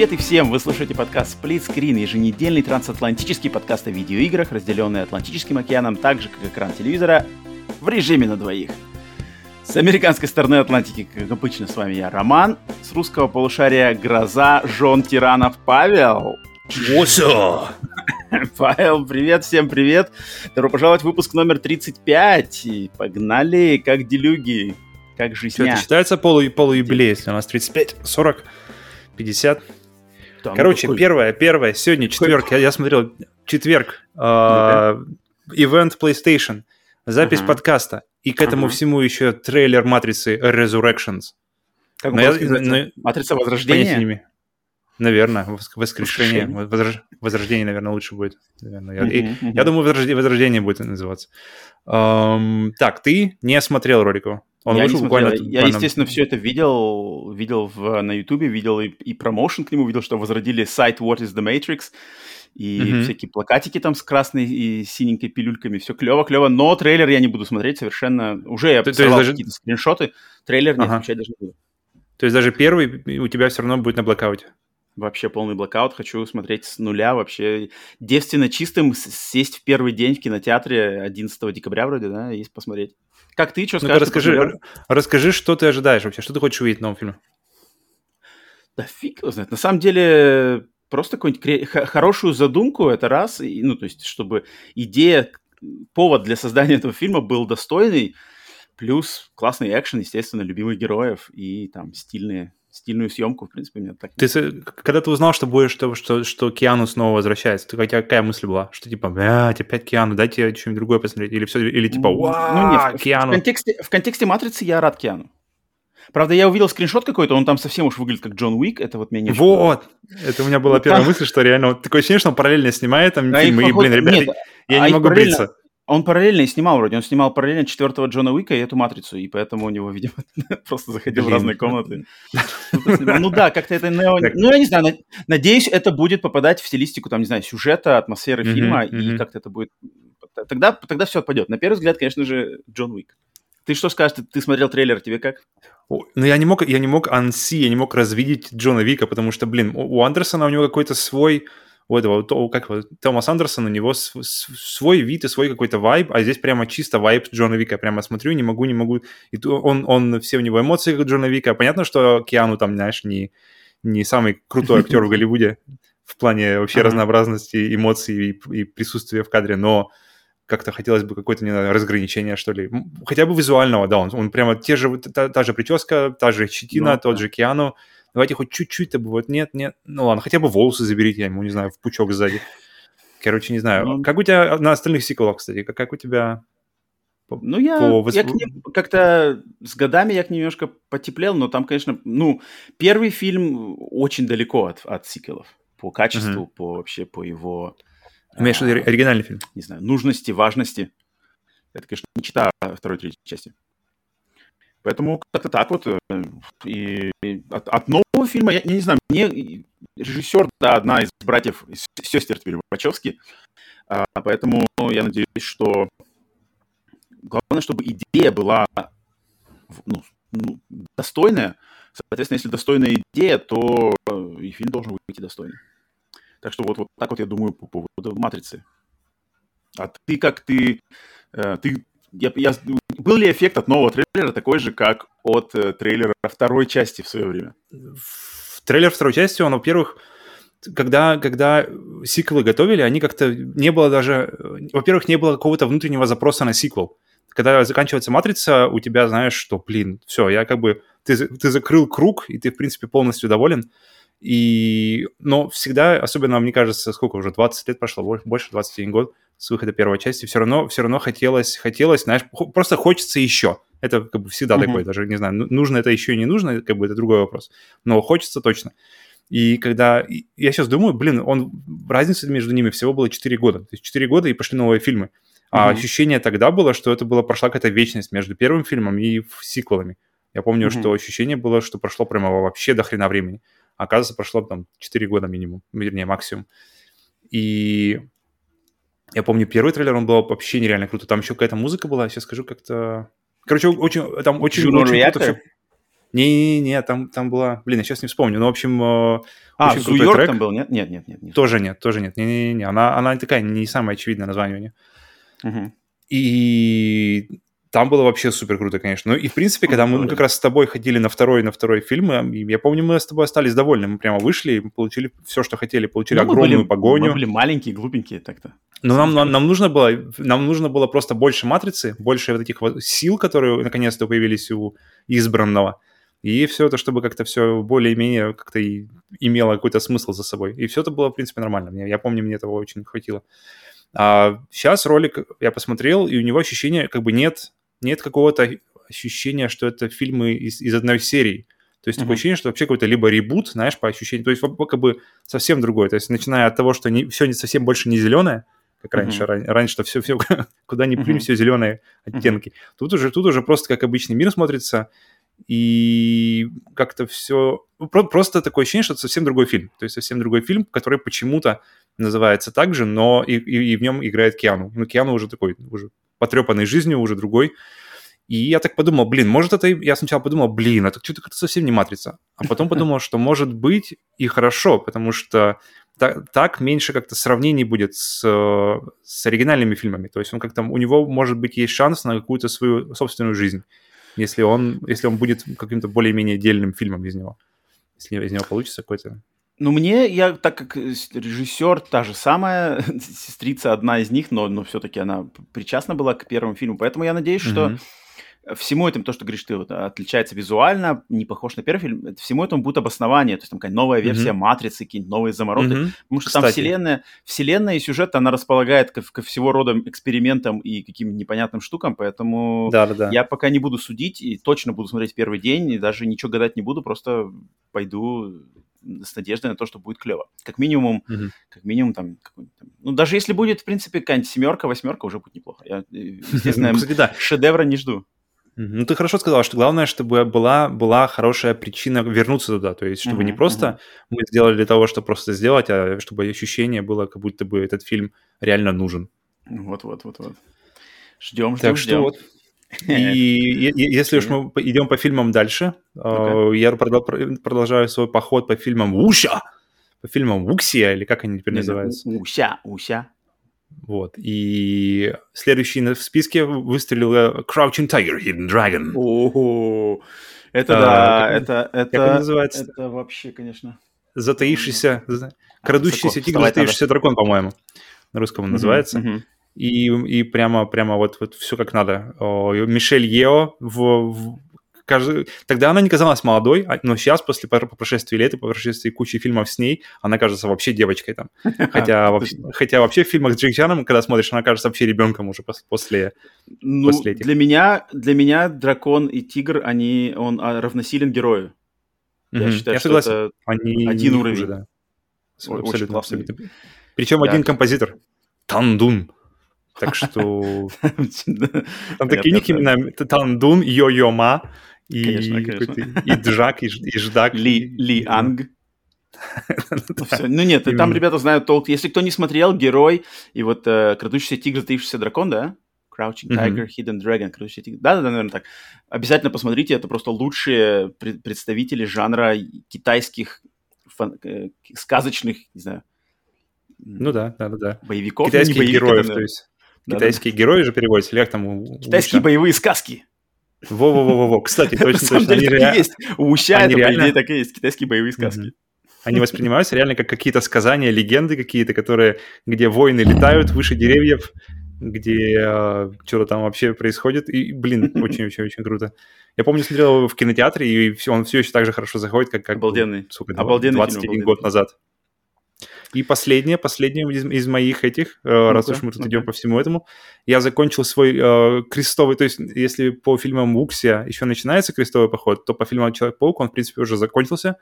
Привет и всем! Вы слушаете подкаст Split Screen, еженедельный трансатлантический подкаст о видеоиграх, разделенный Атлантическим океаном, так же, как экран телевизора, в режиме на двоих. С американской стороны Атлантики, как обычно, с вами я, Роман. С русского полушария Гроза, Жон Тиранов, Павел. Чего Павел, привет, всем привет. Добро пожаловать в выпуск номер 35. И погнали, как делюги, как жизнь. Это считается полу, полуюбилей, если у нас 35, 40, 50. Там Короче, какой... первое, первое, сегодня четверг, какой... я, я смотрел, четверг, э, ивент PlayStation, запись uh-huh. подкаста, и к этому uh-huh. всему еще трейлер Матрицы Resurrections. Как но я, но, Матрица Возрождения? Наверное, воскрешение, возрож... возрождение, наверное, лучше будет. Наверное. Я, uh-huh, uh-huh. я думаю, возрождение, возрождение будет называться. Эм, так, ты не смотрел роликов? Он я вышел буквально, Я, естественно, все это видел, видел в, на Ютубе, видел и, и промоушен к нему, видел, что возродили сайт What is the Matrix, и mm-hmm. всякие плакатики там с красной и синенькой пилюльками, все клево-клево, но трейлер я не буду смотреть совершенно, уже я посмотрел даже... какие-то скриншоты, трейлер ага. не включать даже не буду. То есть даже первый у тебя все равно будет на блэкауте? Вообще полный блэкаут, хочу смотреть с нуля, вообще девственно чистым, сесть в первый день в кинотеатре 11 декабря вроде, да, есть посмотреть. Как ты, что ну скажешь? Расскажи, расскажи, что ты ожидаешь вообще, что ты хочешь увидеть в новом фильме? Да фиг его знает. На самом деле, просто какую-нибудь хорошую задумку, это раз, и, ну, то есть, чтобы идея, повод для создания этого фильма был достойный, плюс классный экшен, естественно, любимых героев и там стильные стильную съемку, в принципе, мне так... Ты, когда ты узнал, что будешь, что, что, что Киану снова возвращается, ты, какая, какая мысль была? Что типа, блядь, опять Киану, дайте что-нибудь другое посмотреть? Или все, или типа, вау, ну, нет, Киану. В, в, контексте, в контексте «Матрицы» я рад Киану. Правда, я увидел скриншот какой-то, он там совсем уж выглядит как Джон Уик, это вот меня не Вот! Это у меня была первая мысль, что реально такое ощущение, что он параллельно снимает там а фильмы, и, блин, ребята, я а не могу бриться. Он параллельно и снимал вроде, он снимал параллельно четвертого Джона Уика и эту «Матрицу», и поэтому у него, видимо, просто заходил Блин. в разные комнаты. Ну да, как-то это... Ну, я не знаю, надеюсь, это будет попадать в стилистику, там, не знаю, сюжета, атмосферы фильма, и как-то это будет... Тогда, тогда все пойдет. На первый взгляд, конечно же, Джон Уик. Ты что скажешь? Ты, ты смотрел трейлер, тебе как? Ну, я не мог, я не мог анси, я не мог развидеть Джона Вика, потому что, блин, у Андерсона у него какой-то свой у этого, как его, Томас Андерсон, у него свой вид и свой какой-то вайб, а здесь прямо чисто вайб Джона Вика. Я прямо смотрю, не могу, не могу. И он, он все у него эмоции, как Джона Вика. Понятно, что Киану там, знаешь, не, не самый крутой актер в Голливуде в плане вообще разнообразности эмоций и, и присутствия в кадре, но как-то хотелось бы какое-то, не знаю, разграничение, что ли. Хотя бы визуального, да, он, он прямо те же, та, та же прическа, та же щетина, ну, тот да. же Киану, давайте хоть чуть-чуть-то будет. Нет, нет, ну ладно, хотя бы волосы заберите, я ему, не знаю, в пучок сзади. Короче, не знаю. Ну, как у тебя на остальных сиквелах, кстати, как, как у тебя ну, я, по... я к ним как-то с годами я к ним немножко потеплел, но там, конечно, ну, первый фильм очень далеко от, от сиквелов по качеству, uh-huh. по вообще по его... Имеешь виду оригинальный фильм? Не знаю, нужности, важности. Это, конечно, не читаю второй, третьей части. Поэтому как-то так вот. Э, и от, от нового фильма, я, я не знаю, мне режиссер, да, одна из братьев, сестер теперь Вачовски, а, поэтому я надеюсь, что главное, чтобы идея была ну, ну, достойная. Соответственно, если достойная идея, то и фильм должен выйти достойный. Так что вот, вот так вот я думаю по поводу «Матрицы». А ты как ты... Э, ты я, я, был ли эффект от нового трейлера такой же, как от э, трейлера второй части в свое время? В трейлер второй части, он, во-первых, когда, когда сиквелы готовили, они как-то не было даже... Во-первых, не было какого-то внутреннего запроса на сиквел. Когда заканчивается «Матрица», у тебя знаешь, что, блин, все, я как бы... Ты, ты закрыл круг, и ты, в принципе, полностью доволен. И... Но всегда, особенно, мне кажется, сколько уже, 20 лет прошло, больше 21 год, с выхода первой части, все равно, все равно хотелось, хотелось, знаешь, просто хочется еще. Это как бы всегда mm-hmm. такое, даже, не знаю, ну, нужно это еще и не нужно, как бы это другой вопрос. Но хочется точно. И когда... Я сейчас думаю, блин, он... Разница между ними всего было 4 года. То есть 4 года и пошли новые фильмы. А mm-hmm. ощущение тогда было, что это была прошла какая-то вечность между первым фильмом и сиквелами. Я помню, mm-hmm. что ощущение было, что прошло прямо вообще до хрена времени. Оказывается, прошло там 4 года минимум, вернее, максимум. И я помню, первый трейлер, он был вообще нереально круто. Там еще какая-то музыка была, сейчас скажу как-то... Короче, очень, там очень, очень круто все... Не-не-не, там, там была... Блин, я сейчас не вспомню. Ну, в общем, э, А, очень крутой Зуйорк трек. там был, нет? Нет, нет, нет. нет. Тоже нет, тоже нет. Не-не-не, она, она такая не самое очевидное название у нее. Мгм. И там было вообще супер круто, конечно. Ну и, в принципе, когда мы как раз с тобой ходили на второй на второй фильм, э, я помню, мы с тобой остались довольны. Мы прямо вышли и получили все, что хотели. Получили Ну, мы огромную были- погоню. Мы были маленькие, глупенькие так-то. Но нам, нам, нам нужно было, нам нужно было просто больше матрицы, больше вот этих вот сил, которые наконец-то появились у избранного. И все это, чтобы как-то все более-менее как-то и имело какой-то смысл за собой. И все это было, в принципе, нормально. Мне- Я помню, мне этого очень хватило. А сейчас ролик я посмотрел, и у него ощущение, как бы нет, нет какого-то ощущения, что это фильмы из, из одной серии. То есть Мгм. такое ощущение, что вообще какой-то либо ребут, знаешь, по ощущению. То есть как бы совсем другое. То есть начиная от того, что не, все не совсем больше не зеленое, как Мгм. раньше. Ран- Раньше-то все, все куда ни плюнь, Мгм. все зеленые оттенки. Тут уже, тут уже просто как обычный мир смотрится, и как-то все... просто такое ощущение, что это совсем другой фильм. То есть совсем другой фильм, который почему-то называется так же, но и, и- и в нем играет Киану. Ну, Киану уже такой, уже потрепанный жизнью, уже другой. И я так подумал, блин, может это... Я сначала подумал, блин, это что-то как-то совсем не матрица. А потом подумал, что может быть и хорошо, потому что та- так меньше как-то сравнений будет с, э, с оригинальными фильмами. То есть он как-то... У него, может быть, есть шанс на какую-то свою собственную жизнь, если он, если он будет каким-то более-менее отдельным фильмом из него. Если из него получится какой-то... Ну, мне, я, так как э, режиссер та же самая, сестрица одна из них, но, но все-таки она причастна была к первому фильму, поэтому я надеюсь, что всему этому, то, что говоришь ты, вот, отличается визуально, не похож на первый фильм, это- всему этому будет обоснование, то есть там какая новая версия. «Матрицы», какие-нибудь новые замороты, потому что там вселенная, вселенная и сюжет, она располагает ко, ко всего рода экспериментам и каким-то непонятным штукам, поэтому Да-да-да. я пока не буду судить и точно буду смотреть первый день, и даже ничего гадать не буду, просто пойду с надеждой на то, что будет клево. Как минимум, Мгм. как минимум там, там- ну даже если будет, в принципе, какая-нибудь семерка, восьмерка, уже будет неплохо. Я, э, естественно, Ну, шедевра не жду. Ну, ты хорошо сказал, что главное, чтобы была, была хорошая причина вернуться туда. То есть, чтобы не Мгм, просто мы сделали для того, чтобы просто сделать, а чтобы ощущение было, как будто бы этот фильм реально нужен. Вот, вот, вот, вот. Ждем, ждем, Так что ждем. вот. И е- если уж мы идем по фильмам дальше, э, я продол- пр- продолжаю свой поход по фильмам Уша, по фильмам Вуксия, или как они теперь Не, называются. Уся, уся. Вот. И следующий в списке выстрелил э, Crouching Tiger, Hidden Dragon. О, это А, да, это, это, называется? это вообще, конечно. Затаившийся, за- А, крадущийся тигр, затаившийся дракон, по-моему, на русском он называется. И, и прямо, прямо вот, вот все как надо. Мишель Ео в, в- кажд- Тогда она не казалась молодой, а- но сейчас, после пор- по прошествии лет и по прошествии кучи фильмов с ней, она кажется вообще девочкой там. Хотя, вообще, хотя вообще в фильмах с Джеки Чаном, когда смотришь, она кажется вообще ребенком уже пос- после... Ну, после этих. для меня, для меня дракон и тигр, они, он а, равносилен герою. Я Мгм. считаю, Я что это Они один уровень. хуже, да. Абсолютно, абсолютно. Причем один композитор. Тандун. Так что там такие ники именно Тандун, Йо-Йо-Ма и, Джак, и, Ждак. Ли, Анг. Ну. Ну нет, там ребята знают толк. Если кто не смотрел, герой и вот э, крадущийся тигр, затаившийся дракон, да? Crouching. Tiger, Hidden Dragon, крадущийся тигр. Да-да-да, наверное, так. Обязательно посмотрите, это просто лучшие пред- представители жанра китайских э, сказочных, не знаю, Ну да, да, да, да. боевиков. Ну, Китайских героев, то есть. Китайские герои же переводятся, или как там? Китайские боевые сказки. Во-во-во-во, кстати, точно, точно. Они, же есть. У Уща это, по реально- идее, так и есть. Китайские боевые сказки. Они воспринимаются реально как какие-то сказания, легенды какие-то, которые, где воины летают выше деревьев, где э, что-то там вообще происходит. И, блин, очень-очень-очень круто. Я помню, смотрел его в кинотеатре, и всё- он все еще так же хорошо заходит, как, как Обалденный. сука, Обалденный фильм, 21 обалденный. год назад. И последнее, последнее из, из моих этих, э, раз уж мы тут ну-ка. идем по всему этому, я закончил свой э, крестовый, то есть если по фильмам Уксия еще начинается крестовый поход, то по фильмам Человек-паук он, в принципе, уже закончился,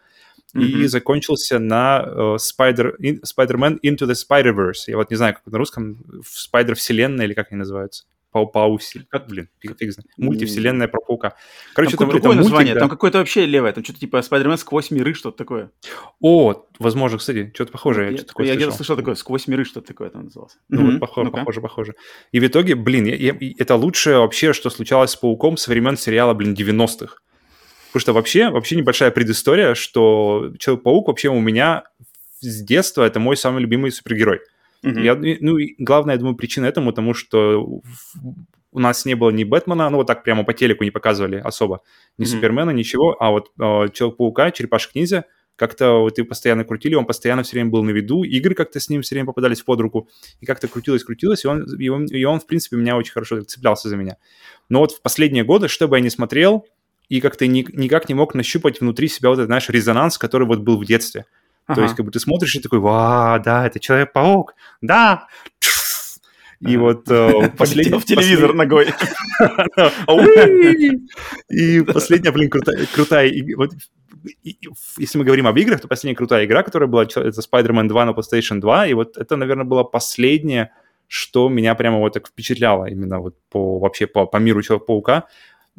и Мгм. закончился на э, Spider, in- Spider-Man Into the Spider-Verse. Я вот не знаю, как на русском, в Spider-вселенная или как они называются. Пау Пауси. Как, блин, фиг, знает. Мультивселенная про паука. Короче, там это мультик, название? да. Там какое-то вообще левое. Там что-то типа Spider-Man сквозь миры, что-то такое. О, возможно, кстати, что-то похожее. я что-то такое я где-то слышал. такое, сквозь миры что-то такое там называлось. Ну, Мгм. вот похоже, Ну-ка. похоже, похоже. И в итоге, блин, я- я- это лучшее вообще, что случалось с Пауком со времен сериала, блин, 90-х. Потому что вообще, вообще небольшая предыстория, что Человек-паук вообще у меня с детства это мой самый любимый супергерой. Mm-hmm. Я, ну, и главная, я думаю, причина этому, тому что у нас не было ни Бэтмена, ну вот так прямо по телеку не показывали особо, ни mm-hmm. Супермена, ничего, а вот э, Человек-паука, Черепашек-ниндзя, как-то вот и постоянно крутили, он постоянно все время был на виду, игры как-то с ним все время попадались под руку, и как-то крутилось, крутилось, и он, и он, и он, в принципе, меня очень хорошо цеплялся за меня. Но вот в последние годы, что бы я ни смотрел, и как-то ни, никак не мог нащупать внутри себя вот этот, знаешь, резонанс, который вот был в детстве. Ага. То есть, как бы ты смотришь и такой, ва, да, это Человек-паук, да, и вот э, последний... в телевизор ногой. И последняя, блин, крутая, крутая вот, если мы говорим об играх, то последняя крутая игра, которая была, это Spider-Man 2 на PlayStation 2, и вот это, наверное, была последняя, что меня прямо вот так впечатляло именно вот по вообще по, по миру Человека-паука.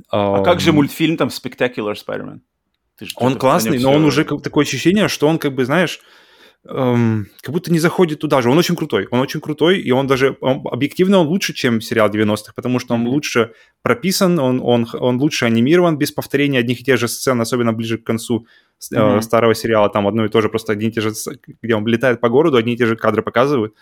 А как же мультфильм там Spectacular Spider-Man? Он классный, но он уже как, такое ощущение, что он как бы, знаешь, эм, как будто не заходит туда же. Он очень крутой, он очень крутой, и он даже он, объективно он лучше, чем сериал 90-х, потому что он лучше прописан, он, он, он лучше анимирован без повторения одних и тех же сцен, особенно ближе к концу э, mm-hmm. старого сериала. Там одно и то же, просто одни и те же, где он летает по городу, одни и те же кадры показывают,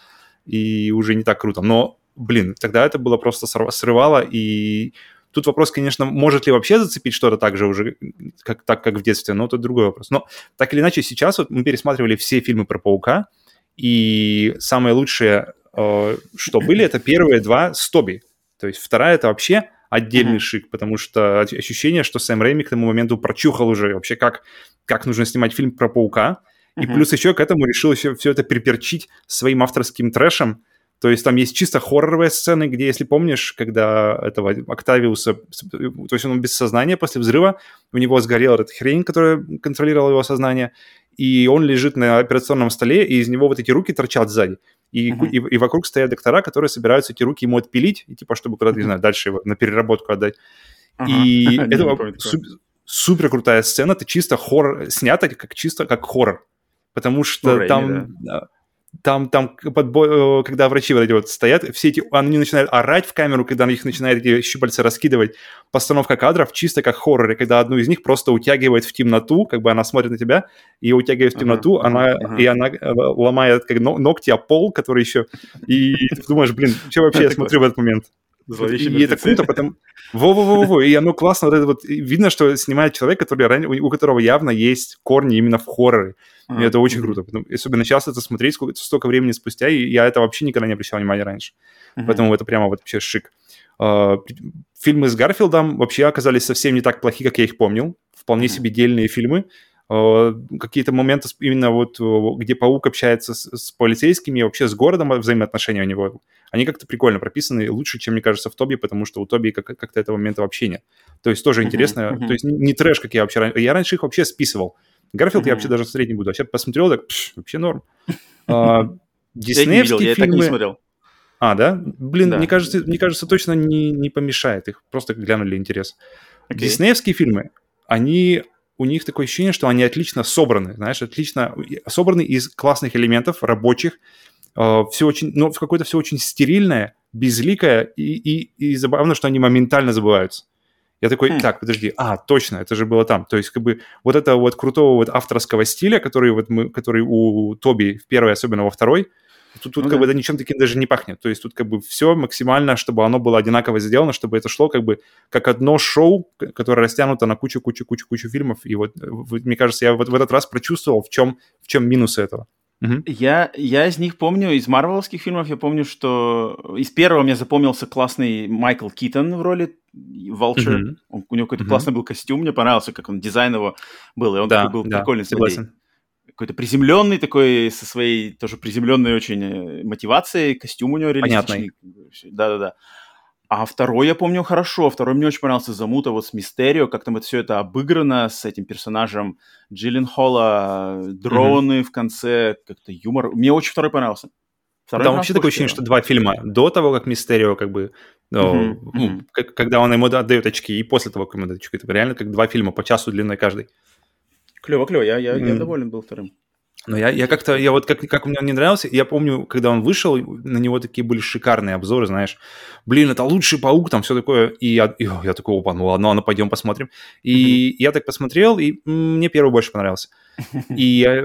и уже не так круто. Но, блин, тогда это было просто срывало, и Тут вопрос, конечно, может ли вообще зацепить что-то так же уже, как, так как в детстве, но это другой вопрос. Но так или иначе, сейчас вот мы пересматривали все фильмы про Паука, и самые лучшие, э, что были, это первые два с Тоби. То есть вторая это вообще отдельный mm-hmm. шик, потому что ощущение, что Сэм Рэйми к тому моменту прочухал уже вообще, как, как нужно снимать фильм про Паука, и mm-hmm. плюс еще к этому решил еще все это приперчить своим авторским трэшем, то есть там есть чисто хорроровые сцены, где, если помнишь, когда этого Октавиуса, то есть он без сознания после взрыва, у него сгорела эта хрень, которая контролировала его сознание, и он лежит на операционном столе, и из него вот эти руки торчат сзади. И, uh-huh. и, и вокруг стоят доктора, которые собираются эти руки ему отпилить, и типа, чтобы куда-то, не знаю, дальше его на переработку отдать. Uh-huh. И это супер крутая сцена, это чисто хоррор, снято как чисто как хоррор. Потому что там... Да там, там подбо... Э, когда врачи вот эти вот стоят, все эти, они начинают орать в камеру, когда них начинают эти щупальца раскидывать. Постановка кадров чисто как хорроре, когда одну из них просто утягивает в темноту, как бы она смотрит на тебя, и утягивает в темноту, uh-huh, она, uh-huh. и она э, ломает как ногти о пол, который еще, и ты думаешь, блин, что вообще я смотрю в этот момент? И это круто, потому... Во-во-во-во, и оно классно, вот это вот, видно, что снимает человек, который, у которого явно есть корни именно в хорроре. И это очень круто. Особенно часто это смотреть сколько, столько времени спустя, и я это вообще никогда не обращал внимания раньше. Поэтому это прямо вот вообще шик. Uh, фильмы с Гарфилдом вообще оказались совсем не так плохи, как я их помнил. Вполне себе дельные фильмы. Uh, какие-то моменты именно вот, где Паук общается с, с полицейскими, вообще с городом взаимоотношения у него, они как-то прикольно прописаны, лучше, чем, мне кажется, в Тоби, потому что у Тоби как- как-то этого момента вообще нет. То есть тоже uh-huh, интересно. Uh-huh. То есть не трэш, как я вообще... Я раньше их вообще списывал. Гарфилд mm-hmm. я вообще даже смотреть не буду. А сейчас посмотрел, так, пш, вообще норм. А, Диснеевские фильмы... Я не смотрел. А, да? Блин, да. мне кажется, мне кажется, точно не, не помешает. Их просто глянули интерес. Okay. Диснеевские фильмы, они у них такое ощущение, что они отлично собраны, знаешь, отлично собраны из классных элементов, рабочих. Э, все очень, ну, какое-то все очень стерильное, безликое, и, и, и забавно, что они моментально забываются. Я такой, хм. так, подожди, а, точно, это же было там. То есть, как бы, вот это вот крутого вот авторского стиля, который вот мы, который у Тоби в первой, особенно во второй, тут, тут ну, как да. бы это ничем таким даже не пахнет. То есть тут как бы все максимально, чтобы оно было одинаково сделано, чтобы это шло как бы как одно шоу, которое растянуто на кучу-кучу-кучу-кучу фильмов. И вот, вот мне кажется, я вот в этот раз прочувствовал, в чем, в чем минусы этого. Угу. Я, я из них помню, из марвеловских фильмов я помню, что из первого мне запомнился классный Майкл Китон в роли Vulture. Угу. Он, у него какой-то угу. классный был костюм, мне понравился, как он дизайн его был, и он да, такой был да, прикольный согласен. Какой-то приземленный такой, со своей тоже приземленной очень э, мотивацией, костюм у него реалистичный. Да-да-да. А второй я помню хорошо. Второй мне очень понравился Замута вот с Мистерио, как там это все это обыграно с этим персонажем Джиллин Холла, дроны mm-hmm. в конце, как-то юмор. Мне очень второй понравился. Второй Там вообще такое ощущение, что два фильма. До того, как Мистерио как бы... Ну, mm-hmm. ну, как, когда он ему отдает очки, и после того, как ему отдает очки. Это реально как два фильма по часу длиной каждый. Клево, клево. Я, я, mm-hmm. я доволен был вторым. Но я, я как-то, я вот как, как мне он не нравился, я помню, когда он вышел, на него такие были шикарные обзоры, знаешь, блин, это лучший паук, там все такое, и я, и, я такой, опа, ну ладно, ладно, пойдем посмотрим. И mm-hmm. я так посмотрел, и мне первый больше понравился. И я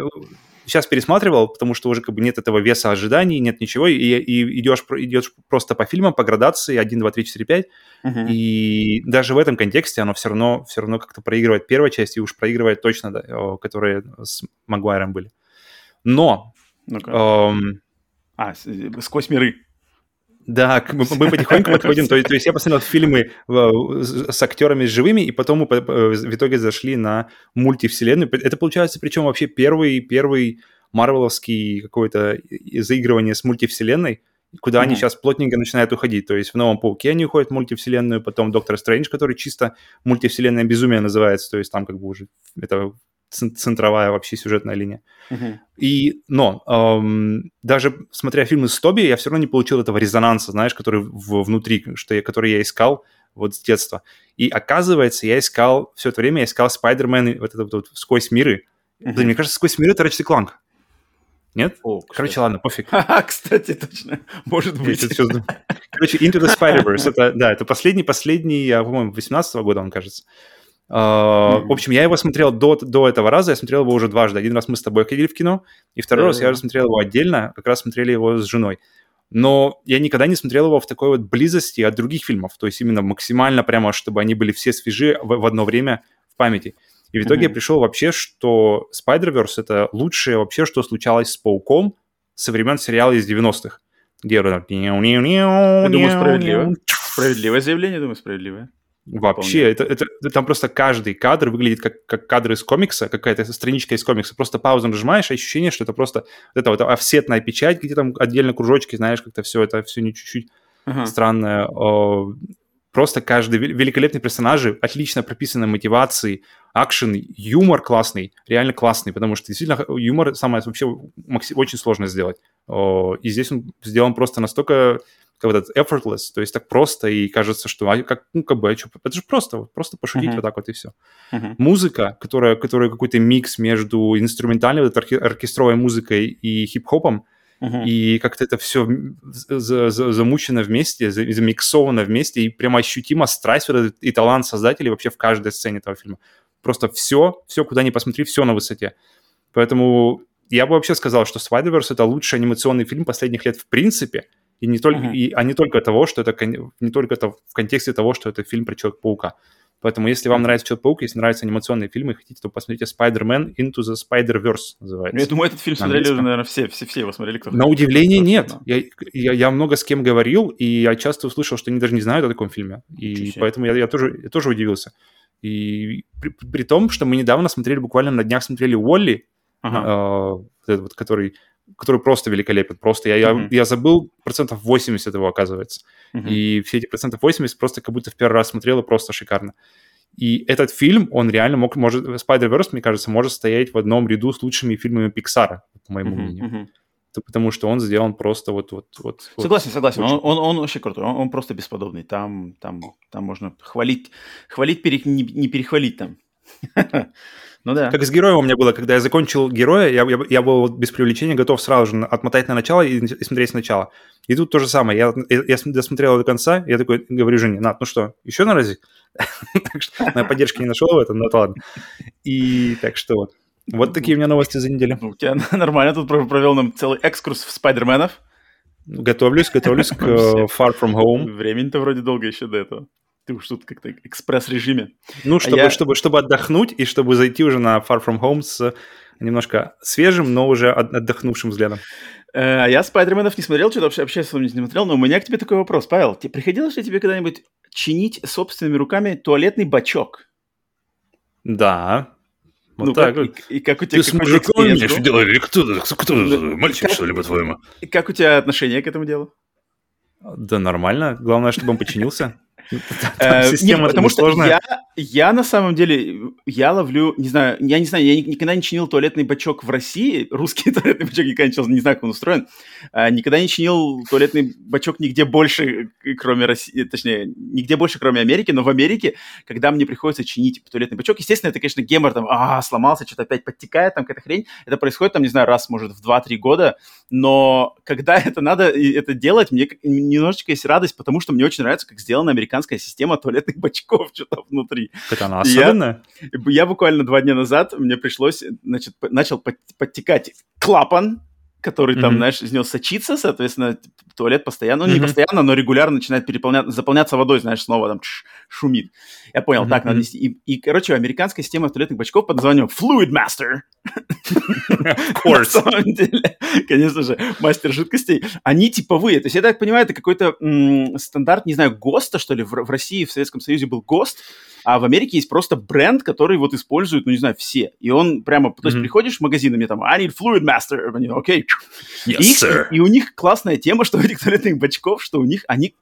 сейчас пересматривал, потому что уже как бы нет этого веса ожиданий, нет ничего, и, и идешь, идешь просто по фильмам, по градации 1, 2, 3, 4, 5, uh-huh. и даже в этом контексте оно все равно, все равно как-то проигрывает первая часть, и уж проигрывает точно, да, которые с Магуайром были. Но... Эм, а, сквозь миры. Да, мы, мы потихоньку подходим. То, то есть я посмотрел фильмы с актерами живыми, и потом мы в итоге зашли на мультивселенную. Это получается, причем вообще первый, первый марвеловский какое-то заигрывание с мультивселенной, куда mm-hmm. они сейчас плотненько начинают уходить. То есть в «Новом Пауке» они уходят в мультивселенную, потом «Доктор Стрэндж», который чисто мультивселенная безумие называется, то есть там как бы уже это центровая вообще сюжетная линия. Uh-huh. И, но эм, даже смотря фильмы с Тоби, я все равно не получил этого резонанса, знаешь, который в, внутри, что я, который я искал вот с детства. И оказывается, я искал, все это время я искал Спайдермен, вот это вот, вот «Сквозь миры». Uh-huh. Блин, мне кажется, «Сквозь миры» — это Ratchet Clank. Нет? О, Короче, ладно, пофиг. кстати, точно. Может быть. Короче, Into the Spider-Verse. Это, да, это последний, последний, по-моему, 18 года, он кажется. Mm-hmm. В общем, я его смотрел до, до этого раза, я смотрел его уже дважды. Один раз мы с тобой ходили в кино, и второй mm-hmm. раз я уже смотрел его отдельно, как раз смотрели его с женой. Но я никогда не смотрел его в такой вот близости от других фильмов, то есть именно максимально прямо, чтобы они были все свежи в, в одно время в памяти. И в итоге mm-hmm. я пришел вообще, что Spider-Verse — это лучшее вообще, что случалось с Пауком со времен сериала из 90-х. Где я думаю, справедливо. Справедливое заявление, думаю, справедливое. Вообще, это, это, там просто каждый кадр выглядит как, как кадр из комикса, какая-то страничка из комикса. Просто паузу нажимаешь, ощущение, что это просто вот это вот офсетная печать, где там отдельно кружочки, знаешь, как-то все это все не чуть-чуть uh-huh. странное. Просто каждый великолепный персонажи, отлично прописаны мотивации, акшен, юмор классный, реально классный, потому что действительно юмор самое вообще очень сложно сделать. И здесь он сделан просто настолько как этот effortless, то есть так просто, и кажется, что а, как, ну, как бы, а что, это же просто, просто пошутить uh-huh. вот так вот и все. Uh-huh. Музыка, которая, которая какой-то микс между инструментальной, вот, орке- оркестровой музыкой и хип-хопом, и как-то это все за, за, замучено вместе, за, замиксовано вместе, и прямо ощутимо страсть вот и талант создателей вообще в каждой сцене этого фильма. Просто все, все, куда ни посмотри, все на высоте. Поэтому я бы вообще сказал, что Spider-Verse — это лучший анимационный фильм последних лет в принципе — и не только, uh-huh. и, а не только того, что это не только это в контексте того, что это фильм про Человека-паука. Поэтому, если вам нравится Человек-паук, если нравятся анимационные фильмы, хотите, то посмотрите Spider-Man Into the Spider-Verse называется. Я думаю, этот фильм смотрели уже, наверное, все, все, все его смотрели. Кто На удивление нет. Я, я, я много с кем говорил, и я часто услышал, что они даже не знают о таком фильме. И поэтому я, я, тоже, я тоже удивился. И при, при том, что мы недавно смотрели, буквально на днях смотрели Уолли, ага. э, вот, который который просто великолепен. Просто я, mm-hmm. я, я забыл процентов 80 его, оказывается. Mm-hmm. И все эти процентов 80 просто как будто в первый раз смотрел, и просто шикарно. И этот фильм, он реально мог, может, Spider-Verse, мне кажется, может стоять в одном ряду с лучшими фильмами Пиксара, по моему mm-hmm. мнению. Mm-hmm. Потому что он сделан просто вот... вот, вот согласен, вот, согласен. Он, он, он вообще крутой, он, он просто бесподобный. Там, там, там можно хвалить, хвалить, пере, не, не перехвалить там. Ну да. Как с героем у меня было, когда я закончил героя, я, я, я был без привлечения готов сразу же отмотать на начало и, и смотреть сначала. И тут то же самое. Я, я, я досмотрел до конца, я такой говорю жене, Над, ну что, еще на разик? Так что на поддержки не нашел в этом, но ладно. И так что вот. Вот такие у меня новости за неделю. У тебя нормально, тут провел нам целый экскурс в спайдерменов. Готовлюсь, готовлюсь к Far From Home. Времени-то вроде долго еще до этого. Ты уж тут как-то экспресс-режиме. Ну, чтобы, а я... чтобы, чтобы отдохнуть и чтобы зайти уже на Far From Home с немножко свежим, но уже отдохнувшим взглядом. Э, а я Спайдерменов не смотрел, что-то вообще, вообще не смотрел, но у меня к тебе такой вопрос. Павел, тебе приходилось ли тебе когда-нибудь чинить собственными руками туалетный бачок? Да. Вот ну, так как. И, и как у тебя... Ты с мужиком имеешь дело? Или кто, кто, кто ну, мальчик, как, что ли, по-твоему? Как у тебя отношение к этому делу? Да нормально. Главное, чтобы он починился. Э, система потому что я, я на самом деле, я ловлю, не знаю, я не знаю, я никогда не чинил туалетный бачок в России, русский туалетный бачок никогда не чинил, не знаю, как он устроен, а, никогда не чинил туалетный бачок нигде больше, кроме России, точнее, нигде больше, кроме Америки, но в Америке, когда мне приходится чинить туалетный бачок, естественно, это, конечно, гемор, там, а, сломался, что-то опять подтекает, там какая-то хрень, это происходит, там, не знаю, раз, может, в 2-3 года, но когда это надо это делать, мне немножечко есть радость, потому что мне очень нравится, как сделана американская система туалетных бачков, что-то внутри. Так она особенная? Я, я буквально два дня назад, мне пришлось, значит, начал подтекать клапан, который там, mm-hmm. знаешь, из него сочится, соответственно, туалет постоянно, ну, mm-hmm. не постоянно, но регулярно начинает переполняться, заполняться водой, знаешь, снова там шумит. Я понял, mm-hmm. так, надо нести. И, и, короче, американская система туалетных бачков под названием Fluid Master. Of course. На самом деле, конечно же, мастер жидкостей. Они типовые. То есть, я так понимаю, это какой-то стандарт, не знаю, ГОСТа, что ли, в, в России, в Советском Союзе был ГОСТ, а в Америке есть просто бренд, который вот используют, ну, не знаю, все. И он прямо, то есть, mm-hmm. приходишь в магазин, и мне там, I need Fluid Master. Они, окей. Okay. Yes, и, и у них классная тема, что у этих туалетных бачков, что у них, они,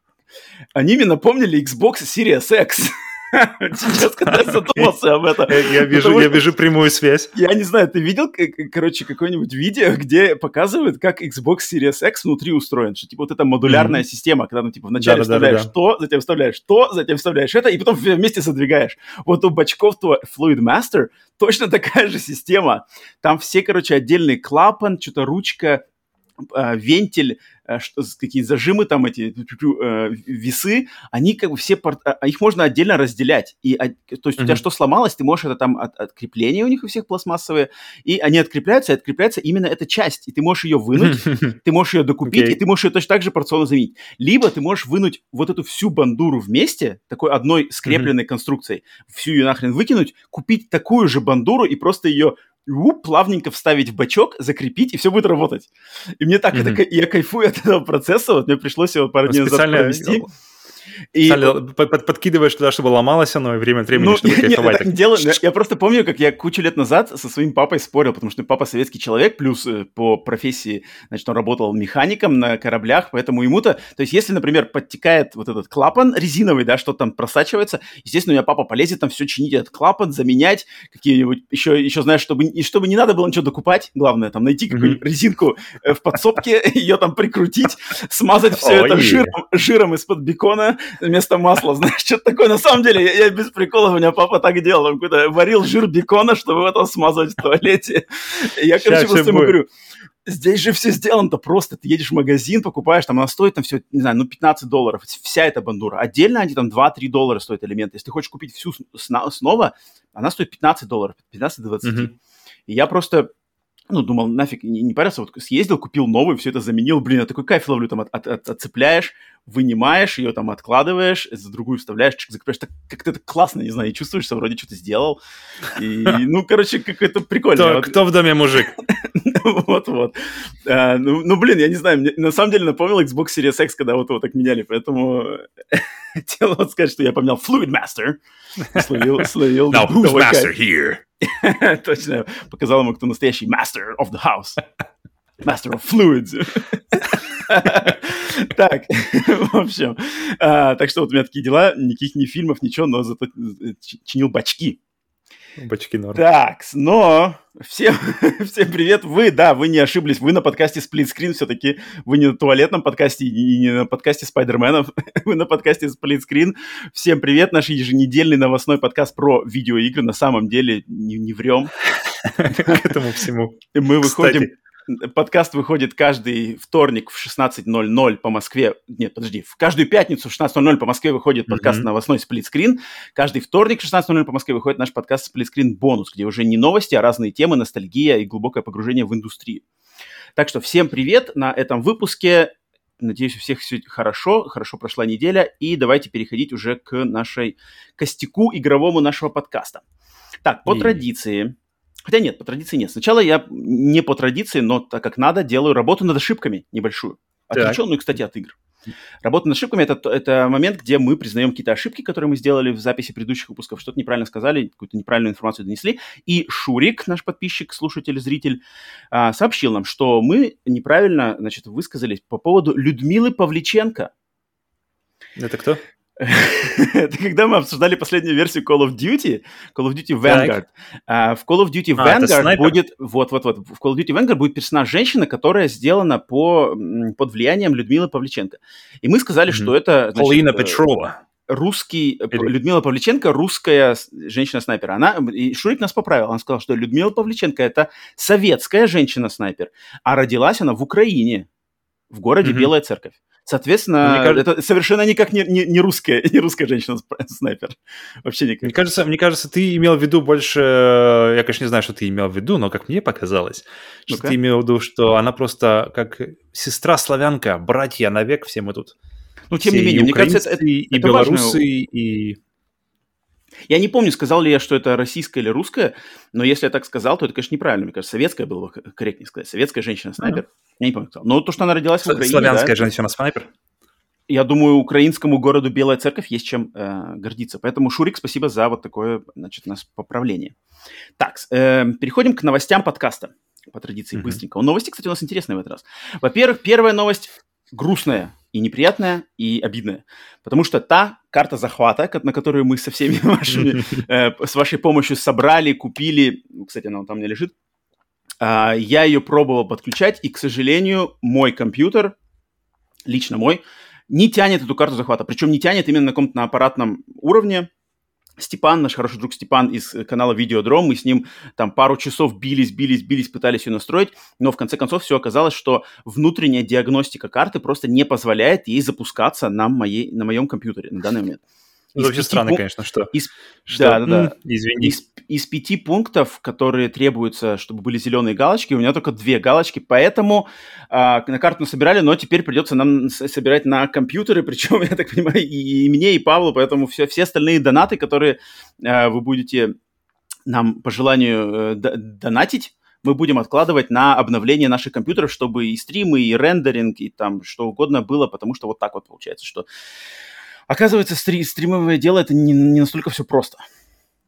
они мне напомнили Xbox Series X. Сейчас, когда я задумался об этом. Я вижу, я вижу прямую связь. Я не знаю, ты видел, короче, какое-нибудь видео, где показывают, как Xbox Series X внутри устроен? Что, типа, вот эта модулярная система, когда, ну, типа, вначале вставляешь то, затем вставляешь то, затем вставляешь это, и потом вместе задвигаешь. Вот у бачков то Fluid Master точно такая же система. Там все, короче, отдельный клапан, что-то ручка, вентиль, Э, какие зажимы там, эти э, весы, они как бы все, а, а их можно отдельно разделять. И, то есть mm-hmm. у тебя что сломалось, ты можешь это там, от, открепления у них у всех пластмассовые, и они открепляются, и открепляется именно эта часть, и ты можешь ее вынуть, ты можешь ее докупить, okay. и ты можешь ее точно так же порционно заменить. Либо ты можешь вынуть вот эту всю бандуру вместе, такой одной скрепленной mm-hmm. конструкцией, всю ее нахрен выкинуть, купить такую же бандуру и просто ее уп, плавненько вставить в бачок, закрепить, и все будет работать. И мне так, mm-hmm. это, я кайфую от этого процесса, вот мне пришлось его пару дней назад провести. И... Под, подкидываешь туда, чтобы ломалось оно, и время от времени, ну, чтобы нет, кайфовать. Я, так делаю. я просто помню, как я кучу лет назад со своим папой спорил, потому что папа советский человек, плюс э, по профессии, значит, он работал механиком на кораблях, поэтому ему-то... То есть, если, например, подтекает вот этот клапан резиновый, да, что там просачивается, естественно, у меня папа полезет там все чинить, этот клапан, заменять, какие-нибудь еще, еще знаешь, чтобы, и чтобы не надо было ничего докупать, главное, там, найти какую-нибудь резинку э, в подсобке, ее там прикрутить, смазать все это жиром из-под бекона, вместо масла, знаешь, что-то такое. На самом деле, я, я без прикола, у меня папа так делал, он какой-то варил жир бекона, чтобы это смазать в туалете. Я, короче, просто ему говорю, здесь же все сделано-то просто. Ты едешь в магазин, покупаешь, там она стоит там все, не знаю, ну 15 долларов, вся эта бандура. Отдельно они там 2-3 доллара стоят элементы. Если ты хочешь купить всю снова, она стоит 15 долларов, 15-20. Mm-hmm. И я просто ну, думал, нафиг, не, не парился, вот съездил, купил новый, все это заменил, блин, я такой кайф ловлю, там, от, от, от, отцепляешь, вынимаешь ее, там, откладываешь, за другую вставляешь, чик, закрепляешь, так как-то это классно, не знаю, и чувствуешь, вроде что-то сделал, и, ну, короче, как это прикольно. Кто, кто в доме мужик? Вот-вот. А, ну, ну, блин, я не знаю, мне на самом деле напомнил Xbox Series X, когда вот его так меняли, поэтому хотел вот сказать, что я поменял Fluid Master, словил, словил. Now, who's master here? Точно, показал ему, кто настоящий master of the house. Master of fluids. так, в общем, а, так что вот у меня такие дела, никаких ни фильмов, ничего, но зато чинил бачки. Бачки норм. Так, но всем, всем привет. Вы, да, вы не ошиблись. Вы на подкасте Screen все-таки. Вы не на туалетном подкасте и не на подкасте Спайдерменов. вы на подкасте Screen. Всем привет. Наш еженедельный новостной подкаст про видеоигры. На самом деле не, не врем. К этому всему. Мы выходим подкаст выходит каждый вторник в 16.00 по Москве. Нет, подожди, в каждую пятницу в 16.00 по Москве выходит подкаст mm-hmm. новостной сплитскрин. Каждый вторник в 16.00 по Москве выходит наш подкаст сплитскрин бонус, где уже не новости, а разные темы, ностальгия и глубокое погружение в индустрию. Так что всем привет на этом выпуске. Надеюсь, у всех все хорошо, хорошо прошла неделя, и давайте переходить уже к нашей костяку игровому нашего подкаста. Так, по и... традиции, Хотя нет, по традиции нет. Сначала я не по традиции, но так как надо, делаю работу над ошибками небольшую. Отвлеченную, кстати, от игр. Работа над ошибками это, это момент, где мы признаем какие-то ошибки, которые мы сделали в записи предыдущих выпусков, что-то неправильно сказали, какую-то неправильную информацию донесли. И Шурик, наш подписчик, слушатель, зритель, а, сообщил нам, что мы неправильно значит, высказались по поводу Людмилы Павличенко. Это кто? Это когда мы обсуждали последнюю версию Call of Duty, Call of Duty Vanguard. А, в Call of Duty А, Vanguard будет... Вот-вот-вот. В Call of Duty Vanguard будет персонаж женщина, которая сделана по, под влиянием Людмилы Павличенко. И мы сказали, Мгм. что это... Полина э, Петрова. русский, э, Или- Людмила Павличенко, русская женщина-снайпер. Она, и Шурик нас поправил, он сказал, что Людмила Павличенко это советская женщина-снайпер, а родилась она в Украине, в городе Мгм. Белая Церковь. Соответственно, Мне кажется- это совершенно никак не, не, не русская, не русская женщина-снайпер. Вообще никак. Мне кажется, мне кажется, ты имел в виду больше... э, Я, конечно, не знаю, что ты имел в виду, но как мне показалось, что Ну-ка. ты имел в виду, что она просто как сестра-славянка, братья навек все мы тут. Ну, тем Все не менее, мне кажется, это, и это белорусы, и... Я не помню, сказал ли я, что это российская или русская, но если я так сказал, то это, конечно, неправильно. Мне кажется, советская было бы корректнее сказать. Советская женщина-снайпер. Я не помню, кто. Но то, что она родилась в С- Украине, Славянская да, женщина-снайпер. я думаю, украинскому городу Белая Церковь есть чем э, гордиться. Поэтому, Шурик, спасибо за вот такое, значит, у нас поправление. Так, э, переходим к новостям подкаста. По традиции, Мгм. быстренько. Новости, кстати, у нас интересные в этот раз. Во-первых, первая новость грустная и неприятная, и обидная. Потому что та карта захвата, на которую мы со всеми вашими, э, с вашей помощью собрали, купили, ну, кстати, она там меня лежит, а, я ее пробовал подключать, и, к сожалению, мой компьютер, лично мой, не тянет эту карту захвата. Причем не тянет именно на каком-то аппаратном уровне. Степан, наш хороший друг Степан из э, канала Видеодром, мы с ним там пару часов бились, бились, бились, пытались ее настроить, но в конце концов все оказалось, что внутренняя диагностика карты просто не позволяет ей запускаться на, моей, на моем компьютере на данный момент. Из вообще странно, пунк- конечно, что... из- что, Да, да, да. Извини. Из, из пяти пунктов, которые требуются, чтобы были зеленые галочки, у меня только две галочки, поэтому а, на карту собирали, но теперь придется нам собирать на компьютеры, причем, я так понимаю, и, и мне, и Павлу, поэтому все, все остальные донаты, которые а, вы будете нам по желанию э, донатить, мы будем откладывать на обновление наших компьютеров, чтобы и стримы, и рендеринг, и там что угодно было, потому что вот так вот получается, что оказывается стри- стримовое дело это не, не настолько все просто.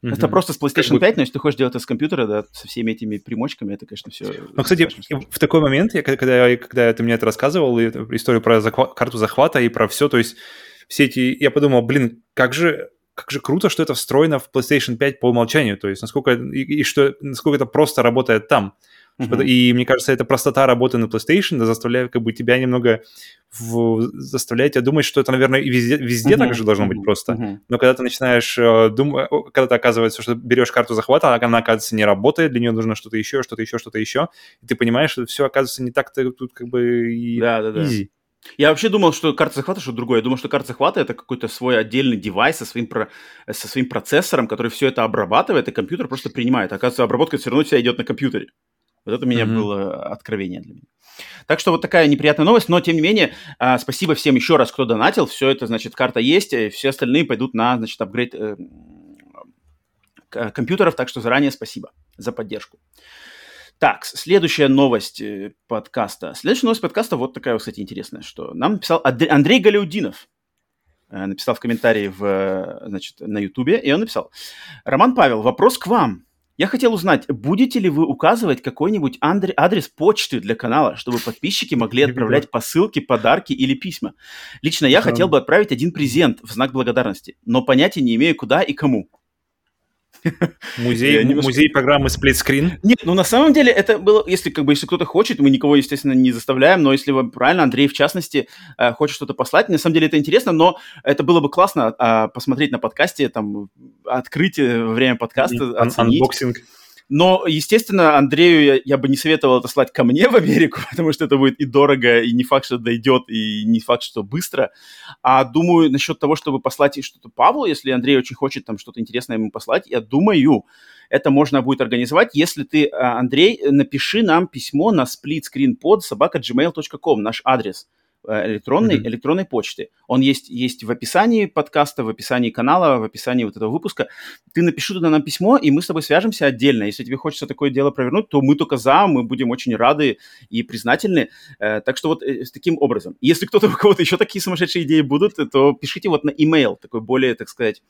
Это Мгм. просто с PlayStation Как бы- 5, но если ты хочешь делать это с компьютера, да, со всеми этими примочками, это, конечно, все... Ну, кстати, в такой момент, я, когда, когда ты мне это рассказывал, и историю про захва- карту захвата и про все, то есть все эти... Я подумал, блин, как же, как же круто, что это встроено в PlayStation 5 по умолчанию, то есть насколько, и, и что, насколько это просто работает там. И мне кажется, эта простота работы на PlayStation заставляет как бы тебя немного в- заставляет тебя думать, что это, наверное, и везде, везде так же должно быть просто. Но когда ты начинаешь э, думать, когда ты оказывается, что берешь карту захвата, она, оказывается, не работает, для нее нужно что-то еще, что-то еще, что-то еще, и ты понимаешь, что все оказывается не так-то тут как бы и Да, да, да. easy. Я вообще думал, что карта захвата что-то другое. Я думал, что карта захвата это какой-то свой отдельный девайс со своим, про... со своим процессором, который все это обрабатывает, и компьютер просто принимает. Оказывается, обработка все равно вся идет на компьютере. Вот это у меня Мгм. было откровение для меня. Так что вот такая неприятная новость, но тем не менее, а, спасибо всем еще раз, кто донатил. Все это, значит, карта есть, и все остальные пойдут на, значит, апгрейд э, к- компьютеров, так что заранее спасибо за поддержку. Так, следующая новость э, подкаста. Следующая новость подкаста вот такая, кстати, интересная, что нам написал Андрей Галяудинов. Э, Написал в комментарии в, э, значит, на Ютубе, и он написал. Роман Павел, вопрос к вам. Я хотел узнать, будете ли вы указывать какой-нибудь андре- адрес почты для канала, чтобы подписчики могли отправлять посылки, подарки или письма? Лично я хотел бы отправить один презент в знак благодарности, но понятия не имею, куда и кому. Музей, немножко- музей программы Screen. Нет, ну на самом деле это было, если как бы если кто-то хочет, мы никого, естественно, не заставляем, но если вам правильно, Андрей в частности э, хочет что-то послать, на самом деле это интересно, но это было бы классно а, посмотреть на подкасте, там открыть э, время подкаста, Ан- оценить. Анбоксинг. Но, естественно, Андрею я, я бы не советовал это слать ко мне в Америку, потому что это будет и дорого, и не факт, что дойдет, и не факт, что быстро. А думаю, насчет того, чтобы послать что-то Павлу, если Андрей очень хочет там что-то интересное ему послать, я думаю, это можно будет организовать, если ты, а, Андрей, напиши нам письмо на splitscreenpod собака gmail.com, наш адрес электронной, Мгм. электронной почты. Он есть, есть в описании подкаста, в описании канала, в описании вот этого выпуска. Ты напиши туда нам письмо, и мы с тобой свяжемся отдельно. Если тебе хочется такое дело провернуть, то мы только за, мы будем очень рады и признательны. Э, так что вот э, таким образом. Если кто-то у кого-то еще такие сумасшедшие идеи будут, то пишите вот на email, такой более, так сказать,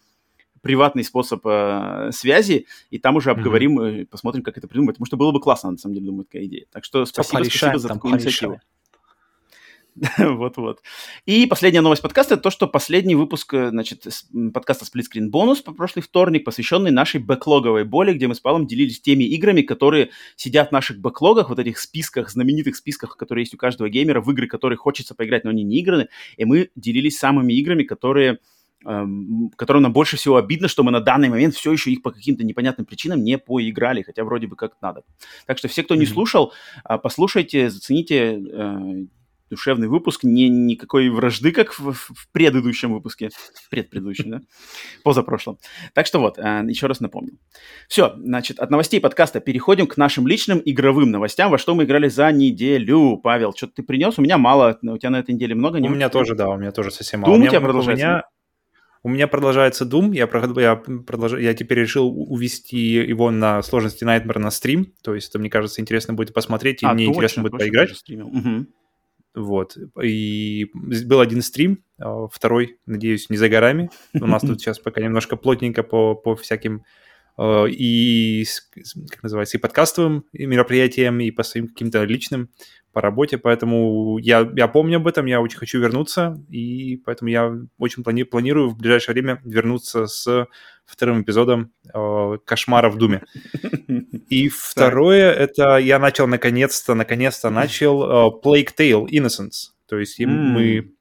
приватный способ э, связи, и там уже обговорим, э, посмотрим, как это придумать, потому что было бы классно, на самом деле, думаю, такая идея. Так что спасибо, спасибо за такую инициативу. Вот-вот. И последняя новость подкаста – это то, что последний выпуск э, значит, подкаста Split Screen Bonus по прошлый вторник, посвященный нашей бэклоговой боли, где мы с Павлом делились теми играми, которые сидят в наших бэклогах, вот этих списках, знаменитых списках, которые есть у каждого геймера, в игры, которые хочется поиграть, но они не играны. И мы делились самыми играми, которые Эм, которым нам больше всего обидно, что мы на данный момент все еще их по каким-то непонятным причинам не поиграли, хотя вроде бы как надо. Так что все, кто не слушал, а, послушайте, зацените э, душевный выпуск, не никакой вражды, как в, в предыдущем выпуске, предпредыдущем, да, позапрошлом. Так что вот, э, еще раз напомню. Все, значит, от новостей подкаста переходим к нашим личным игровым новостям, во что мы играли за неделю. Павел, что ты принес? У меня мало, у тебя на этой неделе много? У меня тоже, да, у меня тоже совсем мало. У тебя продолжается? У меня... У меня продолжается Doom, я, я, продолж... я теперь решил увести его на сложности Nightmare на стрим, то есть это, мне кажется, интересно будет посмотреть, и а, мне точно, интересно будет поиграть. Угу. Вот, и был один стрим, а, второй, надеюсь, не за горами. У нас тут сейчас пока немножко плотненько по, по всяким а, и, как называется, и подкастовым мероприятиям, и по своим каким-то личным по работе, поэтому я, я помню об этом, я очень хочу вернуться, и поэтому я очень плани- планирую в ближайшее время вернуться с вторым эпизодом э, «Кошмара в Думе». И второе, это я начал наконец-то, наконец-то начал э, Plague Tale Innocence, то есть mm. мы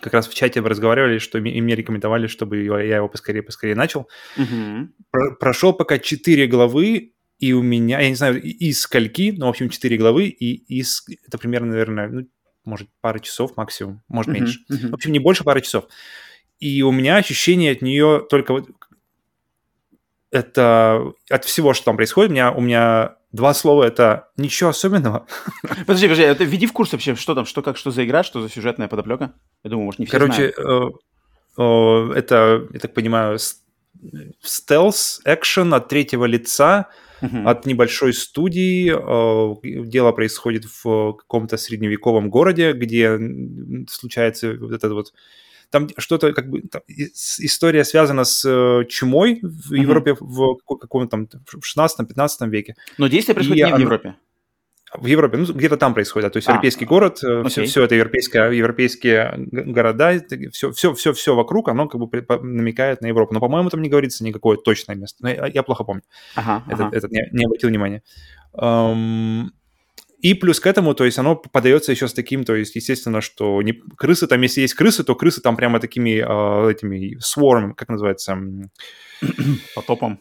как раз в чате разговаривали, что и мне рекомендовали, чтобы я его поскорее-поскорее начал. Mm-hmm. Про- прошел пока 4 главы, и у меня, я не знаю, из скольки, но, в общем, 4 главы, и из, это примерно, наверное, ну, может, пара часов максимум, может, uh-huh, меньше. Uh-huh. В общем, не больше пары часов. И у меня ощущение от нее только вот это от всего, что там происходит, у меня, у меня два слова это ничего особенного. Подожди, подожди, это введи в курс вообще, что там, что как, что за игра, что за сюжетная подоплека? Я думаю, может, не все Короче, знают. Э, э, это, я так понимаю, стелс, экшен от третьего лица, uh-huh. от небольшой студии. Э, дело происходит в каком-то средневековом городе, где случается вот этот вот там что-то как бы там, история связана с э, чумой в uh-huh. Европе в каком-то там в 16-15 веке. Но действие происходит и не в Европе. В Европе, ну, где-то там происходит, то есть а, европейский город, okay. все, все это европейское, европейские города, все, все, все, все вокруг, оно как бы намекает на Европу. Но, по-моему, там не говорится никакое точное место. Но я, я плохо помню. Ага, этот, ага. этот не, не обратил внимания. Um, и плюс к этому, то есть оно подается еще с таким, то есть, естественно, что не, крысы там, если есть крысы, то крысы там прямо такими э, этими swarm, как называется? Потопом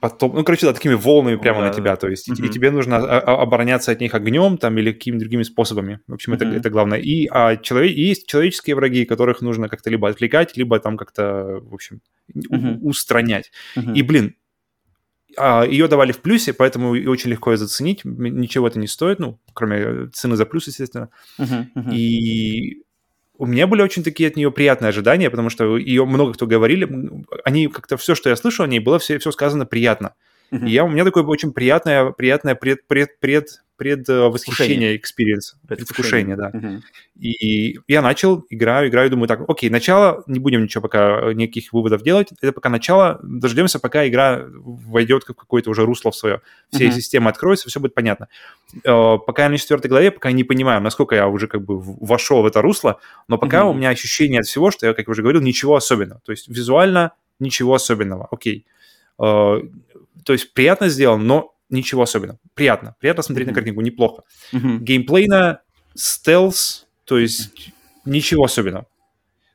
потом, ну, короче, да, такими волнами прямо да, на тебя, то есть, mm-hmm. и, тебе нужно обороняться от них огнем там или какими-то другими способами. В общем, mm-hmm. это, это главное. И а человек, есть человеческие враги, которых нужно как-то либо отвлекать, либо там как-то, в общем, mm-hmm. устранять. Mm-hmm. И, блин, а, ее давали в плюсе, поэтому и очень легко ее заценить. Ничего это не стоит, ну, кроме цены за плюс, естественно. Uh-huh, uh-huh. И у меня были очень такие от нее приятные ожидания, потому что ее много кто говорили, они как-то все, что я слышал о ней, было все, все сказано приятно. Uh-huh. И я, у меня такое очень приятное, приятное пред, пред, пред, предвосхищение experience, предвкушение, да. Угу. И я начал, играю, играю, думаю, так, окей, начало, не будем ничего пока, э, никаких выводов делать, это пока начало, дождемся, пока игра войдет в какое-то уже русло в свое, все угу. системы откроются, все будет понятно. Э, пока я на четвертой главе, пока я не понимаю, насколько я уже как бы вошел в это русло, но пока угу. у меня ощущение от всего, что я, как я уже говорил, ничего особенного. То есть визуально ничего особенного, окей. Э, то есть приятно сделано, но ничего особенного. Приятно. Приятно смотреть mm-hmm. на картинку, неплохо. Mm-hmm. Геймплейно, стелс, то есть ничего особенного.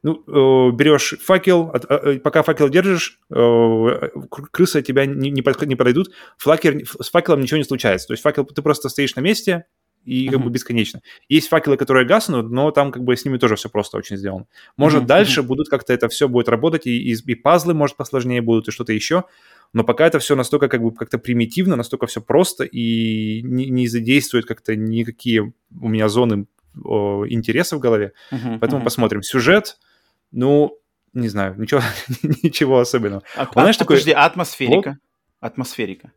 Ну, э, берешь факел, от, э, пока факел держишь, э, крысы тебя не, не, под, не подойдут, флакер, с факелом ничего не случается. То есть факел, ты просто стоишь на месте, и как uh-huh. бы бесконечно. Есть факелы, которые гаснут, но там как бы с ними тоже все просто очень сделано. Может, uh-huh. дальше uh-huh. будут как-то это все будет работать, и, и, и пазлы, может, посложнее будут, и что-то еще, но пока это все настолько как бы как-то примитивно, настолько все просто, и не, не задействует как-то никакие у меня зоны о, интереса в голове. Uh-huh. Поэтому uh-huh. посмотрим. Сюжет, ну, не знаю, ничего, ничего особенного. А, Он, знаешь, а, такой... Подожди, атмосферика? Атмосферика.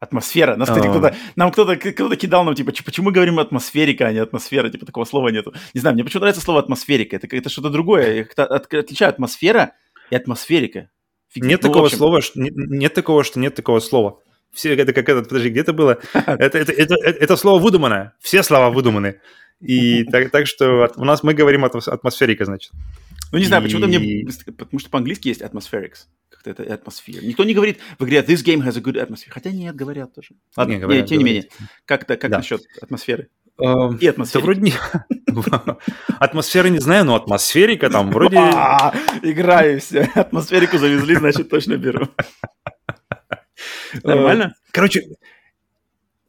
Атмосфера. Нас, кстати, кто-то, нам кто-то, кто-то кидал нам, типа, почему мы говорим атмосферика, а не атмосфера? Типа, такого слова нету. Не знаю, мне почему нравится слово атмосферика. Это, это что-то другое. Я как-то от, отличаю атмосфера и атмосферика. Фиг, нет ну, такого общем... слова, что, нет, нет такого, что нет такого слова. Все, это как этот, подожди, где это было? Это, это, это, это, слово выдуманное. Все слова выдуманы. И так, так что у нас мы говорим атмосферика, значит. Ну, не знаю, почему-то мне... Потому что по-английски есть atmospherics. Как-то это атмосфера. Никто не говорит в игре «This game has a good atmosphere». Хотя нет, говорят тоже. Ладно, не, говорят, тем не менее. Как-то, как насчет атмосферы? Uh, и атмосферы. вроде не... Атмосферы не знаю, но атмосферика там вроде... Играю все. Атмосферику завезли, значит, точно беру. Нормально? Короче,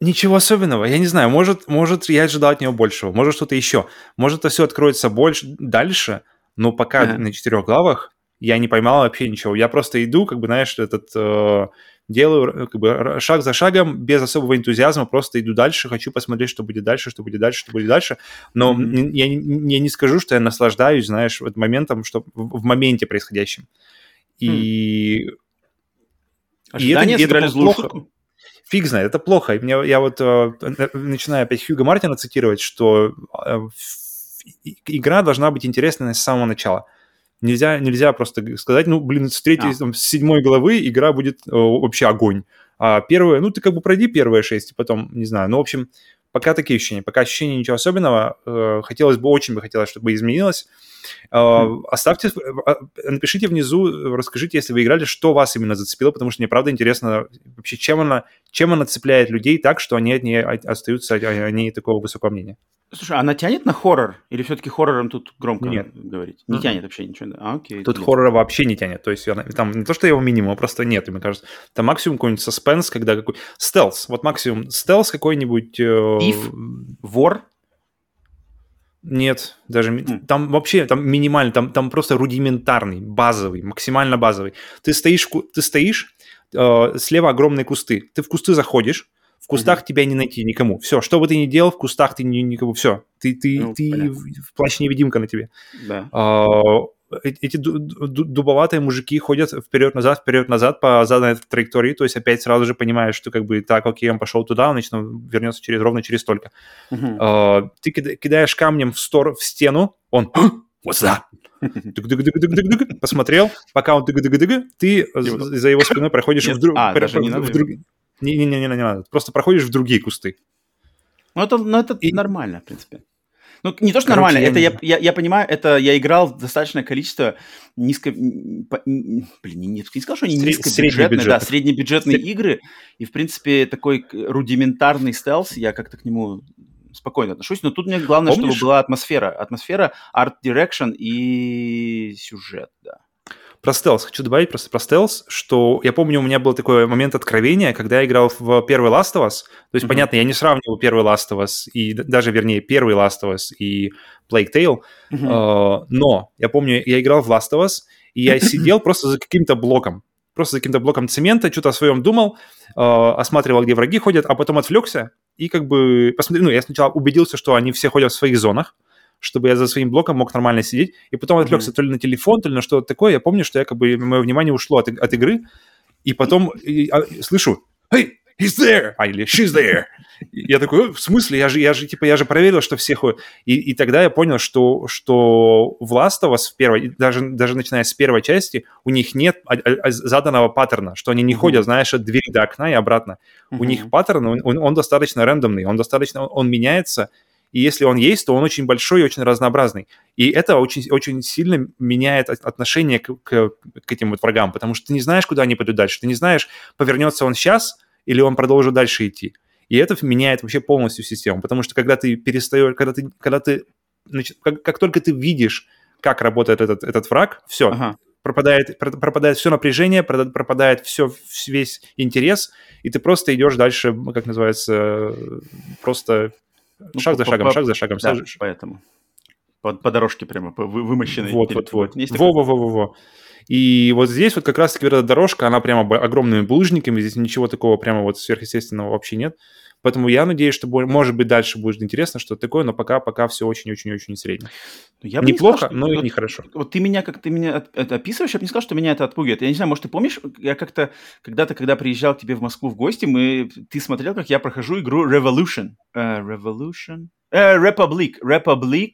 Ничего особенного, я не знаю, может, может я ожидал от него большего, может что-то еще, может это все откроется больше дальше, но пока ага. на четырех главах я не поймал вообще ничего. Я просто иду, как бы, знаешь, этот э, делаю как бы шаг за шагом без особого энтузиазма, просто иду дальше, хочу посмотреть, что будет дальше, что будет дальше, что будет дальше. Но mm-hmm. я, я не скажу, что я наслаждаюсь, знаешь, вот моментом, что в, моменте происходящем. И, mm. и это, и это плохо. Шутку? фиг знает, это плохо. Мне, я вот э, начинаю опять Хьюга Мартина цитировать, что э, игра должна быть интересной с самого начала. Нельзя, нельзя просто сказать, ну, блин, с третьей, а. там, с седьмой главы игра будет э, вообще огонь. А первая, ну, ты как бы пройди первые шесть, и потом, не знаю, ну, в общем, пока такие ощущения, пока ощущения ничего особенного. Э, хотелось бы, очень бы хотелось, чтобы изменилось. Mm. Оставьте, а, напишите внизу, расскажите, если вы играли, что вас именно зацепило, потому что мне правда интересно вообще, чем она, чем она цепляет людей так, что они от нее остаются, о ней такого высокого мнения. Слушай, она тянет на хоррор? Или все-таки хоррором тут громко нет. говорить? Не mm-hmm. тянет вообще ничего? А, окей. Тут хоррора вообще не тянет. То есть там не то, что его минимум, а просто нет, мне кажется. Там максимум какой-нибудь саспенс, когда какой... Стелс. Вот максимум стелс какой-нибудь... Э... Вор? Нет, даже mm. там вообще там минимально, там, там просто рудиментарный, базовый, максимально базовый. Ты стоишь, ты стоишь, э, слева огромные кусты. Ты в кусты заходишь, в кустах mm-hmm. тебя не найти никому. Все, что бы ты ни делал, в кустах ты ни, никому. Все, ты, ты, ну, ты в плащ невидимка на тебе. Да. А, эти дубоватые мужики ходят вперед-назад, вперед-назад по заданной траектории, то есть опять сразу же понимаешь, что как бы так, окей, он пошел туда, он он вернется через, ровно через столько. Uh-huh. Uh, ты кидаешь камнем в, стор, в стену, он What's that? Посмотрел, пока он ты за его спиной проходишь в, а, в, друг, не-не-не, не надо. Просто проходишь в другие кусты. Ну, это, ну, это и... нормально, в принципе. Ну, не то, что Короче, нормально, я... это я, я, я понимаю, это я играл достаточное количество низко... Блин, не, не сказал, что они низкобюджетные, да, среднебюджетные Сред... игры, и, в принципе, такой рудиментарный стелс, я как-то к нему спокойно отношусь, но тут мне главное, Помнишь? чтобы была атмосфера. Атмосфера, art direction и сюжет, да. Про стелс хочу добавить просто про стелс, что я помню, у меня был такой момент откровения, когда я играл в первый Last of Us. То есть, mm-hmm. понятно, я не сравниваю первый Last of Us и даже, вернее, первый Last of Us и Plague Tale, mm-hmm. э, но я помню, я играл в Last of Us, и я сидел просто за каким-то блоком, просто за каким-то блоком цемента, что-то о своем думал, э, осматривал, где враги ходят, а потом отвлекся и как бы посмотрел, ну, я сначала убедился, что они все ходят в своих зонах, чтобы я за своим блоком мог нормально сидеть. И потом отвлекся mm-hmm. то ли на телефон, то ли на что-то такое. Я помню, что я как бы мое внимание ушло от, от игры, и потом и, а, слышу «Hey, he's there!» а, или «She's there!» Я такой, в смысле? Я же, я же, типа, я же проверил, что всех... И, и тогда я понял, что, что в Last of Us в первой, даже, даже начиная с первой части, у них нет заданного паттерна, что они не mm-hmm. ходят, знаешь, от двери до окна и обратно. Mm-hmm. У них паттерн, он, он, он достаточно рандомный, он достаточно, он меняется, и если он есть, то он очень большой и очень разнообразный. И это очень, очень сильно меняет отношение к, к, к этим вот врагам, потому что ты не знаешь, куда они пойдут дальше. Ты не знаешь, повернется он сейчас или он продолжит дальше идти. И это меняет вообще полностью систему, потому что когда ты перестаешь, когда ты, когда ты, значит, как, как только ты видишь, как работает этот, этот враг, все, ага. пропадает, пропадает все напряжение, пропадает все, весь интерес, и ты просто идешь дальше, как называется, просто ну, шаг за шагом, по, шаг за шагом. Да, сажешь. поэтому. По, по дорожке прямо, по вымощенной. Вот, вот, вот. Во-во-во-во. И вот здесь вот как раз-таки эта дорожка, она прямо огромными булыжниками, здесь ничего такого прямо вот сверхъестественного вообще нет. Поэтому я надеюсь, что, может быть, дальше будет интересно что-то такое, но пока, пока все очень-очень-очень средне. Ну, я Неплохо, не сказал, но вот, и нехорошо. Вот ты меня, как ты меня это описываешь, я бы не сказал, что меня это отпугивает. Я не знаю, может, ты помнишь, я как-то когда-то, когда приезжал к тебе в Москву в гости, мы, ты смотрел, как я прохожу игру Revolution. Uh, Revolution? Uh, Republic. Republic.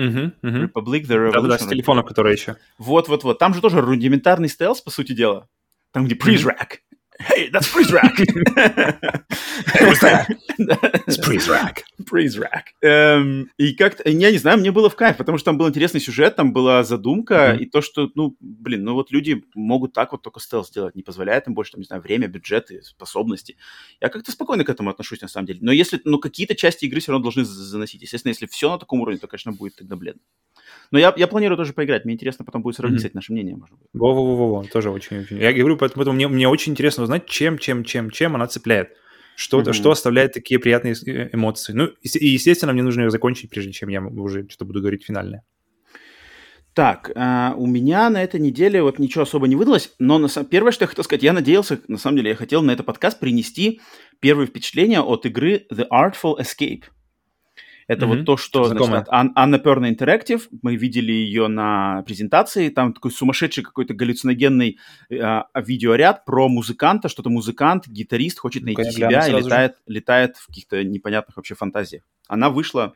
Uh-huh, uh-huh. Republic, The Revolution. Да, да, с телефона, который еще. Вот-вот-вот. Там же тоже рудиментарный стелс, по сути дела. Там, где призрак. Hey, that's freeze rack. What's that? It's freeze rack. Praise Rack. Эм, и как-то, я не знаю, мне было в кайф, потому что там был интересный сюжет, там была задумка, mm-hmm. и то, что, ну, блин, ну вот люди могут так вот только стелс сделать, не позволяет им больше, там, не знаю, время, бюджеты, способности. Я как-то спокойно к этому отношусь, на самом деле. Но если, ну, какие-то части игры все равно должны заносить. Естественно, если все на таком уровне, то, конечно, будет тогда бледно. Но я, я планирую тоже поиграть. Мне интересно потом будет сравнить, mm-hmm. наше мнение, может быть. Во-во-во, тоже очень-очень. Я говорю, поэтому мне, мне очень интересно узнать, чем, чем, чем, чем она цепляет. Что-то, mm-hmm. что оставляет такие приятные э, эмоции. Ну, и, естественно, мне нужно ее закончить, прежде чем я уже что-то буду говорить финальное. Так, э, у меня на этой неделе вот ничего особо не выдалось, но на, первое, что я хотел сказать, я надеялся, на самом деле, я хотел на этот подкаст принести первые впечатления от игры The Artful Escape. Это mm-hmm. вот то, что значит, Ан- Анна Перна Interactive. Мы видели ее на презентации. Там такой сумасшедший какой-то галлюциногенный э, видеоряд про музыканта, что-то музыкант, гитарист хочет найти ну себя и летает, летает в каких-то непонятных вообще фантазиях. Она вышла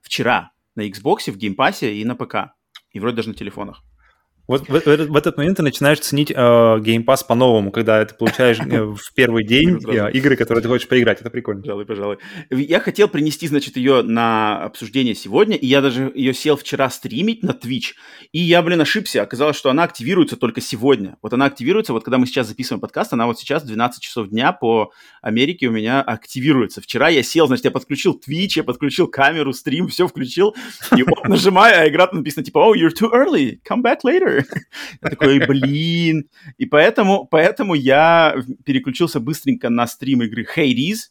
вчера на Xbox, в Game Pass е и на ПК. И вроде даже на телефонах. Вот в, в, в этот момент ты начинаешь ценить э, Game Pass по-новому, когда ты получаешь э, в первый день э, игры, которые ты хочешь поиграть. Это прикольно. Пожалуй, пожалуй. Я хотел принести, значит, ее на обсуждение сегодня, и я даже ее сел вчера стримить на Twitch, и я, блин, ошибся. Оказалось, что она активируется только сегодня. Вот она активируется, вот когда мы сейчас записываем подкаст, она вот сейчас в 12 часов дня по Америке у меня активируется. Вчера я сел, значит, я подключил Twitch, я подключил камеру, стрим, все включил, и вот нажимаю, а игра написано типа, oh, you're too early, come back later. Я такой, блин. И поэтому, поэтому я переключился быстренько на стрим игры Hades,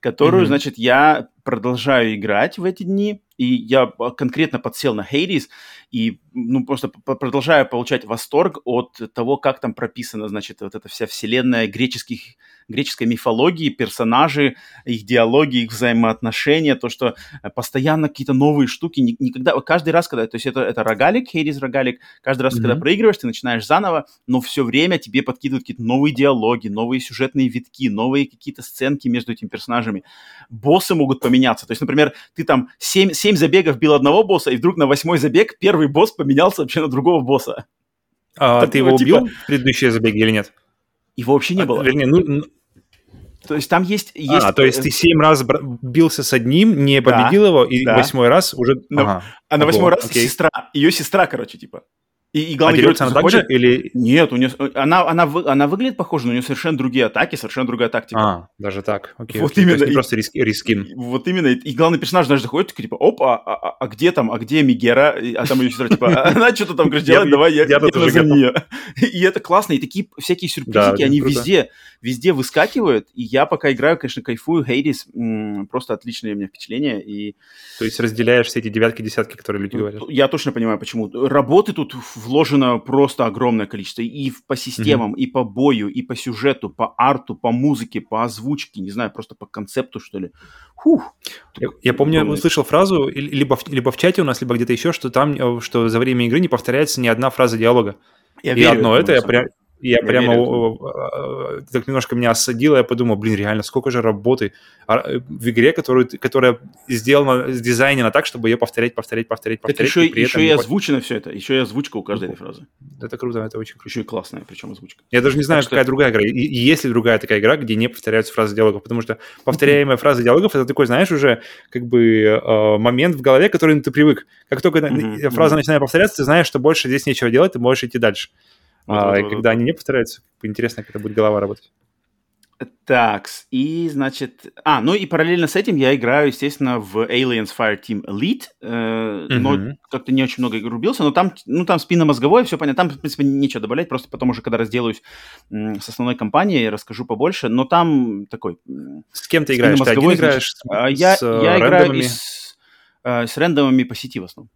которую, mm-hmm. значит, я продолжаю играть в эти дни. И я конкретно подсел на Hades и ну, просто продолжаю получать восторг от того, как там прописана, значит, вот эта вся вселенная греческих греческой мифологии, персонажи, их диалоги, их взаимоотношения, то, что э, постоянно какие-то новые штуки, никогда, каждый раз, когда, то есть это, это рогалик, Хейдис рогалик, каждый раз, mm-hmm. когда проигрываешь, ты начинаешь заново, но все время тебе подкидывают какие-то новые диалоги, новые сюжетные витки, новые какие-то сценки между этими персонажами. Боссы могут поменяться, то есть, например, ты там 7, 7 забегов бил одного босса, и вдруг на восьмой забег первый босс поменялся вообще на другого босса. А так, ты его типа... убил в предыдущие забеги или нет? Его вообще не а, было. Вернее, ну, то есть там есть... есть... А, то есть ты семь раз бился с одним, не победил да, его, и да. восьмой раз уже... Но, ага. А на восьмой раз окей. сестра, ее сестра, короче, типа. И, и главный а герой она так же или... Нет, у нее, она, она, она выглядит похоже, но у нее совершенно другие атаки, совершенно другая тактика. А, даже так, окей. Вот окей. именно. не и, просто риск, рискин. Вот именно. И главный персонаж даже заходит, типа, опа, а, а, а где там, а где Мигера? А там ее сестра, типа, она что-то там, говорит, делает, давай я, я, я за нее. И это классно, и такие всякие сюрпризики, они везде, везде выскакивают, и я пока играю, конечно, кайфую, Хейдис, просто отличное у меня впечатление. И... То есть разделяешь все эти девятки, десятки, которые люди говорят? Я точно понимаю, почему. Работы тут вложено просто огромное количество. И по системам, mm-hmm. и по бою, и по сюжету, по арту, по музыке, по озвучке, не знаю, просто по концепту, что ли. Фух. Я, я помню, огромное. услышал фразу, либо, либо в чате у нас, либо где-то еще, что там, э, что за время игры не повторяется ни одна фраза диалога. Я и верю, одно это, я прям, я, я прямо верю. так немножко меня осадило, я подумал, блин, реально, сколько же работы э, в игре, которую, которая сделана, дизайнена так, чтобы ее повторять, повторять, повторять, повторять. Так еще, и, еще и озвучено все это, еще и озвучка у каждой этой фразы. Это круто, это очень круто. Еще и классная, причем озвучка. Я даже не знаю, так какая что... другая игра, и, и есть ли другая такая игра, где не повторяются фразы диалогов, потому что повторяемая фраза диалогов, это такой, знаешь, уже как бы э, момент в голове, к которому ты привык. Как только фраза начинает повторяться, ты знаешь, что больше здесь нечего делать, ты можешь идти дальше. Вот, а, вот, вот, когда вот. они не повторяются, интересно, как это будет голова работать. Так, и, значит... А, ну и параллельно с этим я играю, естественно, в Aliens Fireteam Elite, э, mm-hmm. но как-то не очень много рубился, но там, ну, там спинномозговое, все понятно, там, в принципе, нечего добавлять, просто потом уже, когда разделаюсь с основной компанией, расскажу побольше, но там такой... С кем ты играешь? Ты один играешь? Значит, я, с я играю с, э, с рендомами по сети в основном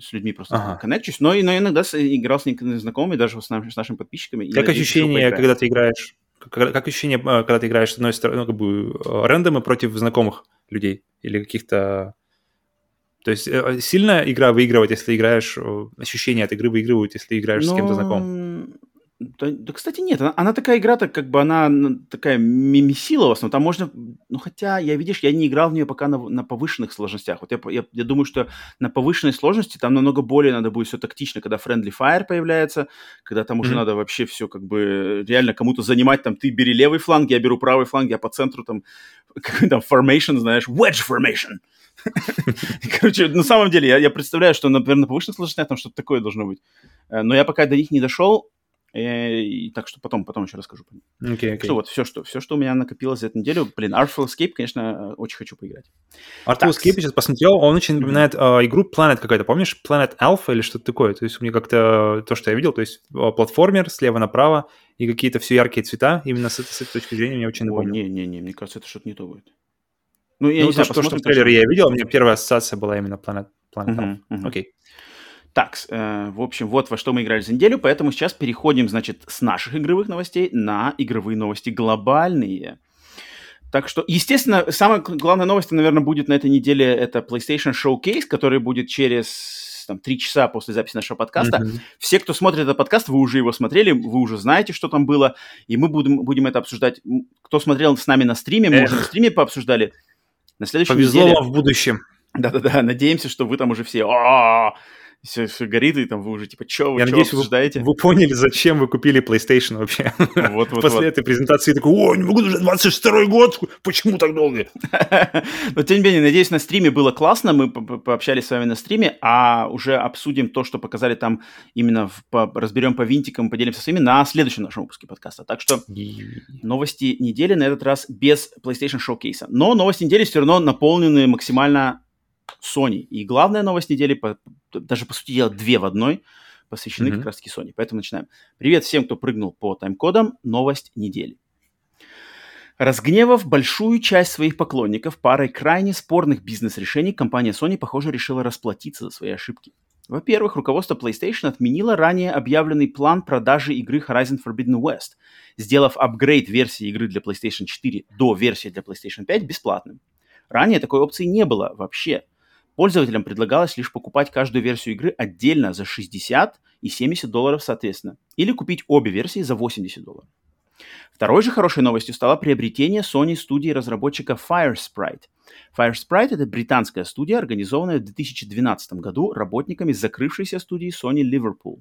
с людьми просто ага. коннекчусь, но, но иногда играл с некоторыми знакомыми, даже с, нами, с нашими подписчиками. Как ощущение, когда ты играешь? Как, как ощущение, э, когда ты играешь с одной стороны, ну, как бы э, рандомы против знакомых людей или каких-то... То есть э, сильная игра выигрывает, если играешь... Ощущения от игры выигрывают, если играешь но... с кем-то знакомым? Да, да, кстати, нет. Она, она такая игра, так как бы она такая мимисила в основном. Там можно... Ну, хотя, я, видишь, я не играл в нее пока на, на повышенных сложностях. Вот я, я, я думаю, что на повышенной сложности там намного более надо будет все тактично, когда Friendly Fire появляется, когда там уже mm-hmm. надо вообще все как бы реально кому-то занимать. Там ты бери левый фланг, я беру правый фланг, я по центру там какой там formation, знаешь, wedge formation. Короче, на самом деле, я, я представляю, что, например, на повышенных сложностях там что-то такое должно быть. Э, но я пока до них не дошел, Э, и, так что потом, потом еще расскажу. Okay, okay. Что вот, все что, все, что у меня накопилось за эту неделю. Блин, Artful Escape, конечно, очень хочу поиграть. Artful Escape я сейчас посмотрел, он очень напоминает mm-hmm. э, игру Planet какая-то, помнишь? Planet Alpha или что-то такое. То есть у меня как-то то, что я видел, то есть платформер слева направо и какие-то все яркие цвета. Именно с, с этой точки зрения мне очень напомнит. Не-не-не, мне кажется, это что-то не то будет. Ну, я ну, не то, знаю, что, что в трейлере я видел, у меня первая ассоциация была именно Planet, Planet uh-huh, Alpha. Uh-huh. Окей. Okay. Так, э, в общем, вот во что мы играли за неделю, поэтому сейчас переходим, значит, с наших игровых новостей на игровые новости глобальные. Так что, естественно, самая главная новость, наверное, будет на этой неделе это PlayStation Showcase, который будет через там, три часа после записи нашего подкаста. Mm-hmm. Все, кто смотрит этот подкаст, вы уже его смотрели, вы уже знаете, что там было, и мы будем, будем это обсуждать. Кто смотрел с нами на стриме, мы Эх. уже на стриме пообсуждали. На следующей Повезло неделе... вам в будущем. Да-да-да, надеемся, что вы там уже все все, все горит, и там вы уже типа, что вы, Я надеюсь, обсуждаете? Вы, вы поняли, зачем вы купили PlayStation вообще. Вот, вот, После вот. этой презентации такой, о, не могу уже 22 год, почему так долго? Но тем не менее, надеюсь, на стриме было классно, мы пообщались с вами на стриме, а уже обсудим то, что показали там именно, в, по, разберем по винтикам, поделимся своими на следующем нашем выпуске подкаста. Так что новости недели на этот раз без PlayStation Showcase. Но новости недели все равно наполнены максимально Sony. И главная новость недели, по, даже по сути дела две в одной, посвящены mm-hmm. как раз-таки Sony. Поэтому начинаем. Привет всем, кто прыгнул по тайм-кодам. Новость недели. Разгневав большую часть своих поклонников парой крайне спорных бизнес-решений, компания Sony, похоже, решила расплатиться за свои ошибки. Во-первых, руководство PlayStation отменило ранее объявленный план продажи игры Horizon Forbidden West, сделав апгрейд версии игры для PlayStation 4 до версии для PlayStation 5 бесплатным. Ранее такой опции не было вообще – Пользователям предлагалось лишь покупать каждую версию игры отдельно за 60 и 70 долларов соответственно, или купить обе версии за 80 долларов. Второй же хорошей новостью стало приобретение Sony студии разработчика Firesprite. Firesprite – это британская студия, организованная в 2012 году работниками закрывшейся студии Sony Liverpool.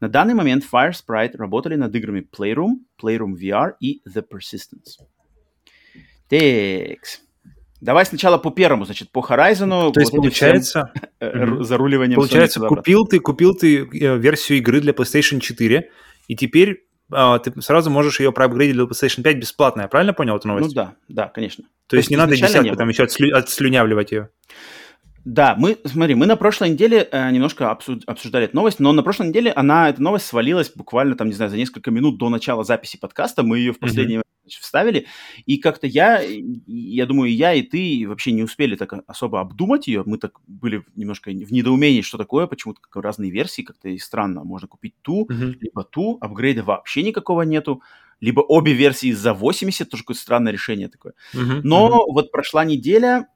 На данный момент Firesprite работали над играми Playroom, Playroom VR и The Persistence. Текс. Давай сначала по первому, значит, по Horizon. То есть, вот получается, всем, заруливанием получается, купил ты, купил ты э, версию игры для PlayStation 4, и теперь а, ты сразу можешь ее проапгрейдить для PlayStation 5 бесплатно. Я правильно понял эту новость? Ну да, да, конечно. То, То есть, есть не надо десятку там еще отслю, отслюнявливать ее. Да, мы, смотри, мы на прошлой неделе э, немножко обсуд, обсуждали эту новость, но на прошлой неделе она, эта новость свалилась буквально там, не знаю, за несколько минут до начала записи подкаста, мы ее в последнее mm-hmm. вставили, и как-то я, я думаю, я и ты вообще не успели так особо обдумать ее, мы так были немножко в недоумении, что такое, почему-то как разные версии, как-то и странно, можно купить ту, mm-hmm. либо ту, апгрейда вообще никакого нету, либо обе версии за 80, тоже какое-то странное решение такое. Mm-hmm. Но mm-hmm. вот прошла неделя,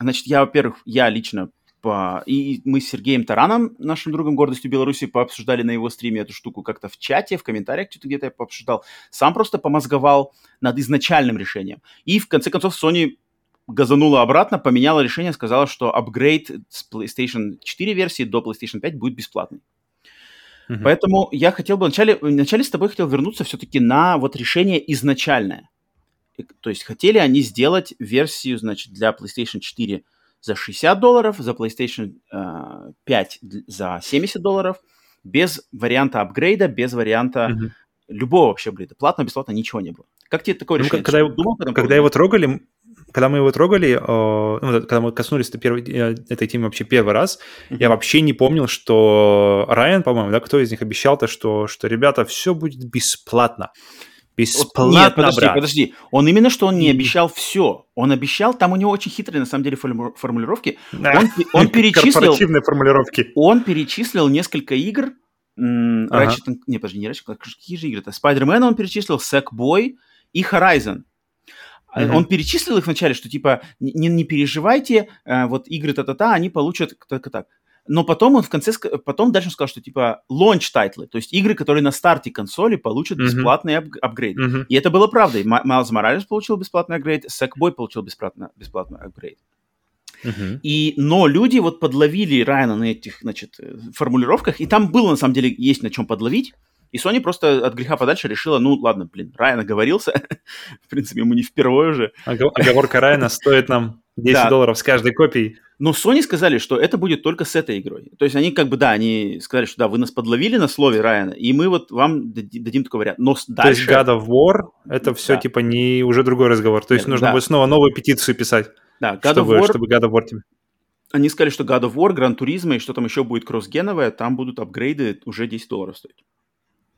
Значит, я, во-первых, я лично по... И мы с Сергеем Тараном, нашим другом гордостью Беларуси, пообсуждали на его стриме эту штуку как-то в чате, в комментариях что-то где-то я пообсуждал. Сам просто помозговал над изначальным решением. И в конце концов Sony газанула обратно, поменяла решение, сказала, что апгрейд с PlayStation 4 версии до PlayStation 5 будет бесплатный. Mm-hmm. Поэтому я хотел бы вначале, вначале с тобой хотел вернуться все-таки на вот решение изначальное. То есть хотели они сделать версию, значит, для PlayStation 4 за 60 долларов, за PlayStation э, 5 за 70 долларов, без варианта апгрейда, без варианта mm-hmm. любого вообще апгрейда. Платно, бесплатно, ничего не было. Как тебе такое ну, решение? Когда, его, думал, когда, когда его трогали, когда мы его трогали, э, ну, когда мы коснулись первой, э, этой темы вообще первый раз, mm-hmm. я вообще не помнил, что Райан, по-моему, да, кто из них обещал-то, что, что ребята, все будет бесплатно. Бесплатно, Нет, подожди, брат. подожди. Он именно что он не обещал все. Он обещал, там у него очень хитрые на самом деле формулировки. Да. Он, он перечислил... Корпоративные формулировки. Он перечислил несколько игр. Ага. Ratchet, не, подожди, не Ratchet, какие же игры-то? Spider-Man он перечислил, Sackboy и Horizon. Mm-hmm. Он перечислил их вначале, что типа не, не переживайте, э, вот игры та-та-та, они получат так-так. Но потом он в конце, потом дальше сказал, что типа launch title ы, то есть игры, которые на старте консоли получат бесплатный mm-hmm. апгрейд. Mm-hmm. И это было правдой. Miles Morales получил бесплатный апгрейд, Sackboy получил бесплатный, бесплатный апгрейд. Uh-huh. И, но люди вот подловили Райана на этих, значит, э, формулировках, и там было, на самом деле, есть на чем подловить. И Sony просто от греха подальше решила, ну, ладно, блин, Райан оговорился. в принципе, ему не впервые уже. Оговорка Райана стоит нам 10 да. долларов с каждой копией. Но Sony сказали, что это будет только с этой игрой. То есть они как бы, да, они сказали, что да, вы нас подловили на слове Райана, и мы вот вам дадим такой вариант. Но дальше... То есть God of War, это все да. типа не уже другой разговор. То есть Нет, нужно да. будет снова новую петицию писать. Да, God чтобы, of War... чтобы God of War тебе... Они сказали, что God of War, Gran Turismo и что там еще будет кроссгеновое, там будут апгрейды уже 10 долларов стоить.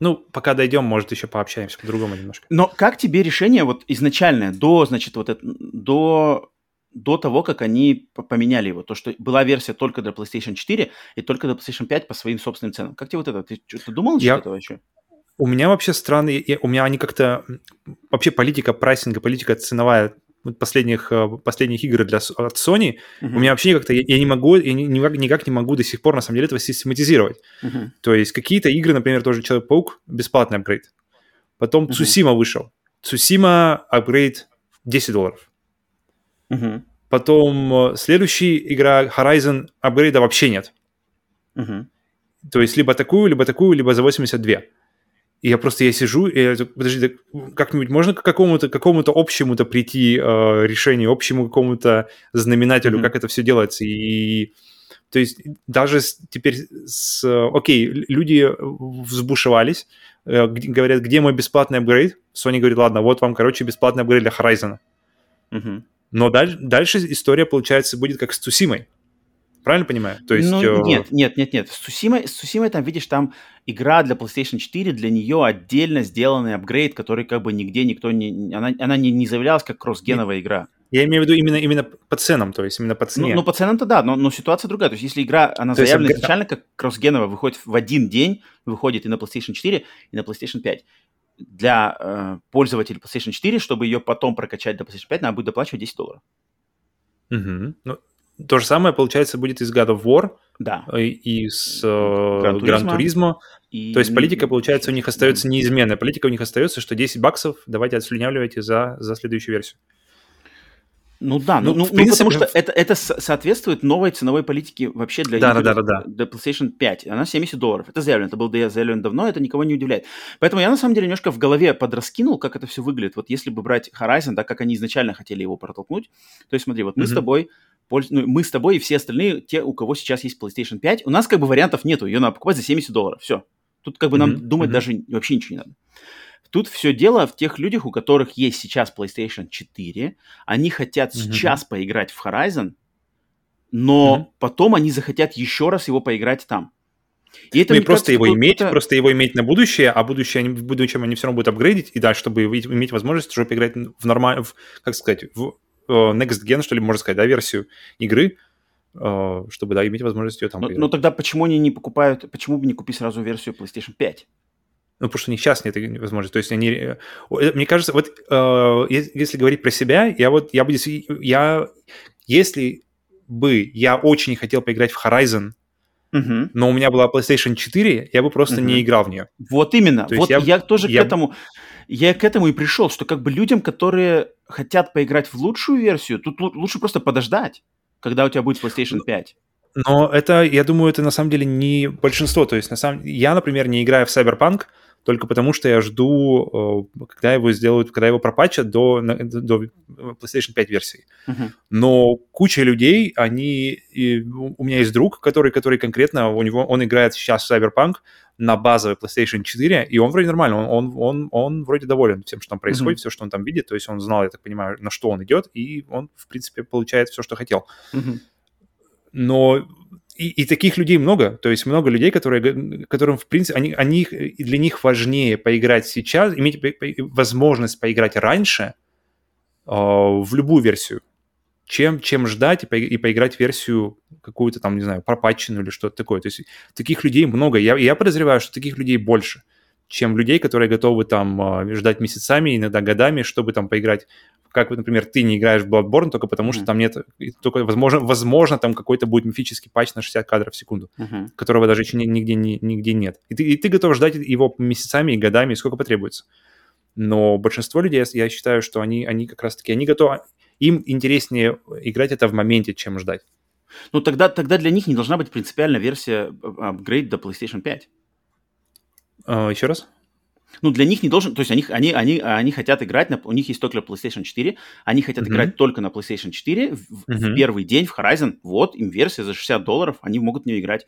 Ну, пока дойдем, может, еще пообщаемся по-другому немножко. Но как тебе решение вот изначальное, до, значит, вот это, до до того, как они поменяли его. То, что была версия только для PlayStation 4 и только для PlayStation 5 по своим собственным ценам. Как тебе вот это? Ты что-то думал насчет я... этого еще? У меня вообще странные... У меня они как-то... Вообще политика прайсинга, политика ценовая последних, э, последних игр для, от Sony, uh-huh. у меня вообще как-то... Я, я не могу, я никак, никак не могу до сих пор, на самом деле, этого систематизировать. Uh-huh. То есть какие-то игры, например, тоже Человек-паук, бесплатный апгрейд. Потом uh-huh. Цусима вышел. Цусима апгрейд 10 долларов. Угу. Потом э, следующая игра Horizon апгрейда вообще нет. Угу. То есть либо такую, либо такую, либо за 82. И я просто я сижу, и я, подожди, как-нибудь можно к какому-то какому общему-то прийти э, решению, общему какому-то знаменателю, mm-hmm. как это все делается. И то есть даже с, теперь с... Окей, люди взбушевались, э, говорят, где мой бесплатный апгрейд? Sony говорит, ладно, вот вам, короче, бесплатный апгрейд для Horizon. Mm-hmm. Но даль- дальше история, получается, будет как с Цусимой. Правильно понимаю? То есть, ну, э... Нет, нет, нет, нет. С Цусимой, с Цусимой там, видишь, там игра для PlayStation 4, для нее отдельно сделанный апгрейд, который как бы нигде никто не... Она, она не, не заявлялась как кроссгеновая игра. Я имею в виду именно, именно по ценам, то есть именно по цене. Ну, ну по ценам-то да, но, но ситуация другая. То есть если игра, она то заявлена есть, изначально как кроссгеновая, выходит в один день, выходит и на PlayStation 4, и на PlayStation 5 для э, пользователей PlayStation 4, чтобы ее потом прокачать до PlayStation 5, надо будет доплачивать 10 долларов. Угу. Ну, то же самое, получается, будет из God of War да. и, и с Gran Turismo. И... То есть политика, получается, у них остается неизменная. Политика у них остается, что 10 баксов давайте отслюнявливайте за, за следующую версию. Ну да, ну, ну, ну принципе... потому что это, это соответствует новой ценовой политике вообще для, да, игр, да, да, да. для PlayStation 5. Она 70 долларов. Это заявлено, это было заявлено давно, это никого не удивляет. Поэтому я на самом деле немножко в голове подраскинул, как это все выглядит. Вот если бы брать Horizon, так как они изначально хотели его протолкнуть, то есть смотри, вот мы mm-hmm. с тобой ну, мы с тобой и все остальные, те, у кого сейчас есть PlayStation 5, у нас как бы вариантов нету, ее надо покупать за 70 долларов, все. Тут как бы mm-hmm. нам думать mm-hmm. даже вообще ничего не надо. Тут все дело в тех людях, у которых есть сейчас PlayStation 4, они хотят mm-hmm. сейчас поиграть в Horizon, но mm-hmm. потом они захотят еще раз его поиграть там. И это ну и просто его иметь, просто его иметь на будущее, а будущее, в будущем они все равно будут апгрейдить, и да, чтобы иметь возможность уже поиграть в нормально, как сказать, в uh, next gen, что ли, можно сказать, да, версию игры, uh, чтобы, да, иметь возможность ее там но, но тогда почему они не покупают, почему бы не купить сразу версию PlayStation 5? Ну, потому что у них сейчас нет возможности. То есть они... Э, мне кажется, вот э, если говорить про себя, я вот, я бы... Я, если бы я очень хотел поиграть в Horizon, Uh-huh. но у меня была PlayStation 4, я бы просто uh-huh. не играл в нее. Вот именно. То вот я, я тоже я... к этому, я к этому и пришел, что как бы людям, которые хотят поиграть в лучшую версию, тут лучше просто подождать, когда у тебя будет PlayStation 5. Но это, я думаю, это на самом деле не большинство. То есть, на самом я, например, не играю в Cyberpunk, только потому что я жду, э, когда его сделают, когда его пропатчат до, до PlayStation 5 версии. Uh-huh. Но куча людей, они... И у меня есть друг, который, который конкретно, у него, он играет сейчас в Cyberpunk на базовой PlayStation 4, и он вроде нормально, он, он, он, он вроде доволен тем, что там происходит, uh-huh. все, что он там видит, то есть он знал, я так понимаю, на что он идет, и он, в принципе, получает все, что хотел. Uh-huh. Но и, и таких людей много, то есть много людей, которые, которым, в принципе, они, они, для них важнее поиграть сейчас, иметь возможность поиграть раньше э, в любую версию, чем, чем ждать и, по, и поиграть версию какую-то там, не знаю, пропатченную или что-то такое. То есть таких людей много. Я, я подозреваю, что таких людей больше, чем людей, которые готовы там э, ждать месяцами, иногда годами, чтобы там поиграть как, например, ты не играешь в Bloodborne только потому, что там нет, только, возможно, возможно там какой-то будет мифический патч на 60 кадров в секунду, Мгм. которого даже еще ни- нигде, ни- нигде нет. И ты, и ты готов ждать его месяцами и годами, сколько потребуется. Но большинство людей, я- считаю, что они, они как раз-таки, они готовы, им интереснее играть это в моменте, чем ждать. Ну, тогда, тогда для них не должна быть принципиальная версия э, апгрейд до PlayStation 5. А, еще раз? Ну, для них не должен... То есть они, они, они, они хотят играть... На, у них есть только PlayStation 4. Они хотят Мгм. играть только на PlayStation 4. В, в Мгм. первый день в Horizon. Вот, им версия за 60 долларов. Они могут в нее играть.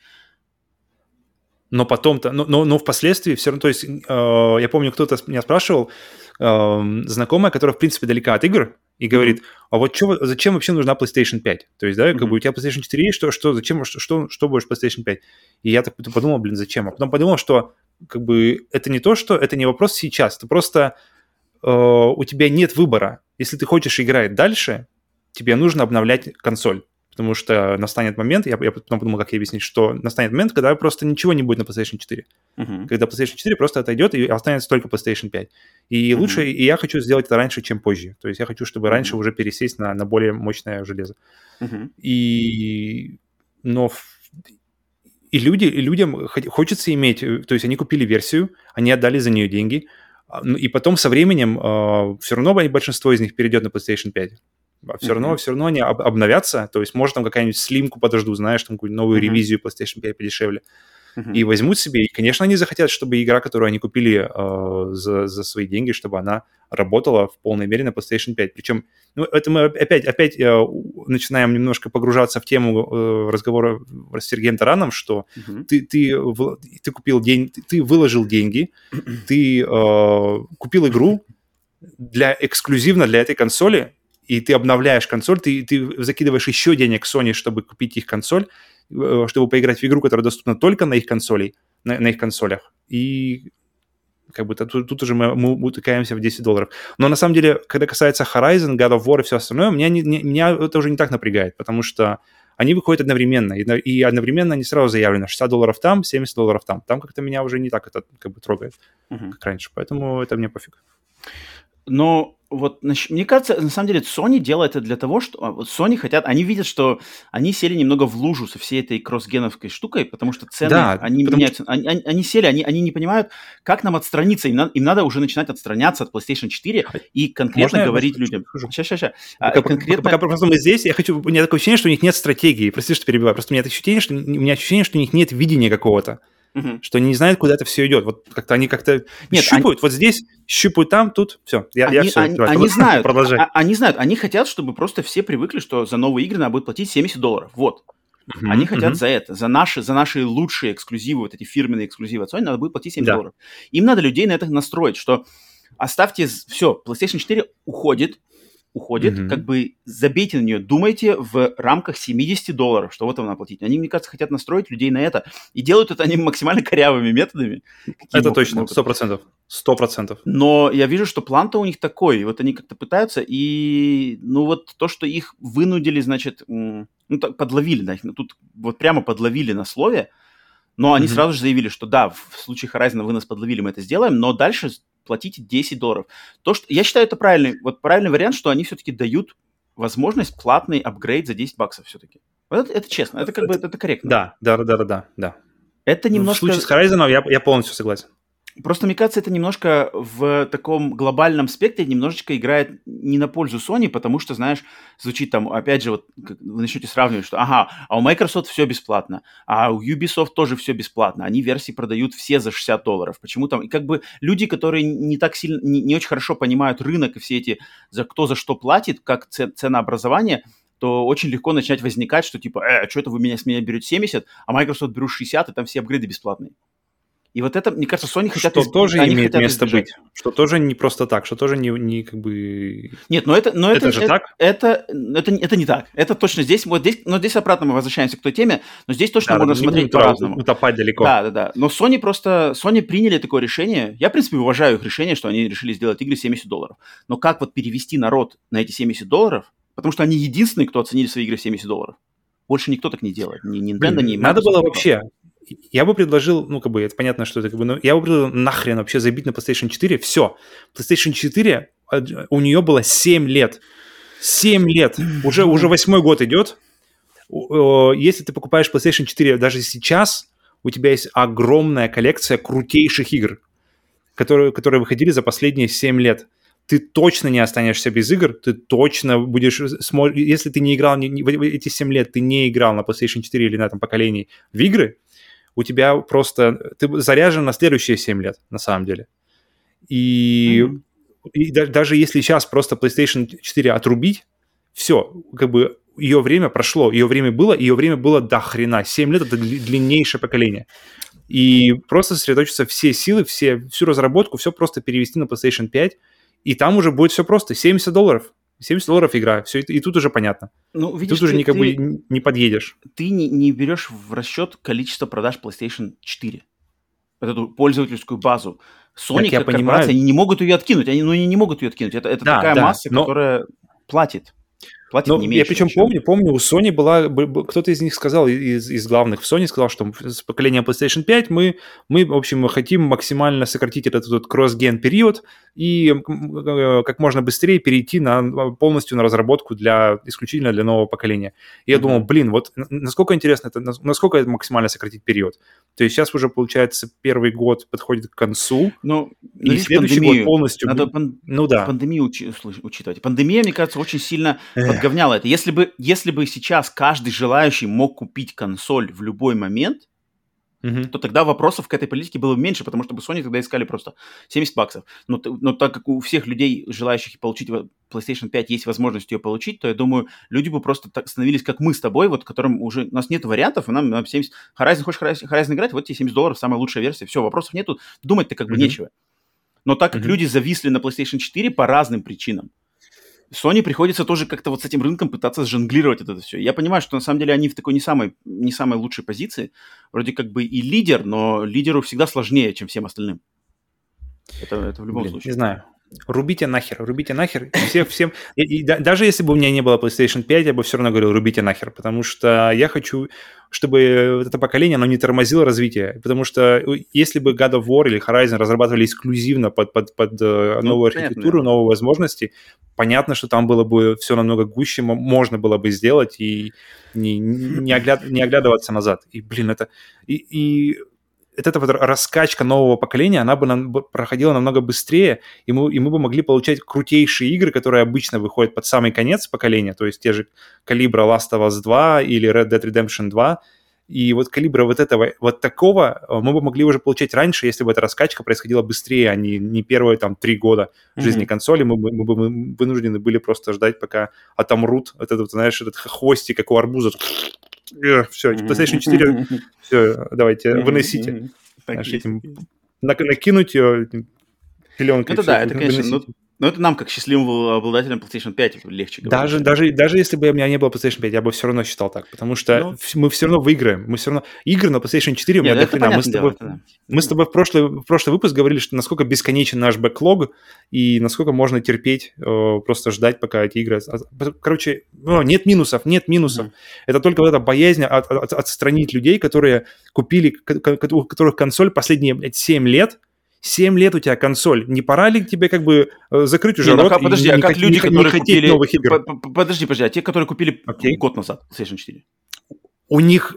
но потом-то, но, но, но впоследствии все равно, то есть, э, я помню, кто-то меня спрашивал, э, знакомая, которая, в принципе, далека от игр, и говорит, а вот чё, зачем вообще нужна PlayStation 5? То есть, да, как Мгм. бы у тебя PlayStation 4 есть, что, что, зачем, что, что, что будешь PlayStation 5? И я так подумал, блин, зачем? А потом подумал, что как бы это не то, что это не вопрос сейчас, это просто э, у тебя нет выбора. Если ты хочешь играть дальше, тебе нужно обновлять консоль. Потому что настанет момент, я, я потом подумал, как ей объяснить, что настанет момент, когда просто ничего не будет на PlayStation 4 Мгм. когда PlayStation 4 просто отойдет и останется только PlayStation 5. И Мгм. лучше, и я хочу сделать это раньше, чем позже. То есть я хочу, чтобы Мгм. раньше уже пересесть на, на более мощное железо. Мгм. И... Но... в- И, люди, и людям хо- хочется иметь... э, То есть они купили версию, они отдали за нее деньги, а, ну, и потом со временем все равно большинство из них перейдет на PlayStation 5. Все равно, Мгм. все равно они об- обновятся, то есть, может, там какая-нибудь слимку подожду, знаешь, там какую-нибудь новую Мгм. ревизию PlayStation 5 подешевле И возьмут себе. И, конечно, они захотят, чтобы игра, которую они купили э, за, за свои деньги, чтобы она работала в полной мере на PlayStation 5. Причем, ну, это мы опять, опять э, начинаем немножко погружаться в тему э, разговора с Сергеем Тараном, что Мгм. ты, ты, в- ты купил день, ты, ты выложил деньги, ты э, купил игру для, эксклюзивно для этой консоли, и ты обновляешь консоль, ты, ты закидываешь еще денег Sony, чтобы купить их консоль, чтобы поиграть в игру, которая доступна только на их консолей, на, на их консолях. И как бы тут, тут уже мы, мы утыкаемся в 10 долларов. Но на самом деле, когда касается Horizon, God of War и все остальное, меня, не, не- меня это уже не так напрягает, потому что они выходят одновременно, и, одновременно они сразу заявлено 60 долларов там, 70 долларов там. Там как-то меня уже не так это как бы трогает, Мгм. как раньше, поэтому это мне пофиг. Но вот мне кажется, на самом деле Sony делает это для того, что а, Sony хотят, они видят, что они сели немного в лужу со всей этой кроссгеновской штукой, потому что цены, Да, они потому меняются, они, они- они сели, они, они не понимают, как нам отстраниться, им, на- им надо уже начинать отстраняться от PlayStation 4 и конкретно Можно я говорить скажу? людям. Сейчас, сейчас, сейчас. Пока, пока- пока просто мы здесь, я хочу, у меня такое ощущение, что у них нет стратегии. Прости, что перебиваю. Просто у меня такое ощущение, что у меня ощущение, что у них нет видения какого-то, что они не знают, куда это все идет. Вот как-то они как-то Нет, щупают, вот здесь, щупают там, тут, все. Я, я они, все. они- они знают, Продолжай. а- они знают, они хотят, чтобы просто все привыкли, что за новые игры надо будет платить 70 долларов. Вот. Мгм, Они хотят мгм. за это, за наши, за наши лучшие эксклюзивы, вот эти фирменные эксклюзивы от Sony, надо будет платить 70 Да. долларов. Им надо людей на это настроить, что оставьте, все, PlayStation 4 уходит, уходит, Мгм. как бы забейте на нее, думайте в рамках 70 долларов, что вот вам надо платить. Они, мне кажется, хотят настроить людей на это, и делают это они максимально корявыми методами. Это могут- точно, сто процентов. Сто процентов. Но я вижу, что план-то у них такой, и вот они как-то пытаются, и ну вот то, что их вынудили, значит, ну так подловили, да, на- тут вот прямо подловили на слове, но они Мгм. сразу же заявили, что да, в случае Horizon вы нас подловили, мы это сделаем, но дальше платите 10 долларов. То, что я считаю, это правильный, вот правильный вариант, что они все-таки дают возможность платный апгрейд за 10 баксов все-таки. Вот это, это честно, это как бы это, это корректно. Да, да, да, да, да, да. Это В немножко... случае с Horizon я, я полностью согласен. Просто, мне кажется, это немножко в таком глобальном спектре немножечко играет не на пользу Sony, потому что, знаешь, звучит там, опять же, вот вы начнете сравнивать, что, ага, а у Microsoft все бесплатно, а у Ubisoft тоже все бесплатно, они версии продают все за 60 долларов. Почему там? И как бы люди, которые не так сильно, не, не очень хорошо понимают рынок и все эти, за кто за что платит, как це- ценообразование, то очень легко начинать возникать, что типа, э, что это вы меня с меня берете 70, а Microsoft берут 60, и там все апгрейды бесплатные. И вот это, мне кажется, Sony хотят... Что изб- тоже они имеет место избежать. быть. Что тоже не просто так, что тоже не, не как бы... Нет, но это, но это, Это же так? Это, это, это не так. Это точно здесь, вот здесь, но здесь обратно мы возвращаемся к той теме, но здесь точно Да, можно да, смотреть по-разному. Утопать далеко. Да, да, да. Но Sony просто, Sony приняли такое решение. Я, в принципе, уважаю их решение, что они решили сделать игры 70 долларов. Но как вот перевести народ на эти 70 долларов? Потому что они единственные, кто оценили свои игры в 70 долларов. Больше никто так не делает. Ни Nintendo, Блин, ни Надо Microsoft, было никто. вообще... Я бы предложил, ну, как бы, это понятно, что это как бы, но я бы предложил нахрен вообще забить на PlayStation 4, все. PlayStation 4 у нее было 7 лет. 7 лет. Уже, уже восьмой год идет. Если ты покупаешь PlayStation 4 даже сейчас, у тебя есть огромная коллекция крутейших игр, которые, которые выходили за последние 7 лет ты точно не останешься без игр, ты точно будешь... Если ты не играл не, эти 7 лет, ты не играл на PlayStation 4 или на этом поколении в игры, у тебя просто... Ты заряжен на следующие 7 лет, на самом деле. И, mm-hmm. и да, даже если сейчас просто PlayStation 4 отрубить, все, как бы ее время прошло, ее время было, ее время было до хрена. 7 лет — это длиннейшее поколение. И просто сосредоточиться все силы, все, всю разработку, все просто перевести на PlayStation 5, и там уже будет все просто. 70 долларов. 70 долларов игра. Все, и тут уже понятно. Ну, видишь, тут уже ты, никак бы не подъедешь. Ты не, не берешь в расчет количество продаж PlayStation 4. Вот эту пользовательскую базу. Sony, как корпорация, они не могут ее откинуть. Они, ну, они не могут ее откинуть. Это, это да, такая да, масса, но... которая платит платит Но не меньше. Я причем помню, помню, у Sony была, кто-то из них сказал, из, из главных в Sony сказал, что с поколения PlayStation 5 мы, мы, в общем, хотим максимально сократить этот, этот кросс-ген период и э, как можно быстрее перейти на, полностью на разработку для, исключительно для нового поколения. И я mm-hmm. думал, блин, вот насколько интересно это, насколько это максимально сократить период. То есть сейчас уже, получается, первый год подходит к концу, ну, и следующий пандемию. год полностью... Надо пан... ну, да. пандемию учи... учитывать. Пандемия, мне кажется, очень сильно подговняла это. Если бы, если бы сейчас каждый желающий мог купить консоль в любой момент, Uh-huh. то тогда вопросов к этой политике было меньше, потому что бы Sony тогда искали просто 70 баксов. Но, но так как у всех людей, желающих получить PlayStation 5, есть возможность ее получить, то я думаю, люди бы просто так становились, как мы с тобой, вот которым уже у нас нет вариантов, и нам, нам 70... Horizon, хочешь Horizon, Horizon играть, вот тебе 70 долларов, самая лучшая версия, все, вопросов нету, думать-то как бы uh-huh. нечего. Но так как uh-huh. люди зависли на PlayStation 4 по разным причинам, Sony приходится тоже как-то вот с этим рынком пытаться жонглировать это все. Я понимаю, что на самом деле они в такой не самой, не самой лучшей позиции. Вроде как бы и лидер, но лидеру всегда сложнее, чем всем остальным. Это, это в любом Блин, случае. Не знаю рубите нахер, рубите нахер. Всех, всем... И, и, да, даже если бы у меня не было PlayStation 5, я бы все равно говорил, рубите нахер, потому что я хочу, чтобы это поколение, оно не тормозило развитие. Потому что если бы God of War или Horizon разрабатывали эксклюзивно под, под, под э, ну, новую понятно. архитектуру, новые возможности, понятно, что там было бы все намного гуще, можно было бы сделать и не, не, огляд, не оглядываться назад. И, блин, это... И, и вот эта вот раскачка нового поколения, она бы нам, проходила намного быстрее, и мы, и мы бы могли получать крутейшие игры, которые обычно выходят под самый конец поколения, то есть те же калибра Last of Us 2 или Red Dead Redemption 2, и вот калибра вот этого, вот такого э, мы бы могли уже получать раньше, если бы эта раскачка происходила быстрее, а не, не первые там три года жизни mm-hmm. консоли. Мы бы, мы бы вынуждены были просто ждать, пока отомрут этот, знаешь, этот хвостик, как у арбуза все, PlayStation 4, все, давайте, выносите. Накинуть ее пеленкой. Это да, это, конечно, но это нам, как счастливым обладателям PlayStation 5, легче говорить. Даже, даже, даже если бы у меня не было PlayStation 5, я бы все равно считал так, потому что ну, мы все равно выиграем. Мы все равно... Игры на PlayStation 4 у меня Нет, до Мы с тобой, дело, мы с тобой в, прошлый, в прошлый выпуск говорили, что насколько бесконечен наш бэклог и насколько можно терпеть, э, просто ждать, пока эти игры... Короче, ну, нет минусов, нет минусов. Mm-hmm. Это только вот эта боязнь от, от, отстранить людей, которые купили, у которых консоль последние, блядь, 7 лет, 7 лет у тебя консоль, не пора ли тебе как бы э, закрыть уже не, ну, рот ну, подожди, а как не, люди, не, которые не купили... новых игр? Подожди, подожди, а те, которые купили okay. год назад PlayStation 4? У них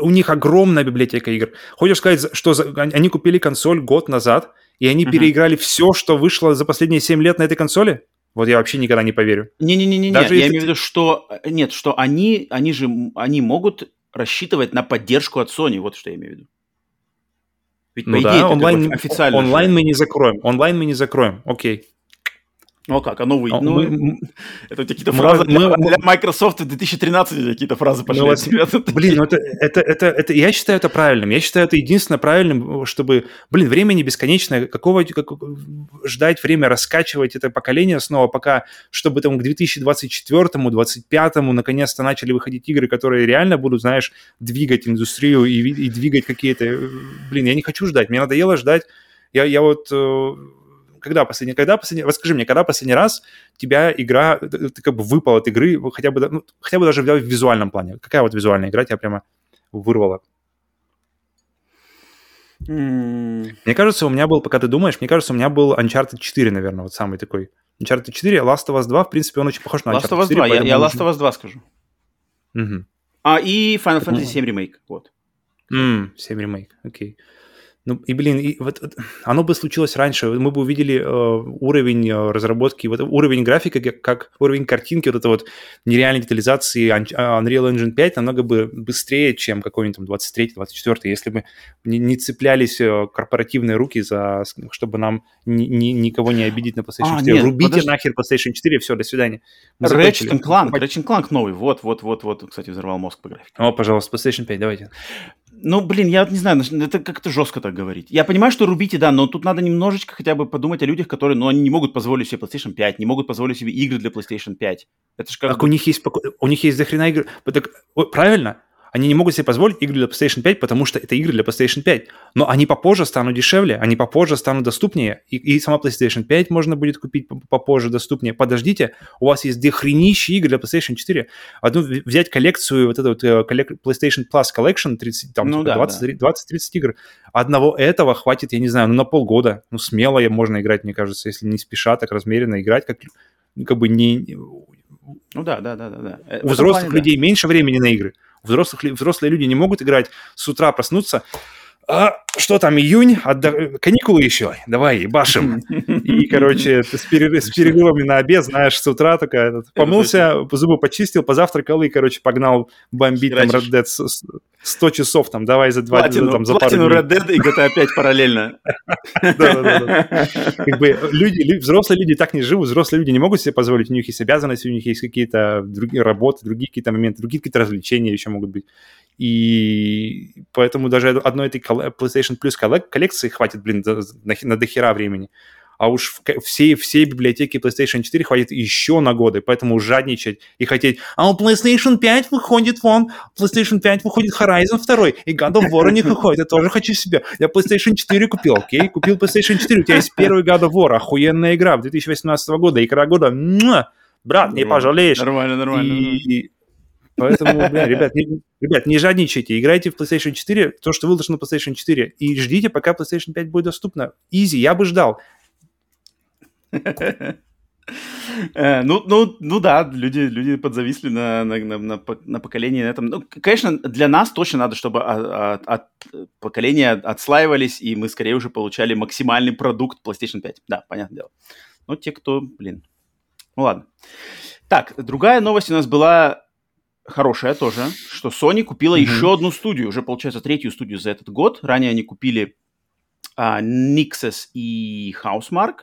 у них огромная библиотека игр. Хочешь сказать, что за, они купили консоль год назад, и они uh-huh. переиграли все, что вышло за последние 7 лет на этой консоли? Вот я вообще никогда не поверю. Не-не-не, Даже я имею в виду, что нет, что они, они же они могут рассчитывать на поддержку от Sony, вот что я имею в виду. Ведь, ну по да, идее, онлайн, официально онлайн же. мы не закроем. Онлайн мы не закроем. Окей. Ну а как, а новый, ну, мы, это какие-то мы, фразы мы, для, для Microsoft в 2013 какие-то фразы пошли. Ну, вот, блин, ну это, это, это, это, я считаю это правильным. Я считаю это единственно правильным, чтобы, блин, время не бесконечное. Какого, как, ждать время, раскачивать это поколение снова, пока, чтобы там к 2024-2025 наконец-то начали выходить игры, которые реально будут, знаешь, двигать индустрию и, и двигать какие-то... Блин, я не хочу ждать, мне надоело ждать. Я, я вот э, когда последний, когда последний, расскажи мне, когда последний раз тебя игра, ты, ты как бы выпал от игры, хотя бы, ну, хотя бы даже в визуальном плане. Какая вот визуальная игра тебя прямо вырвала? Mm. Мне кажется, у меня был, пока ты думаешь, мне кажется, у меня был Uncharted 4, наверное, вот самый такой Uncharted 4, Last of Us 2, в принципе, он очень похож на Last of Us 2, я, я Last of Us 2 скажу. Угу. А, и Final Fantasy 7 ремейк, вот. Mm, 7 ремейк, окей. Ну и, блин, и вот, вот оно бы случилось раньше, мы бы увидели э, уровень э, разработки, вот уровень графики, как, как уровень картинки, вот это вот нереальной детализации Unreal Engine 5 намного бы быстрее, чем какой-нибудь там 23-24, если бы не, не цеплялись э, корпоративные руки за, чтобы нам ни, ни, никого не обидеть на PlayStation а, 4. Нет, Рубите подожди. нахер PlayStation 4, все, до свидания. Ratchet Clank, Ratchet Clank новый, вот, вот, вот, вот, кстати, взорвал мозг по графике. О, пожалуйста, PlayStation 5, давайте. Ну, блин, я вот не знаю, это как-то жестко так говорить. Я понимаю, что рубите, да, но тут надо немножечко хотя бы подумать о людях, которые, ну, они не могут позволить себе PlayStation 5, не могут позволить себе игры для PlayStation 5. Это же как... Так у них есть, у них есть дохрена игр. Так, правильно? Они не могут себе позволить игры для PlayStation 5, потому что это игры для PlayStation 5. Но они попозже станут дешевле, они попозже станут доступнее. И, и сама PlayStation 5 можно будет купить попозже доступнее. Подождите, у вас есть дохренища игры для PlayStation 4. Одну взять коллекцию, вот эту вот э, PlayStation Plus Collection, 30, там, ну, 20-30 да, да. игр. Одного этого хватит, я не знаю, ну на полгода. Ну смело можно играть, мне кажется, если не спеша, так размеренно играть, как, как бы не... Ну да, да, да, да. да. У взрослых плане, людей да. меньше времени на игры. Взрослых, взрослые люди не могут играть с утра проснуться, а, что там, июнь, отда... каникулы еще, давай, башим. И, короче, с, перерыв, с перерывами на обед, знаешь, с утра этот, помылся, зубы почистил, позавтракал и, короче, погнал бомбить там Red Dead 100 часов, там, давай за два дня, там, за пару Red Dead и GTA 5 параллельно. Да-да-да. Как бы люди, взрослые люди так не живут, взрослые люди не могут себе позволить, у них есть обязанности, у них есть какие-то другие работы, другие какие-то моменты, другие какие-то развлечения еще могут быть. И поэтому даже одной этой PlayStation Plus коллекции хватит, блин, на, дохера времени. А уж всей, всей библиотеки PlayStation 4 хватит еще на годы, поэтому жадничать и хотеть, а у PlayStation 5 выходит вон, PlayStation 5 выходит Horizon 2, и God of War у них выходит, я тоже хочу себе. Я PlayStation 4 купил, окей? Купил PlayStation 4, у тебя есть первый God of War, охуенная игра 2018 года, игра года, брат, не пожалеешь. Нормально, нормально. И, Поэтому, бля, ребят, не, ребят, не жадничайте, играйте в PlayStation 4, то, что выложено на PlayStation 4, и ждите, пока PlayStation 5 будет доступна. Изи, я бы ждал. Э, ну, ну, ну да, люди, люди подзависли на, на, на, на, на поколение на этом. Ну, конечно, для нас точно надо, чтобы от, от поколения отслаивались, и мы скорее уже получали максимальный продукт PlayStation 5. Да, понятное дело. Но те, кто, блин. Ну ладно. Так, другая новость у нас была хорошая тоже, что Sony купила mm-hmm. еще одну студию, уже получается третью студию за этот год. Ранее они купили а, Nixes и Housemark,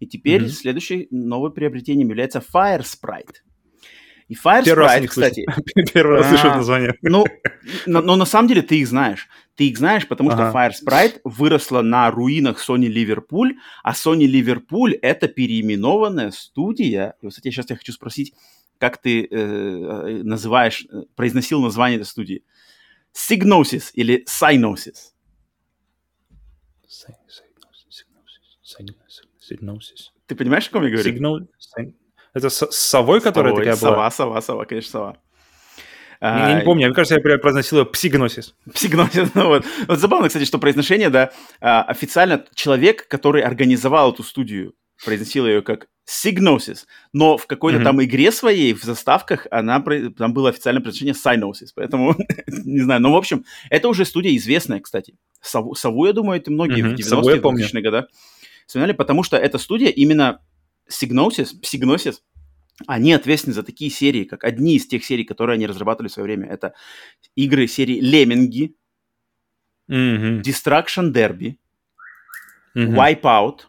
и теперь mm-hmm. следующее новое приобретением является Firesprite. И Firesprite, Первый раз кстати... Первый раз слышу название. Ну, но, но на самом деле ты их знаешь. Ты их знаешь, потому ага. что Firesprite выросла на руинах Sony Liverpool, а Sony Liverpool — это переименованная студия. И, кстати, сейчас я хочу спросить, как ты э, э называешь, э, произносил название этой студии. Signosis или Synosis? Signosis. Ты понимаешь, о ком я говорю? Signal... Это с совой, которая совой, такая сова, была? Сова, сова, конечно, сова. Я, я не помню, мне кажется, я произносил ее псигносис. Псигносис, ну вот. Вот забавно, кстати, что произношение, да, а, официально человек, который организовал эту студию, произносил ее как Signosis, но в какой-то mm-hmm. там игре своей, в заставках, она, там было официальное произношение Synosis, поэтому, не знаю, но, в общем, это уже студия известная, кстати. Сову, Сову я думаю, это многие mm-hmm. в 90-е, 2000-е годы вспоминали, потому что эта студия именно Signosis, Psygnosis, они ответственны за такие серии, как одни из тех серий, которые они разрабатывали в свое время. Это игры серии Лемминги, mm-hmm. Destruction Derby, mm-hmm. Wipeout,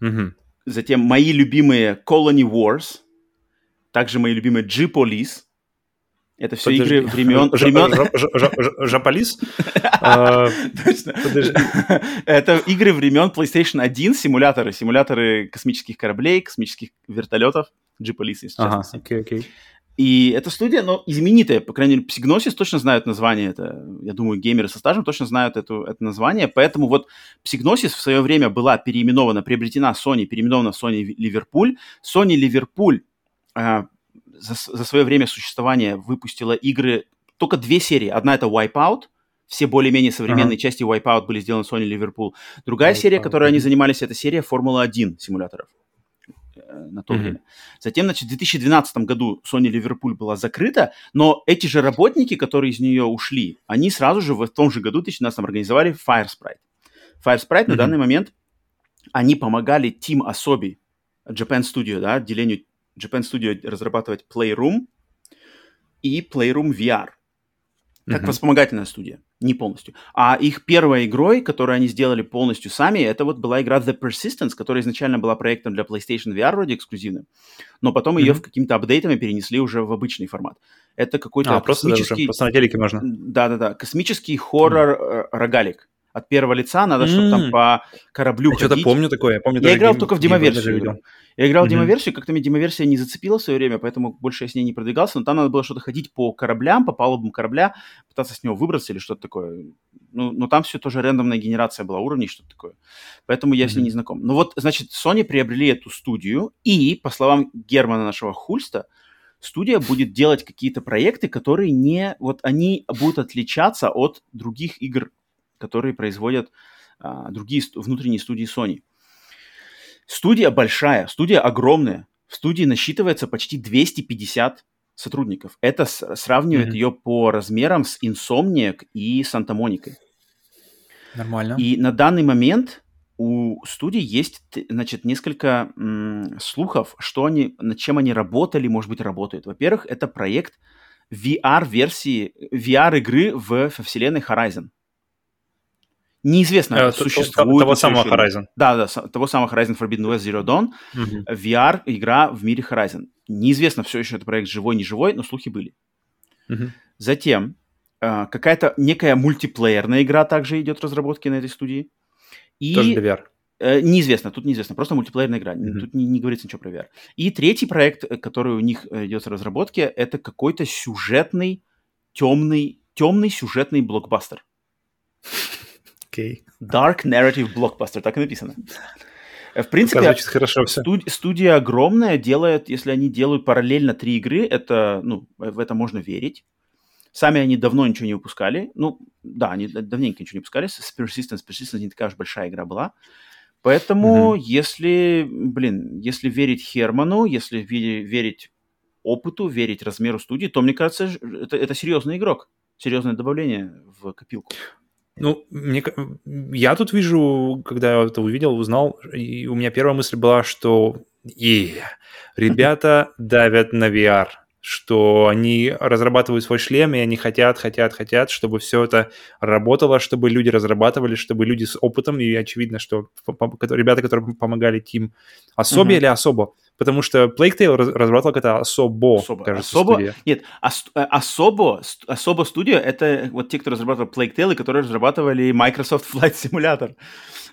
mm-hmm. затем мои любимые Colony Wars, также мои любимые G-Police, это все Подожди. игры времен... времен... Жаполис? Точно. Это игры времен PlayStation 1, симуляторы, симуляторы космических кораблей, космических вертолетов, G-Police, если честно. окей, окей. И эта студия, ну, знаменитая, по крайней мере, Psygnosis точно знают название, это, я думаю, геймеры со стажем точно знают эту, это название, поэтому вот Psygnosis в свое время была переименована, приобретена Sony, переименована Sony Liverpool. Sony Liverpool а, за, за свое время существования выпустила игры, только две серии. Одна это Wipeout, все более-менее современные uh-huh. части Wipeout были сделаны Sony Liverpool. Другая Wipeout. серия, которой они занимались, это серия Формула-1 симуляторов. Э, на то mm-hmm. время. Затем, значит, в 2012 году Sony Ливерпуль была закрыта, но эти же работники, которые из нее ушли, они сразу же в том же году, 2012, организовали Firesprite. Firesprite mm-hmm. на данный момент, они помогали Team Asobi, Japan Studio, да, отделению Japan Studio разрабатывать Playroom и Playroom VR как mm-hmm. вспомогательная студия, не полностью. А их первой игрой, которую они сделали полностью сами, это вот была игра The Persistence, которая изначально была проектом для PlayStation VR вроде эксклюзивным, но потом mm-hmm. ее в какими-то апдейтами перенесли уже в обычный формат. Это какой-то а, космический... Просто, просто на телеке можно. Да-да-да, космический хоррор-рогалик. Mm-hmm от первого лица, надо, чтобы mm. там по кораблю Я что-то помню такое, я помню. Я играл гейм, только в демоверсию. Я играл mm-hmm. в демоверсию, как-то мне демоверсия не зацепила в свое время, поэтому больше я с ней не продвигался, но там надо было что-то ходить по кораблям, по палубам корабля, пытаться с него выбраться или что-то такое. Ну, но там все тоже рандомная генерация была уровней, что-то такое. Поэтому я mm-hmm. с ней не знаком. Ну вот, значит, Sony приобрели эту студию, и, по словам Германа нашего Хульста, студия будет делать какие-то проекты, которые не... Вот они будут отличаться от других игр которые производят а, другие внутренние студии Sony. Студия большая, студия огромная. В студии насчитывается почти 250 сотрудников. Это с, сравнивает mm-hmm. ее по размерам с Insomniac и Санта Моникой. Нормально. И на данный момент у студии есть, значит, несколько м, слухов, что они, над чем они работали, может быть, работают. Во-первых, это проект VR-версии, VR-игры в, в вселенной Horizon. Неизвестно, э, существует... Того самого Horizon. Да, да, того самого Horizon Forbidden West Zero Dawn. Uh-huh. VR игра в мире Horizon. Неизвестно все еще, это проект живой, не живой, но слухи были. Uh-huh. Затем э, какая-то некая мультиплеерная игра также идет в разработке на этой студии. И... Тоже для VR. Э, неизвестно, тут неизвестно, просто мультиплеерная игра, mm-hmm. тут не, не говорится ничего про VR. И третий проект, э, который у них э, идет в разработке, это какой-то сюжетный, темный, темный сюжетный блокбастер. Okay. Dark Narrative Blockbuster, так и написано. В принципе, хорошо все. Студ- студия огромная, делает, если они делают параллельно три игры, это, ну, в это можно верить. Сами они давно ничего не выпускали. Ну, да, они давненько ничего не выпускали. С Persistence, Persistence не такая уж большая игра была. Поэтому, mm-hmm. если, блин, если верить Херману, если верить опыту, верить размеру студии, то, мне кажется, это, это серьезный игрок, серьезное добавление в копилку. Ну, мне, я тут вижу, когда я это увидел, узнал, и у меня первая мысль была, что е, ребята давят на VR что они разрабатывают свой шлем, и они хотят, хотят, хотят, чтобы все это работало, чтобы люди разрабатывали, чтобы люди с опытом, и очевидно, что ребята, которые помогали Team особо uh-huh. или особо, потому что Plague Tale разрабатывал это особо, особо. кажется, особо, студия. Нет, ос, э, особо, особо студия — это вот те, кто разрабатывал Plague Tale, и которые разрабатывали Microsoft Flight Simulator.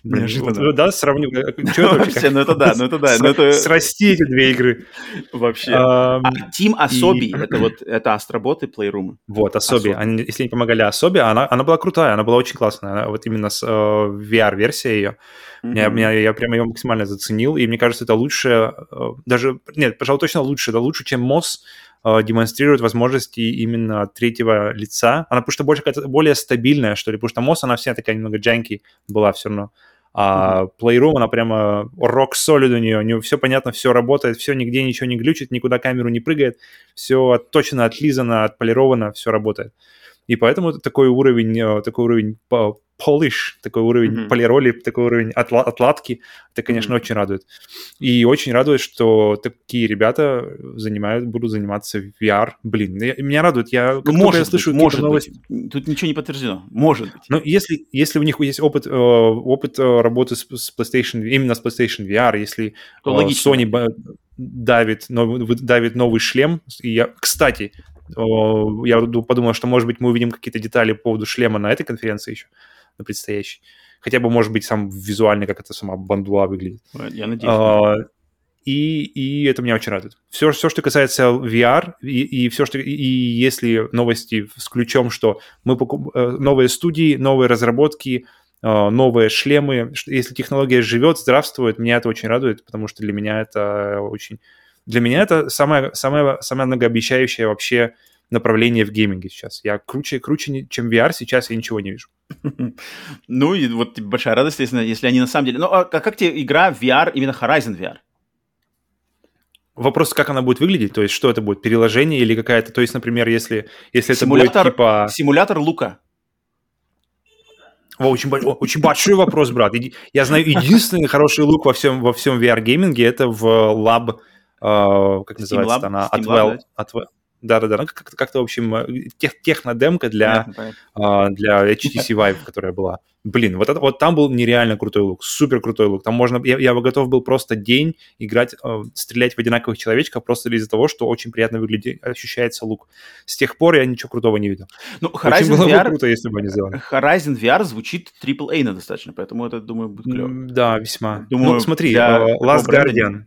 Неожиданно. Да, сравним. Вообще, ну это да, ну это да. Ну срасти эти две игры. Вообще. А Team Asobi, это вот, это Астробот и Playroom. Вот, Asobi. Если они помогали Asobi, она была крутая, она была очень классная. Вот именно с э, VR-версия ее. Я прямо ее максимально заценил, и мне кажется, это лучше, э, даже, нет, пожалуй, точно лучше, это лучше, чем э, демонстрирует возможности именно третьего лица. Она потому что больше более стабильная, что ли, потому что MOS, она вся такая немного джанки была все равно. А. Playroom, она прямо solid у нее, у нее все понятно, все работает, все, нигде ничего не глючит, никуда камеру не прыгает, все точно отлизано, отполировано, все работает. И поэтому такой уровень, э, такой уровень polish, такой уровень mm-hmm. полироли, такой уровень отла- отладки, это, конечно, mm-hmm. очень радует. И очень радует, что такие ребята занимают, будут заниматься VR. Блин, я, меня радует, я как может я слышу быть, может новости... быть. Тут ничего не подтверждено, может быть. Но если, если у них есть опыт, э, опыт э, работы с, с PlayStation, именно с PlayStation VR, если То э, логично. Sony давит давит новый шлем, и я, кстати, я подумал, что, может быть, мы увидим какие-то детали по поводу шлема на этой конференции еще на предстоящий. Хотя бы, может быть, сам визуально, как это сама бандуа выглядит. Я надеюсь. А, и, и это меня очень радует. Все, все что касается VR, и, и все, что... И, и если новости с ключом, что мы покуп... Э, новые студии, новые разработки, э, новые шлемы, если технология живет, здравствует, меня это очень радует, потому что для меня это очень... Для меня это самое, самое, самое многообещающее вообще направление в гейминге сейчас. Я круче, круче, чем VR, сейчас я ничего не вижу. Ну, и вот большая радость, если, если они на самом деле... Ну, а как тебе игра VR, именно Horizon VR? Вопрос, как она будет выглядеть, то есть что это будет, переложение или какая-то, то есть, например, если, если Симулятор, это будет типа... симулятор лука. О, очень, очень большой вопрос, брат. Я знаю, единственный хороший лук во всем, во всем VR-гейминге это в Lab, э, как называется Steam она, Steam Atwell, Atwell, да-да-да, ну, как-то, как-то, в общем, э, тех, технодемка для, а, для HTC Vive, которая была. Блин, вот, это, вот там был нереально крутой лук, супер крутой лук. Там можно, я, я готов был просто день играть, э, стрелять в одинаковых человечков просто из-за того, что очень приятно выглядит, ощущается лук. С тех пор я ничего крутого не видел. Ну, Horizon очень было VR, бы круто, если бы они сделали. Horizon VR звучит AAA достаточно, поэтому это, думаю, будет клево. Да, весьма. Думаю, ну, смотри, uh, Last Guardian.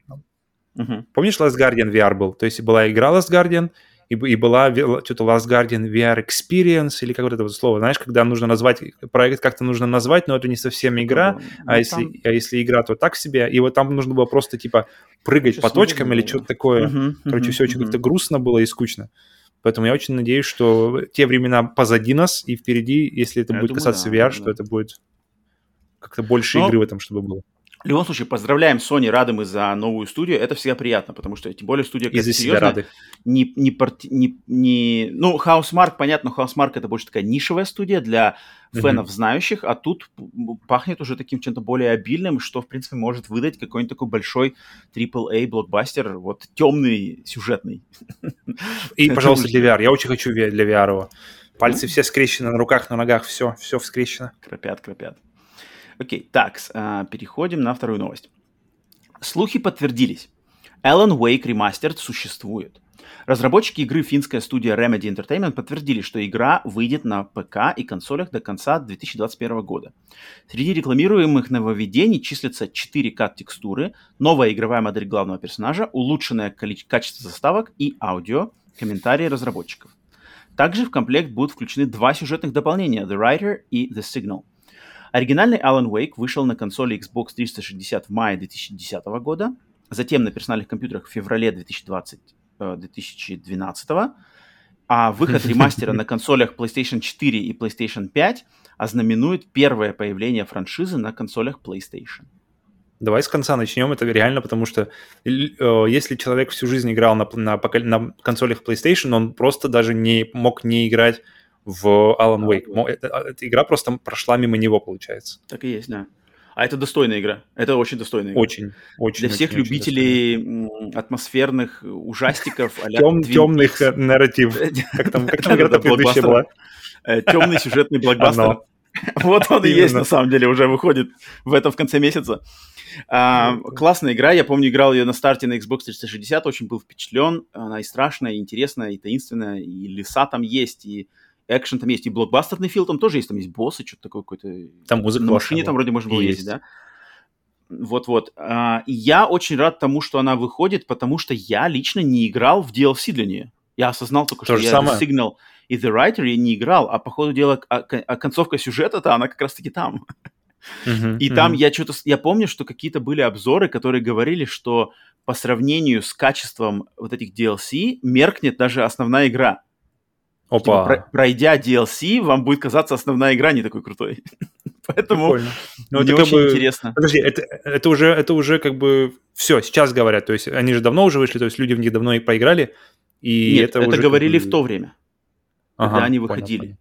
Угу. Помнишь, Last Guardian VR был? То есть была игра Last Guardian, и, и была что-то Last Guardian VR Experience, или как вот это вот слово, знаешь, когда нужно назвать, проект как-то нужно назвать, но это не совсем игра, ну, а, если, там... а если игра, то так себе, и вот там нужно было просто, типа, прыгать Сейчас по точкам или что-то такое. Угу, Короче, угу, все очень угу. как-то грустно было и скучно. Поэтому я очень надеюсь, что те времена позади нас, и впереди, если это я будет думаю, касаться да, VR, да. что это будет как-то больше но... игры в этом, чтобы было. В любом случае, поздравляем Sony, рады мы за новую студию. Это всегда приятно, потому что, тем более, студия как себя рады. Не, не, не, не, ну, Housemark, понятно, Housemark это больше такая нишевая студия для фенов mm-hmm. знающих, а тут пахнет уже таким чем-то более обильным, что, в принципе, может выдать какой-нибудь такой большой AAA блокбастер, вот темный, сюжетный. И, пожалуйста, для VR. Я очень хочу для VR его. Пальцы все скрещены на руках, на ногах, все, все скрещено. Кропят, кропят. Окей, так, а, переходим на вторую новость. Слухи подтвердились. Alan Wake Remastered существует. Разработчики игры финская студия Remedy Entertainment подтвердили, что игра выйдет на ПК и консолях до конца 2021 года. Среди рекламируемых нововведений числятся 4К текстуры, новая игровая модель главного персонажа, улучшенное качество заставок и аудио, комментарии разработчиков. Также в комплект будут включены два сюжетных дополнения The Writer и The Signal. Оригинальный Alan Wake вышел на консоли Xbox 360 в мае 2010 года, затем на персональных компьютерах в феврале 2020, 2012, э, а выход ремастера на консолях PlayStation 4 и PlayStation 5 ознаменует первое появление франшизы на консолях PlayStation. Давай с конца начнем. Это реально, потому что э, если человек всю жизнь играл на, на, на консолях PlayStation, он просто даже не мог не играть в Alan Wake. Эта, эта игра просто прошла мимо него, получается. Так и есть, да. А это достойная игра. Это очень достойная игра. Очень, очень. Для всех очень, любителей очень атмосферных ужастиков. Тем, темных э, нарратив. Как там, как там игра предыдущая была? Э, Темный сюжетный блокбастер. Вот он и есть, на самом деле, уже выходит в этом в конце месяца. А, классная игра, я помню, играл ее на старте на Xbox 360, очень был впечатлен. Она и страшная, и интересная, и таинственная, и леса там есть, и экшен там есть, и блокбастерный фил там тоже есть, там есть боссы, что-то такое какое-то... Там музыка На машине там вроде можно было есть. ездить, да? Вот-вот. А, я очень рад тому, что она выходит, потому что я лично не играл в DLC для нее. Я осознал только, То что я самое. Signal и The Writer я не играл, а по ходу дела а, а концовка сюжета-то, она как раз-таки там. Uh-huh, и uh-huh. там я что-то... Я помню, что какие-то были обзоры, которые говорили, что по сравнению с качеством вот этих DLC меркнет даже основная игра. Опа. Типа, про, пройдя DLC, вам будет казаться основная игра не такой крутой. Поэтому ну, мне очень бы... интересно. Подожди, это, это, уже, это уже как бы все, сейчас говорят. То есть они же давно уже вышли, то есть люди в них давно и поиграли. И Нет, это, это уже говорили как бы... в то время, ага, когда они выходили. Понял, понял.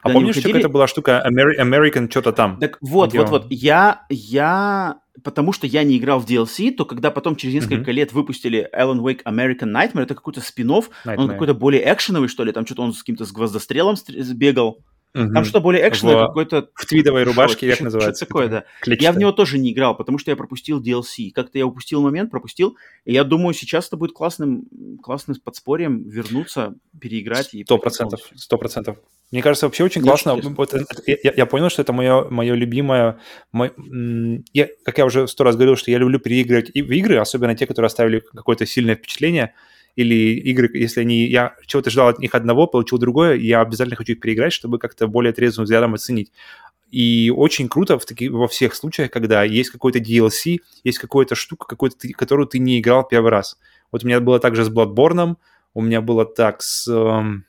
А помнишь, выходили... какая-то была штука American что-то там? Так вот, вот, вот. Я, я, потому что я не играл в DLC, то когда потом через несколько mm-hmm. лет выпустили Alan Wake American Nightmare, это какой-то спин он какой-то более экшеновый, что ли, там что-то он с каким-то с гвоздострелом сбегал. Угу. Там что-то более экшеновое, какой-то... В твидовой рубашке, как называется? Что такое, да. Клетчатое. Я в него тоже не играл, потому что я пропустил DLC. Как-то я упустил момент, пропустил. И я думаю, сейчас это будет классным, классным подспорьем вернуться, переиграть. Сто процентов, сто процентов. Мне кажется, вообще очень классно. Вот, я, я понял, что это мое, мое любимое... Мой, я, как я уже сто раз говорил, что я люблю переигрывать и в игры, особенно те, которые оставили какое-то сильное впечатление или игры, если они, я чего-то ждал от них одного, получил другое, я обязательно хочу их переиграть, чтобы как-то более трезвым взглядом оценить. И очень круто в таки, во всех случаях, когда есть какой-то DLC, есть какая-то штука, какой-то ты, которую ты не играл первый раз. Вот у меня было также с Bloodborne, у меня было так с... Эм,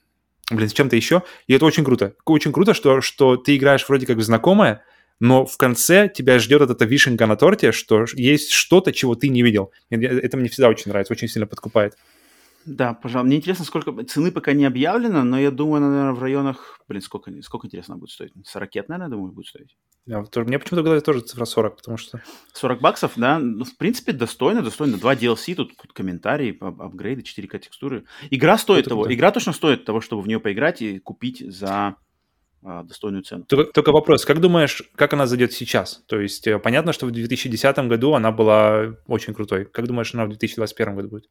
блин, с чем-то еще. И это очень круто. Очень круто, что, что ты играешь вроде как в знакомое, но в конце тебя ждет эта вишенка на торте, что есть что-то, чего ты не видел. Это мне всегда очень нравится, очень сильно подкупает. Да, пожалуй. Мне интересно, сколько... Цены пока не объявлено, но я думаю, наверное, в районах... Блин, сколько, сколько интересно будет стоить? 40, наверное, думаю, будет стоить. Да, мне почему-то говорят тоже цифра 40, потому что... 40 баксов, да, ну, в принципе, достойно, достойно. Два DLC, тут комментарии, апгрейды, 4К текстуры. Игра стоит Это того, круто. игра точно стоит того, чтобы в нее поиграть и купить за а, достойную цену. Только, только вопрос, как думаешь, как она зайдет сейчас? То есть э, понятно, что в 2010 году она была очень крутой. Как думаешь, она в 2021 году будет?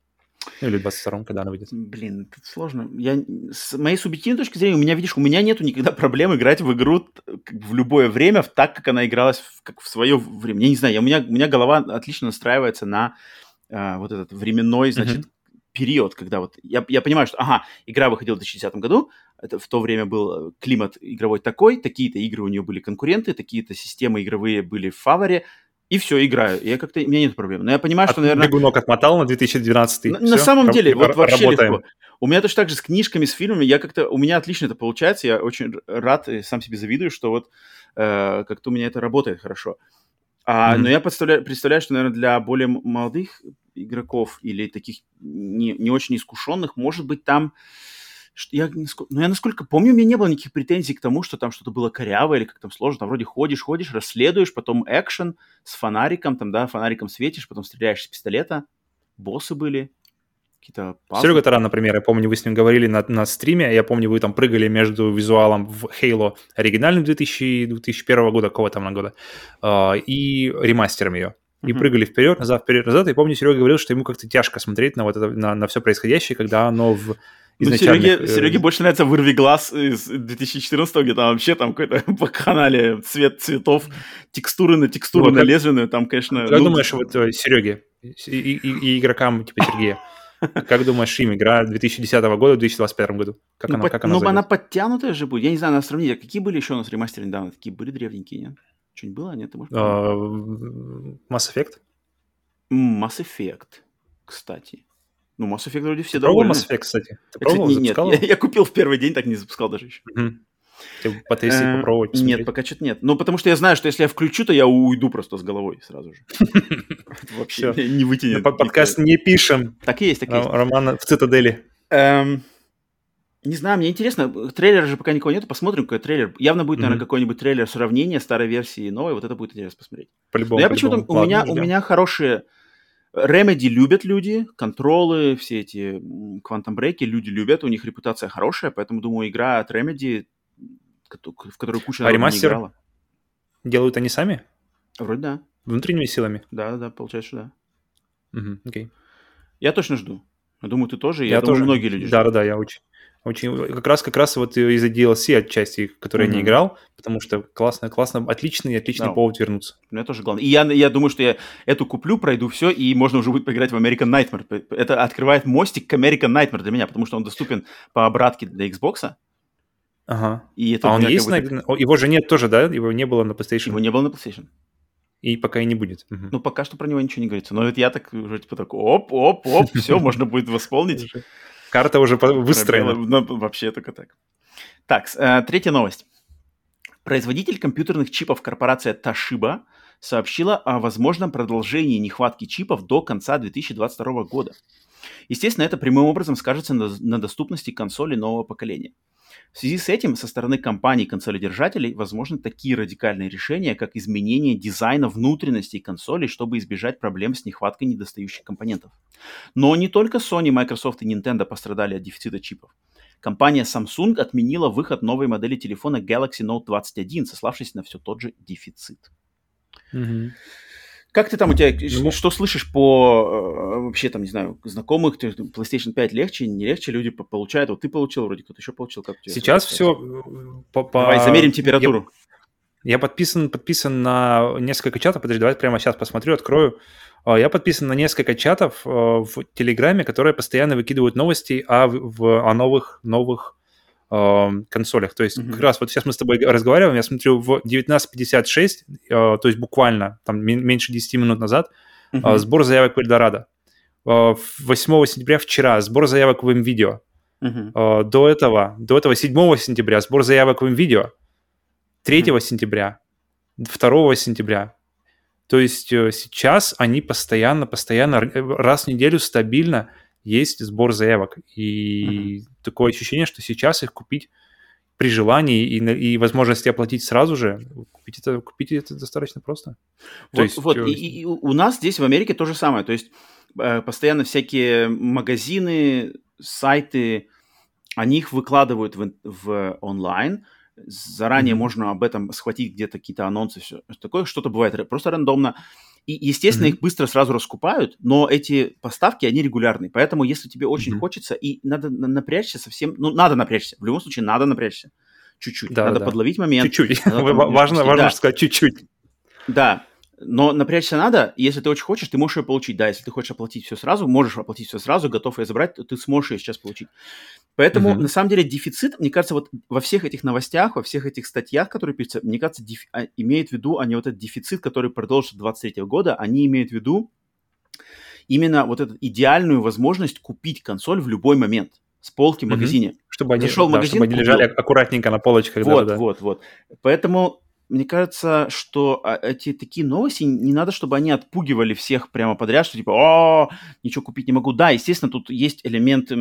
Ну, или в 22 когда она выйдет. Блин, это сложно. Я, с моей субъективной точки зрения, у меня, видишь, у меня нету никогда проблем играть в игру в любое время, так, как она игралась в, как в свое время. Я не знаю, я, у, меня, у меня голова отлично настраивается на а, вот этот временной, значит, mm-hmm. период, когда вот... Я, я понимаю, что, ага, игра выходила в 2010 году, это в то время был климат игровой такой, такие-то игры у нее были конкуренты, такие-то системы игровые были в фаворе, и все, играю. Я как-то, у меня нет проблем. Но я понимаю, От что, наверное... Бегунок отмотал на 2012 На, на самом деле, вот вообще работаем. легко. У меня точно так же с книжками, с фильмами, я как-то, у меня отлично это получается, я очень рад и сам себе завидую, что вот э, как-то у меня это работает хорошо. А, mm-hmm. Но я представляю, представляю, что, наверное, для более молодых игроков или таких не, не очень искушенных, может быть, там я, ну, я насколько помню, у меня не было никаких претензий к тому, что там что-то было корявое или как там сложно. Там вроде ходишь, ходишь, расследуешь, потом экшен с фонариком, там, да, фонариком светишь, потом стреляешь с пистолета. Боссы были, какие-то пазлы. Серега Таран, например, я помню, вы с ним говорили на, на стриме, я помню, вы там прыгали между визуалом в Halo оригинальным 2000, 2001 года, какого там года, э, и ремастером ее. И uh-huh. прыгали вперед, назад, вперед, назад. И помню, Серега говорил, что ему как-то тяжко смотреть на вот это, на, на все происходящее, когда оно в ну, Сереге, э... Сереге больше нравится «Вырви глаз» из 2014 где там вообще там какой-то по канале цвет цветов, текстуры на текстуру вот, налезленную, там, конечно... Как ну... думаешь, вот э, Сереге и, и, и игрокам типа Сергея, как думаешь, им игра 2010 года в 2025 году? Как ну, она, под, как она ну, она подтянутая же будет. Я не знаю, надо сравнить. А какие были еще у нас ремастеры недавно? Такие были древненькие, нет? Что-нибудь было? Нет, ты можешь... Uh, Mass Effect? Mass Effect, кстати. Ну, Mass Effect вроде все довольны. Mass Effect, кстати? Ты пробовал, кстати, нет, я, я купил в первый день, так не запускал даже еще. Угу. Ты потестить, э, попробовать, посмотреть? Нет, пока что-то нет. Ну, потому что я знаю, что если я включу, то я уйду просто с головой сразу же. Вообще не вытянет. Подкаст не пишем. Так и есть, так и есть. Роман в Цитадели. Эм, не знаю, мне интересно, трейлера же пока никого нет, посмотрим, какой трейлер. Явно будет, наверное, какой-нибудь трейлер сравнения старой версии и новой, вот это будет интересно посмотреть. По-любому. я почему-то, у меня, у меня хорошие Remedy любят люди, контролы, все эти Quantum Break люди любят, у них репутация хорошая, поэтому, думаю, игра от Remedy, в которую куча а ремастер играла. делают они сами? Вроде да. Внутренними силами? Да, да, получается, да. Угу, окей. Я точно жду. Я думаю, ты тоже, я, я думаю, тоже. многие люди ждут. Да, да, да, я очень. Очень, как раз, как раз вот из-за DLC отчасти, который mm-hmm. я не играл, потому что классно, классно, отличный, отличный no. повод вернуться. Мне тоже главное. И я, я думаю, что я эту куплю, пройду все, и можно уже будет поиграть в American Nightmare. Это открывает мостик к American Nightmare для меня, потому что он доступен по обратке для Xbox. Ага. И это а он есть? На... Его же нет тоже, да? Его не было на PlayStation? Его не было на PlayStation. И пока и не будет. Угу. Ну, пока что про него ничего не говорится. Но это я так уже типа так, оп, оп, оп, все, можно будет восполнить. Карта уже выстроена. Ну, вообще только так. Так, э, третья новость. Производитель компьютерных чипов корпорация Toshiba сообщила о возможном продолжении нехватки чипов до конца 2022 года. Естественно, это прямым образом скажется на, на доступности консолей нового поколения. В связи с этим со стороны компаний-консолидержателей возможны такие радикальные решения, как изменение дизайна внутренностей консолей, чтобы избежать проблем с нехваткой недостающих компонентов. Но не только Sony, Microsoft и Nintendo пострадали от дефицита чипов. Компания Samsung отменила выход новой модели телефона Galaxy Note 21, сославшись на все тот же дефицит. Mm-hmm. Как ты там у тебя, ну, что слышишь по э, вообще там, не знаю, знакомых, PlayStation 5 легче, не легче, люди получают, вот ты получил, вроде кто-то еще получил, как? Сейчас все э, по, по... Давай замерим температуру. Я, я подписан, подписан на несколько чатов, подожди, давай прямо сейчас посмотрю, открою. А, я подписан на несколько чатов э, в Телеграме, которые постоянно выкидывают новости о, в, о новых, новых э, консолях. То есть mm-hmm. как раз вот сейчас мы с тобой разговариваем, я смотрю в 19.56, э, то есть буквально там меньше 10 минут назад, mm-hmm. э, сбор заявок в Эльдорадо. Э, 8 сентября вчера сбор заявок в. Uh-huh. Э, до этого, до этого 7 сентября сбор заявок в NVIDIA. 3 uh-huh. сентября 2 сентября. То есть э, сейчас они постоянно, постоянно, э, раз в неделю стабильно есть сбор заявок. И mm-hmm. такое ощущение, что сейчас их купить при желании и, и возможности оплатить сразу же, купить это, купить это достаточно просто. Вот, есть, вот и, и у нас здесь в Америке то же самое. То есть э, постоянно всякие магазины, сайты, они их выкладывают в, в онлайн, заранее mm-hmm. можно об этом схватить где-то какие-то анонсы, все такое, что-то бывает просто рандомно. И, естественно, mm-hmm. их быстро сразу раскупают, но эти поставки, они регулярные. Поэтому, если тебе очень mm-hmm. хочется, и надо напрячься совсем, ну, надо напрячься, в любом случае, надо напрячься чуть-чуть. Да, надо да. подловить момент. Чуть-чуть. Важно, важно да. сказать чуть-чуть. Да, но напрячься надо, если ты очень хочешь, ты можешь ее получить. Да, если ты хочешь оплатить все сразу, можешь оплатить все сразу, готов ее забрать, то ты сможешь ее сейчас получить. Поэтому, uh-huh. на самом деле, дефицит, мне кажется, вот во всех этих новостях, во всех этих статьях, которые пишутся, мне кажется, деф... А, имеют в виду они вот этот дефицит, который продолжится 23 года, они имеют в виду именно вот эту идеальную возможность купить консоль в любой момент с полки в магазине. Чтобы они, Зашел в магазин, чтобы они лежали аккуратненько на полочках. Вот, да, да. вот, вот. Поэтому мне кажется, что а, эти такие новости, не надо, чтобы они отпугивали всех прямо подряд, что типа, о, ничего купить не могу. Да, естественно, тут есть элемент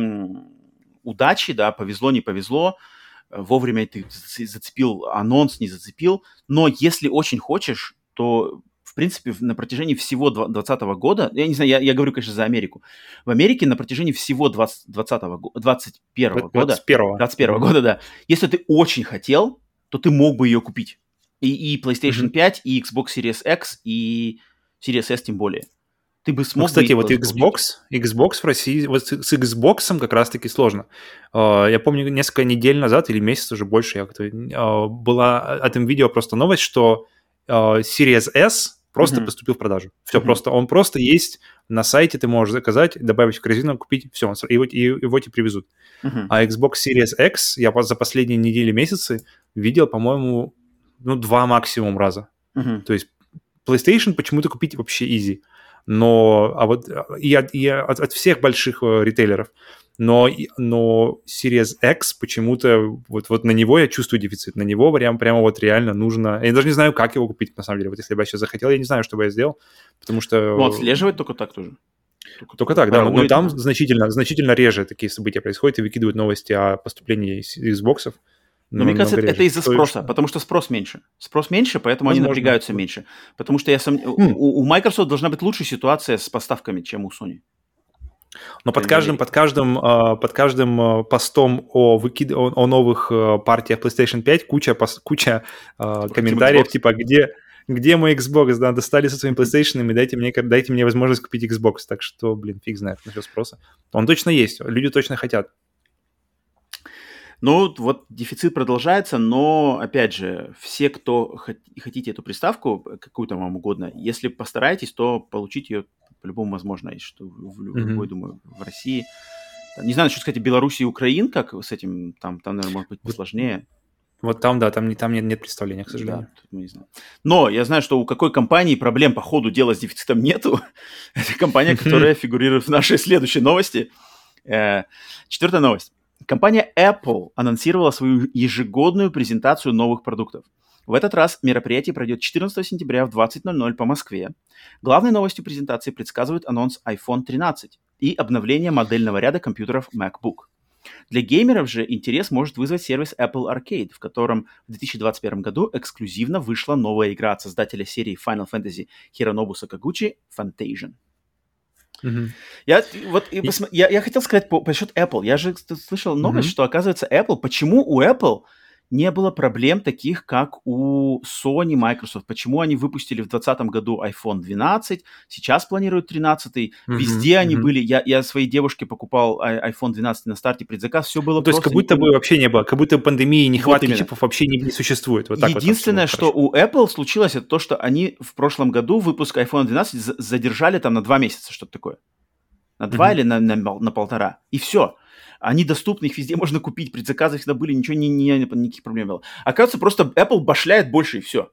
удачи, да, повезло, не повезло, вовремя ты зацепил анонс, не зацепил, но если очень хочешь, то в принципе, на протяжении всего 2020 года, я не знаю, я, я говорю, конечно, за Америку, в Америке на протяжении всего 20, 20 21 года, 21 21 года, да, если ты очень хотел, то ты мог бы ее купить. И, и PlayStation mm-hmm. 5, и Xbox Series X, и Series S тем более. Ты бы смог... Ну, кстати, вот Xbox, Xbox в России, вот с, Xbox как раз-таки сложно. Uh, я помню, несколько недель назад или месяц уже больше, я uh, была от им видео просто новость, что Series S просто mm-hmm. поступил в продажу. Все mm-hmm. просто, он просто есть на сайте, ты можешь заказать, добавить в корзину, купить, все, его, и, его тебе привезут. Mm-hmm. А Xbox Series X я за последние недели, месяцы видел, по-моему, ну, два максимум раза. Uh-huh. То есть PlayStation почему-то купить вообще easy. Но, а вот и, от, и от, от всех больших э, ритейлеров. Но, но Series X почему-то, вот, вот на него я чувствую дефицит. На него прям, прямо вот реально нужно... Я даже не знаю, как его купить, на самом деле. Вот если бы я сейчас захотел, я не знаю, что бы я сделал, потому что... Ну, отслеживать только так тоже. Только, только так, да. Но, но там значительно, значительно реже такие события происходят и выкидывают новости о поступлении Xbox. Но, мне кажется, это из-за спроса, потому что спрос меньше. Спрос меньше, поэтому Возможно. они напрягаются меньше. Потому что я сом... mm. у, у Microsoft должна быть лучшая ситуация с поставками, чем у Sony. Но под каждым, под каждым, а, под каждым а, постом о, выкид... о новых а, партиях PlayStation 5 куча, куча комментариев, Xbox. типа, где, где мой Xbox, да, достали со своими PlayStation, дайте мне, дайте мне возможность купить Xbox. Так что, блин, фиг знает насчет спроса. Он точно есть, люди точно хотят. Ну, вот дефицит продолжается, но, опять же, все, кто хотите эту приставку, какую-то вам угодно, если постараетесь, то получить ее по-любому возможно, что в любой, mm-hmm. думаю, в России. Не знаю, что сказать, Беларуси и Украин, как с этим, там, там, наверное, может быть посложнее. Вот там, да, там, там нет, нет представления, к сожалению. Да, мы не знаем. Но я знаю, что у какой компании проблем по ходу дела с дефицитом нету. Это компания, которая фигурирует в нашей следующей новости. Э, четвертая новость. Компания Apple анонсировала свою ежегодную презентацию новых продуктов. В этот раз мероприятие пройдет 14 сентября в 20.00 по Москве. Главной новостью презентации предсказывают анонс iPhone 13 и обновление модельного ряда компьютеров MacBook. Для геймеров же интерес может вызвать сервис Apple Arcade, в котором в 2021 году эксклюзивно вышла новая игра от создателя серии Final Fantasy Hironobu Sakaguchi Fantasian. Угу. Я, вот, и... я, я хотел сказать по, по счету Apple. Я же слышал новость, угу. что, оказывается, Apple... Почему у Apple не было проблем таких, как у Sony, Microsoft. Почему они выпустили в 2020 году iPhone 12, сейчас планируют 13, mm-hmm, везде mm-hmm. они были. Я, я своей девушке покупал iPhone 12 на старте предзаказ, все было ну, То есть как будто бы вообще не было, как будто пандемии нехватки вот чипов вообще не, не существует. Вот так Единственное, вот что у Apple случилось, это то, что они в прошлом году выпуск iPhone 12 задержали там на два месяца, что-то такое. На два mm-hmm. или на, на, на полтора. И все. Они доступны, их везде можно купить, предзаказы всегда были, ничего, не, не, никаких проблем не было. Оказывается, просто Apple башляет больше и все.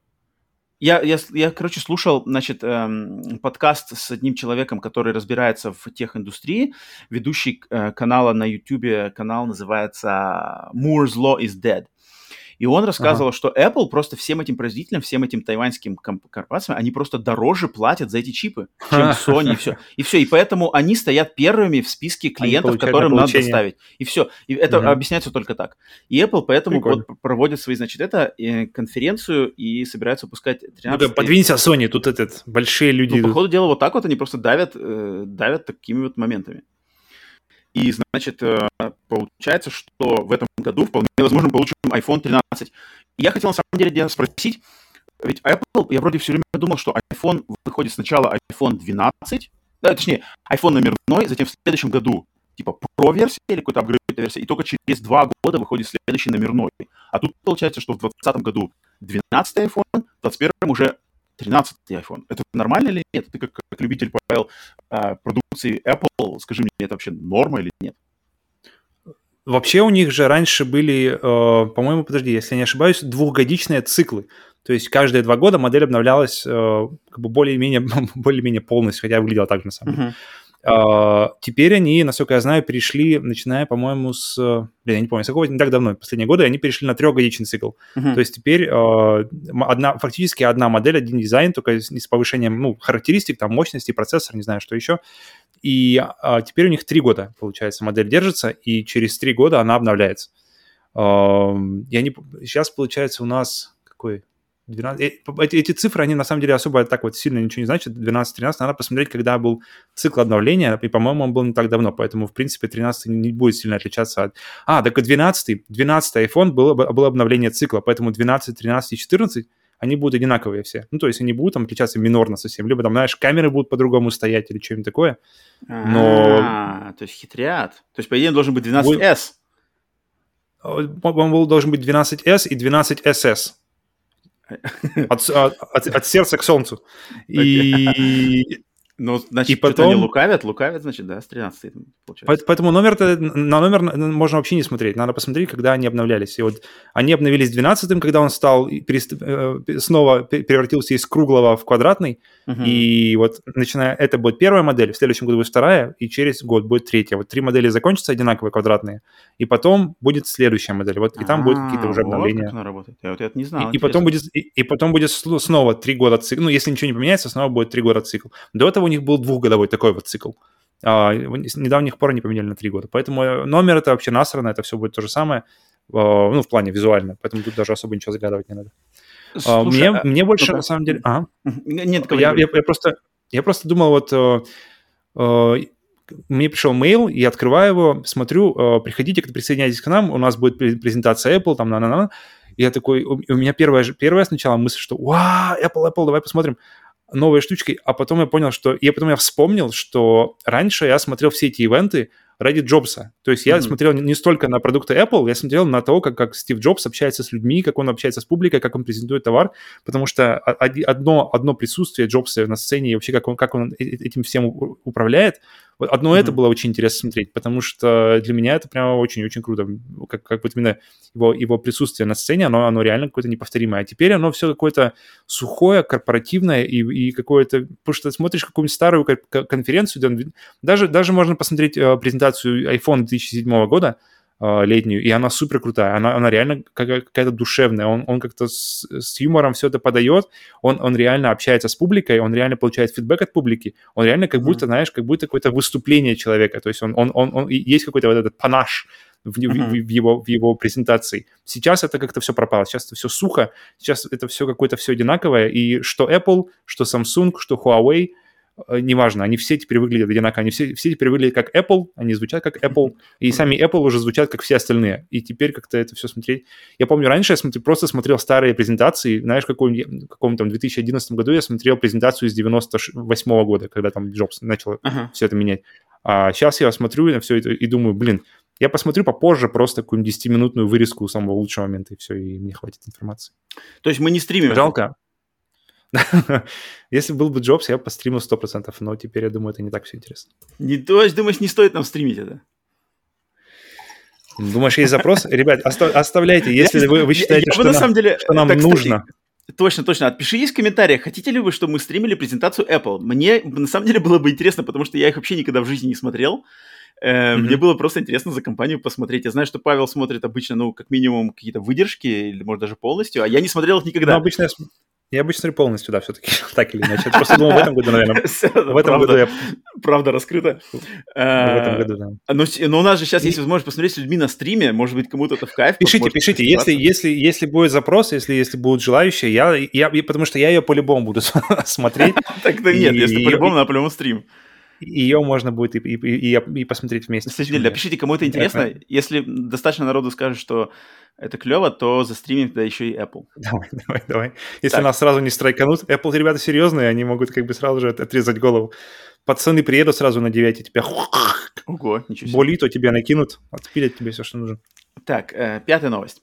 Я, я, я, короче, слушал, значит, эм, подкаст с одним человеком, который разбирается в тех индустрии, ведущий э, канала на YouTube, канал называется Moore's Law is Dead. И он рассказывал, ага. что Apple просто всем этим производителям, всем этим тайваньским корпорациям, они просто дороже платят за эти чипы, чем Sony и все. И все, и поэтому они стоят первыми в списке клиентов, которым надо доставить. И все. И это угу. объясняется только так. И Apple поэтому вот проводит свои, значит, это э, конференцию и собирается выпускать 13 ну, да, подвинься Sony, тут этот, большие люди. Ну, по ходу дела вот так вот они просто давят, э, давят такими вот моментами. И, значит, э, получается, что в этом году вполне возможно получим iPhone 13. И я хотел, на самом деле, спросить, ведь Apple, я вроде все время думал, что iPhone выходит сначала iPhone 12, да, точнее, iPhone номерной, затем в следующем году типа Pro-версия или какой-то апгрейд версия, и только через два года выходит следующий номерной. А тут получается, что в 2020 году 12 iPhone, в 2021 уже 13 iPhone. Это нормально или нет? Ты как, как любитель, Павел, а, продукции Apple, скажи мне, это вообще норма или нет? Вообще у них же раньше были, э, по-моему, подожди, если я не ошибаюсь, двухгодичные циклы. То есть каждые два года модель обновлялась э, как бы более-менее, более-менее полностью, хотя выглядела так же на самом деле. Uh-huh. Uh, теперь они, насколько я знаю, перешли, начиная, по-моему, с... Блин, я не помню, с какого, не так давно, последние годы, они перешли на трехгодичный цикл. Uh-huh. То есть теперь uh, одна, фактически одна модель, один дизайн, только с, повышением ну, характеристик, там, мощности, процессор, не знаю, что еще. И uh, теперь у них три года, получается, модель держится, и через три года она обновляется. Я не... Сейчас, получается, у нас... Какой? 12, э, эти, эти цифры, они на самом деле особо так вот сильно ничего не значат. 12-13 надо посмотреть, когда был цикл обновления, и, по-моему, он был не так давно, поэтому, в принципе, 13 не будет сильно отличаться от... А, так и 12 12 iPhone было, было обновление цикла, поэтому 12, 13 и 14 они будут одинаковые все. Ну, то есть они будут там отличаться минорно совсем. Либо там, знаешь, камеры будут по-другому стоять или что-нибудь такое. Но... А, то есть хитрят. То есть, по идее, должен быть 12S. Он должен быть 12S и 12SS. От, от, от сердца к солнцу. И, ну, значит, и потом... они лукавят, лукавят, значит, да, с 13 получается. Поэтому номер на номер можно вообще не смотреть, надо посмотреть, когда они обновлялись. И вот они обновились 12 когда он стал, э, снова превратился из круглого в квадратный, угу. и вот начиная, это будет первая модель, в следующем году будет вторая, и через год будет третья. Вот три модели закончатся одинаковые квадратные, и потом будет следующая модель, вот, и там будут какие-то уже обновления. Вот как она работает, я вот это не знал. И, и, потом будет, и, и потом будет снова три года цикл, ну, если ничего не поменяется, снова будет три года цикл. До этого у них был двухгодовой такой вот цикл. А, с недавних пор они поменяли на три года. Поэтому э, номер это вообще насрано, это все будет то же самое, а, ну, в плане визуально. Поэтому тут даже особо ничего загадывать не надо. А, Слушай, мне, а... мне больше, ну, на самом деле... Ага. Нет, я, я, я, просто, я просто думал, вот... Uh, uh, мне пришел mail, я открываю его, смотрю, приходите, присоединяйтесь к нам, у нас будет презентация Apple, там, на-на-на. Я такой, у меня первая, первая сначала мысль, что, вау, Apple, Apple, давай посмотрим новые штучки, а потом я понял, что... Я потом я вспомнил, что раньше я смотрел все эти ивенты ради Джобса. То есть я mm-hmm. смотрел не столько на продукты Apple, я смотрел на то, как, как Стив Джобс общается с людьми, как он общается с публикой, как он презентует товар, потому что одно, одно присутствие Джобса на сцене и вообще как он, как он э, э, этим всем управляет, вот одно mm-hmm. это было очень интересно смотреть, потому что для меня это прямо очень-очень круто. Как, как вот именно его, его присутствие на сцене, оно, оно реально какое-то неповторимое. А теперь оно все какое-то сухое, корпоративное и, и какое-то... Потому что смотришь какую-нибудь старую конференцию, даже, даже можно посмотреть э, презентацию iPhone 2007 года, летнюю, и она супер крутая, она, она реально какая-то душевная, он, он как-то с, с юмором все это подает, он, он реально общается с публикой, он реально получает фидбэк от публики, он реально как будто, mm-hmm. знаешь, как будто какое-то выступление человека, то есть он, он, он, он есть какой-то вот этот панаш в, uh-huh. в, в, его, в его презентации. Сейчас это как-то все пропало, сейчас это все сухо, сейчас это все какое-то все одинаковое, и что Apple, что Samsung, что Huawei – неважно, они все теперь выглядят одинаково, они все, все теперь выглядят как Apple, они звучат как Apple, и сами Apple уже звучат как все остальные. И теперь как-то это все смотреть... Я помню, раньше я смотри, просто смотрел старые презентации, знаешь, в каком, каком там 2011 году я смотрел презентацию из 98 -го года, когда там Джобс начал uh-huh. все это менять. А сейчас я смотрю на все это и думаю, блин, я посмотрю попозже просто какую-нибудь 10-минутную вырезку самого лучшего момента, и все, и мне хватит информации. То есть мы не стримим? Жалко. Если был бы Джобс, я бы постримил 100%, но теперь, я думаю, это не так все интересно. Не, то есть, думаешь, не стоит нам стримить это? Думаешь, есть запрос? Ребят, оставляйте, если вы, вы считаете, что, на самом деле, что нам так, нужно. Кстати, точно, точно. Отпишитесь в комментариях, хотите ли вы, чтобы мы стримили презентацию Apple. Мне на самом деле было бы интересно, потому что я их вообще никогда в жизни не смотрел. Э, Мне было просто интересно за компанию посмотреть. Я знаю, что Павел смотрит обычно, ну, как минимум, какие-то выдержки, или, может, даже полностью, а я не смотрел их никогда. Ну, обычно я, я обычно смотрю полностью, да, все-таки, так или иначе. Я просто думал, в этом году, наверное. В этом году я... Правда раскрыта. В этом году, да. Но у нас же сейчас есть возможность посмотреть с людьми на стриме, может быть, кому-то это в кайф. Пишите, пишите, если, если, если будет запрос, если, если будут желающие, я, потому что я ее по-любому буду смотреть. Так-то нет, если по-любому, на по-любому стрим ее можно будет и, и, и, и посмотреть вместе. Кстати, пишите, кому это интересно. Если достаточно народу скажет, что это клево, то застримим тогда еще и Apple. Давай, давай, давай. Если так. нас сразу не страйканут, Apple ребята серьезные, они могут как бы сразу же отрезать голову. Пацаны приедут сразу на 9, тебя Ого, ничего себе. Болит, то тебя накинут, отпилят тебе все, что нужно. Так, э, пятая новость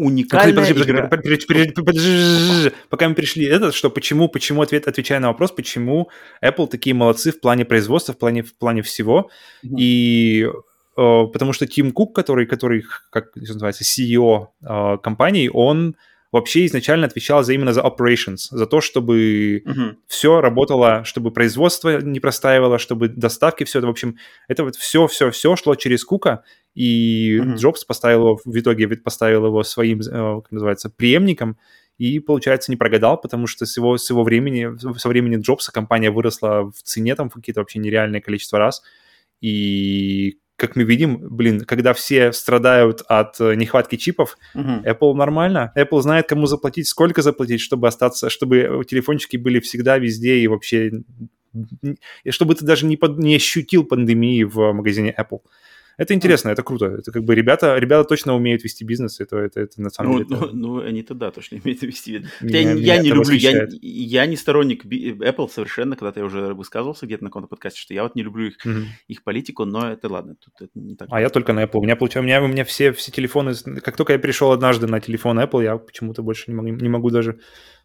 уникальная подожди, подожди, игра. Подожди, подожди, подожди, пока мы пришли, это что, почему, почему ответ, отвечая на вопрос, почему Apple такие молодцы в плане производства, в плане, в плане всего, mm-hmm. и э, потому что Тим Кук, который, который, как называется, CEO э, компании, он вообще изначально отвечал за именно за operations, за то, чтобы uh-huh. все работало, чтобы производство не простаивало, чтобы доставки, все это, в общем, это вот все-все-все шло через Кука, и uh-huh. Джобс поставил его, в итоге поставил его своим, э, как называется, преемником, и, получается, не прогадал, потому что с его, с его времени, со времени Джобса компания выросла в цене там какие-то вообще нереальное количество раз, и как мы видим, блин, когда все страдают от э, нехватки чипов, uh-huh. Apple нормально. Apple знает, кому заплатить, сколько заплатить, чтобы остаться, чтобы телефончики были всегда везде и вообще, и чтобы ты даже не, под, не ощутил пандемии в магазине Apple. Это интересно, это круто. Это как бы ребята, ребята точно умеют вести бизнес, это, это, это на самом ну, деле... Ну, это... ну, они-то да, точно умеют вести. Меня, я, я не люблю, я, я не сторонник Apple совершенно, когда-то я уже высказывался где-то на каком-то подкасте, что я вот не люблю их, mm-hmm. их политику, но это ладно, тут это не так. А я только на Apple. У меня, получается, у меня, у меня все, все телефоны, как только я пришел однажды на телефон Apple, я почему-то больше не могу, не могу даже,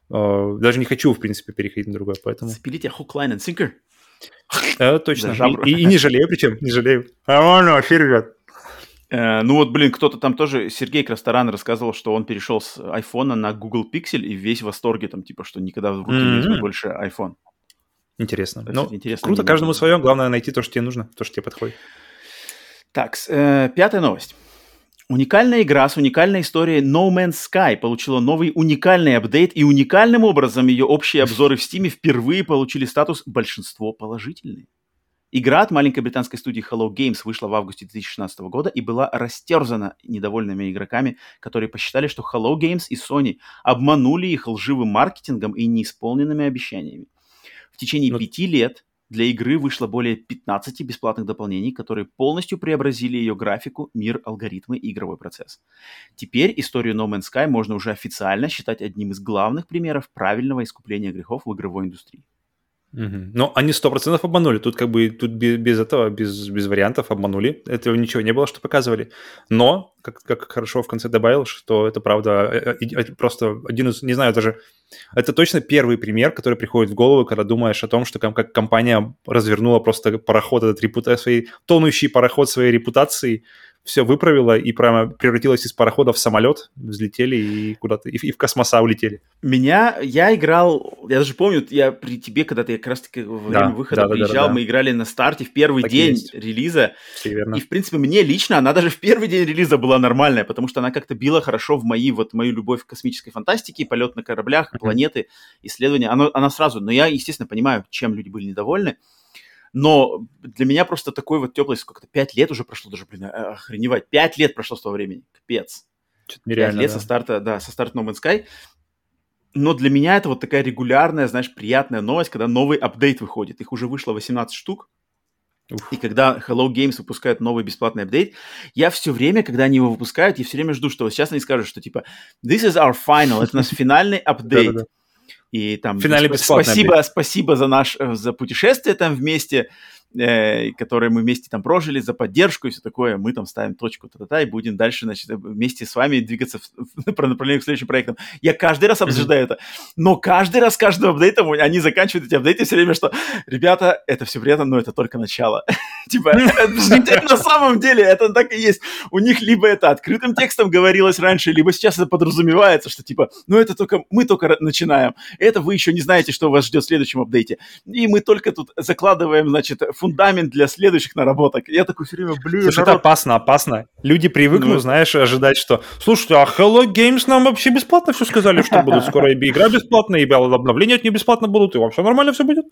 э, даже не хочу, в принципе, переходить на другой, поэтому... Запилите hook, line and sinker. Это точно. И, и, и не жалею причем, не жалею. А ладно, вообще, ребят. Э, ну вот, блин, кто-то там тоже, Сергей Красторан рассказывал, что он перешел с айфона на Google Pixel и весь в восторге, там, типа, что никогда в руки mm-hmm. не больше iPhone. Интересно. Ну, интересно круто, каждому свое, главное найти то, что тебе нужно, то, что тебе подходит. Так, э, пятая новость. Уникальная игра с уникальной историей No Man's Sky получила новый уникальный апдейт, и уникальным образом ее общие обзоры в Steam впервые получили статус «большинство положительные». Игра от маленькой британской студии Hello Games вышла в августе 2016 года и была растерзана недовольными игроками, которые посчитали, что Hello Games и Sony обманули их лживым маркетингом и неисполненными обещаниями. В течение Но... Ну, пяти лет для игры вышло более 15 бесплатных дополнений, которые полностью преобразили ее графику, мир, алгоритмы и игровой процесс. Теперь историю No Man's Sky можно уже официально считать одним из главных примеров правильного искупления грехов в игровой индустрии. Угу. Но они сто процентов обманули. Тут как бы тут без, без этого, без, без вариантов обманули. Этого ничего не было, что показывали. Но, как, как хорошо в конце добавил, что это правда э, э, э, просто один из, не знаю, даже это точно первый пример, который приходит в голову, когда думаешь о том, что как компания развернула просто пароход этот репута своей, тонущий пароход своей репутации все выправила и прямо превратилась из парохода в самолет, взлетели и куда-то, и, и в космоса улетели. Меня, я играл, я даже помню, я при тебе, когда ты как раз-таки во время да, выхода да, приезжал, да, да, да. мы играли на старте в первый так день есть. релиза. И, в принципе, мне лично она даже в первый день релиза была нормальная, потому что она как-то била хорошо в мои, вот мою любовь к космической фантастике, полет на кораблях, планеты, исследования. Она, она сразу, но я, естественно, понимаю, чем люди были недовольны. Но для меня просто такой вот теплый, сколько-то, пять лет уже прошло, даже, блин, охреневать. Пять лет прошло с того времени. Капец. Пять лет да. со старта, да, со старта No Man's Sky. Но для меня это вот такая регулярная, знаешь, приятная новость, когда новый апдейт выходит. Их уже вышло 18 штук. Уф. И когда Hello Games выпускают новый бесплатный апдейт, я все время, когда они его выпускают, я все время жду, что вот сейчас они скажут, что типа This is our final, это наш финальный апдейт. И там Финальный спасибо, спасибо за наш э, за путешествие там вместе э, которые мы вместе там прожили, за поддержку и все такое. Мы там ставим точку та-та-та и будем дальше, значит, вместе с вами двигаться в, по направлению к следующим проектам. Я каждый раз обсуждаю это, но каждый раз, каждым апдейтом они заканчивают эти апдейты все время, что, ребята, это все приятно, но это только начало. Типа, на самом деле это так и есть. У них либо это открытым текстом говорилось раньше, либо сейчас это подразумевается, что типа, ну это только, мы только начинаем. Это вы еще не знаете, что вас ждет в следующем апдейте. И мы только тут закладываем, значит, фундамент для следующих наработок. Я такой все время, блин, Слушай, это опасно, опасно. Люди привыкнут, ну, знаешь, ожидать, что, слушайте, а Hello Games нам вообще бесплатно все сказали, что будут скоро и игра бесплатная, и обновления от нее бесплатно будут, и вообще нормально все будет.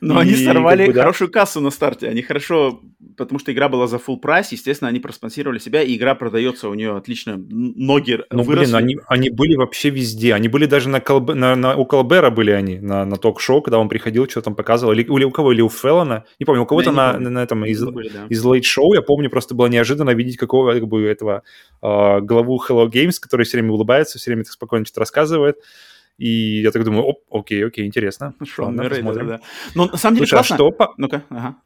Но они сорвали хорошую кассу на старте, они хорошо, потому что игра была за full прайс, естественно, они проспонсировали себя, и игра продается у нее отлично, ноги Ну, блин, они, они были вообще везде, они были даже на, Колб... на, на у Колбера были они, на, на ток-шоу, когда он приходил, что там показывал, или, или у кого, или у Феллона, не помню, у кого-то на, на, на этом из, были, да. из Late Show, я помню, просто было неожиданно видеть какого как бы этого э, главу Hello Games, который все время улыбается, все время так спокойно что-то рассказывает. И я так думаю, оп, окей, окей, интересно. Шон Ладно, Рейдер, да, да. Но на самом деле Слушай, классно. а что по... Ну-ка, ага.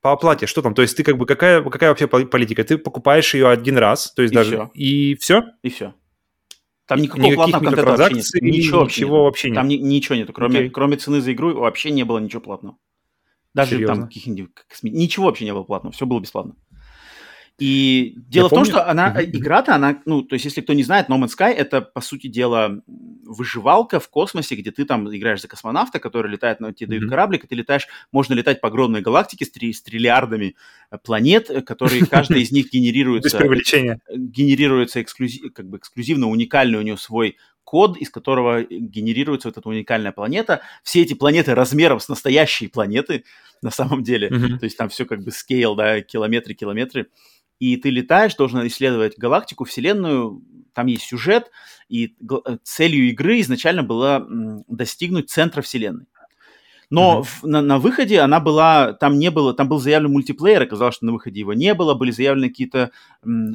По оплате, что там? То есть ты как бы, какая, какая вообще политика? Ты покупаешь ее один раз, то есть и даже... Все. И все? И все. Там никакого Никаких платного контента вообще нет. Ничего, ничего вообще нет. Там ни, ничего нету. Кроме, окей. кроме цены за игру вообще не было ничего платного. Даже Серьезно? там каких-нибудь... Ничего вообще не было платного. Все было бесплатно. И дело Я в помню... том, что она, mm-hmm. игра-то, она, ну, то есть, если кто не знает, No Man's Sky это, по сути дела, выживалка в космосе, где ты там играешь за космонавта, который летает, ну, тебе дают mm-hmm. кораблик, и ты летаешь, можно летать по огромной галактике с, три, с триллиардами э, планет, э, которые, каждая из них генерируется... Без привлечения. Генерируется эксклюзив, как бы эксклюзивно, уникальный у нее свой код, из которого генерируется вот эта уникальная планета. Все эти планеты размером с настоящей планеты, на самом деле. Mm-hmm. То есть там все как бы скейл, да, километры-километры и ты летаешь, должен исследовать галактику, Вселенную, там есть сюжет, и э, целью игры изначально было достигнуть центра Вселенной. Но mm-hmm. в, на, на выходе она была, там не было, там был заявлен мультиплеер, оказалось, что на выходе его не было, были заявлены какие-то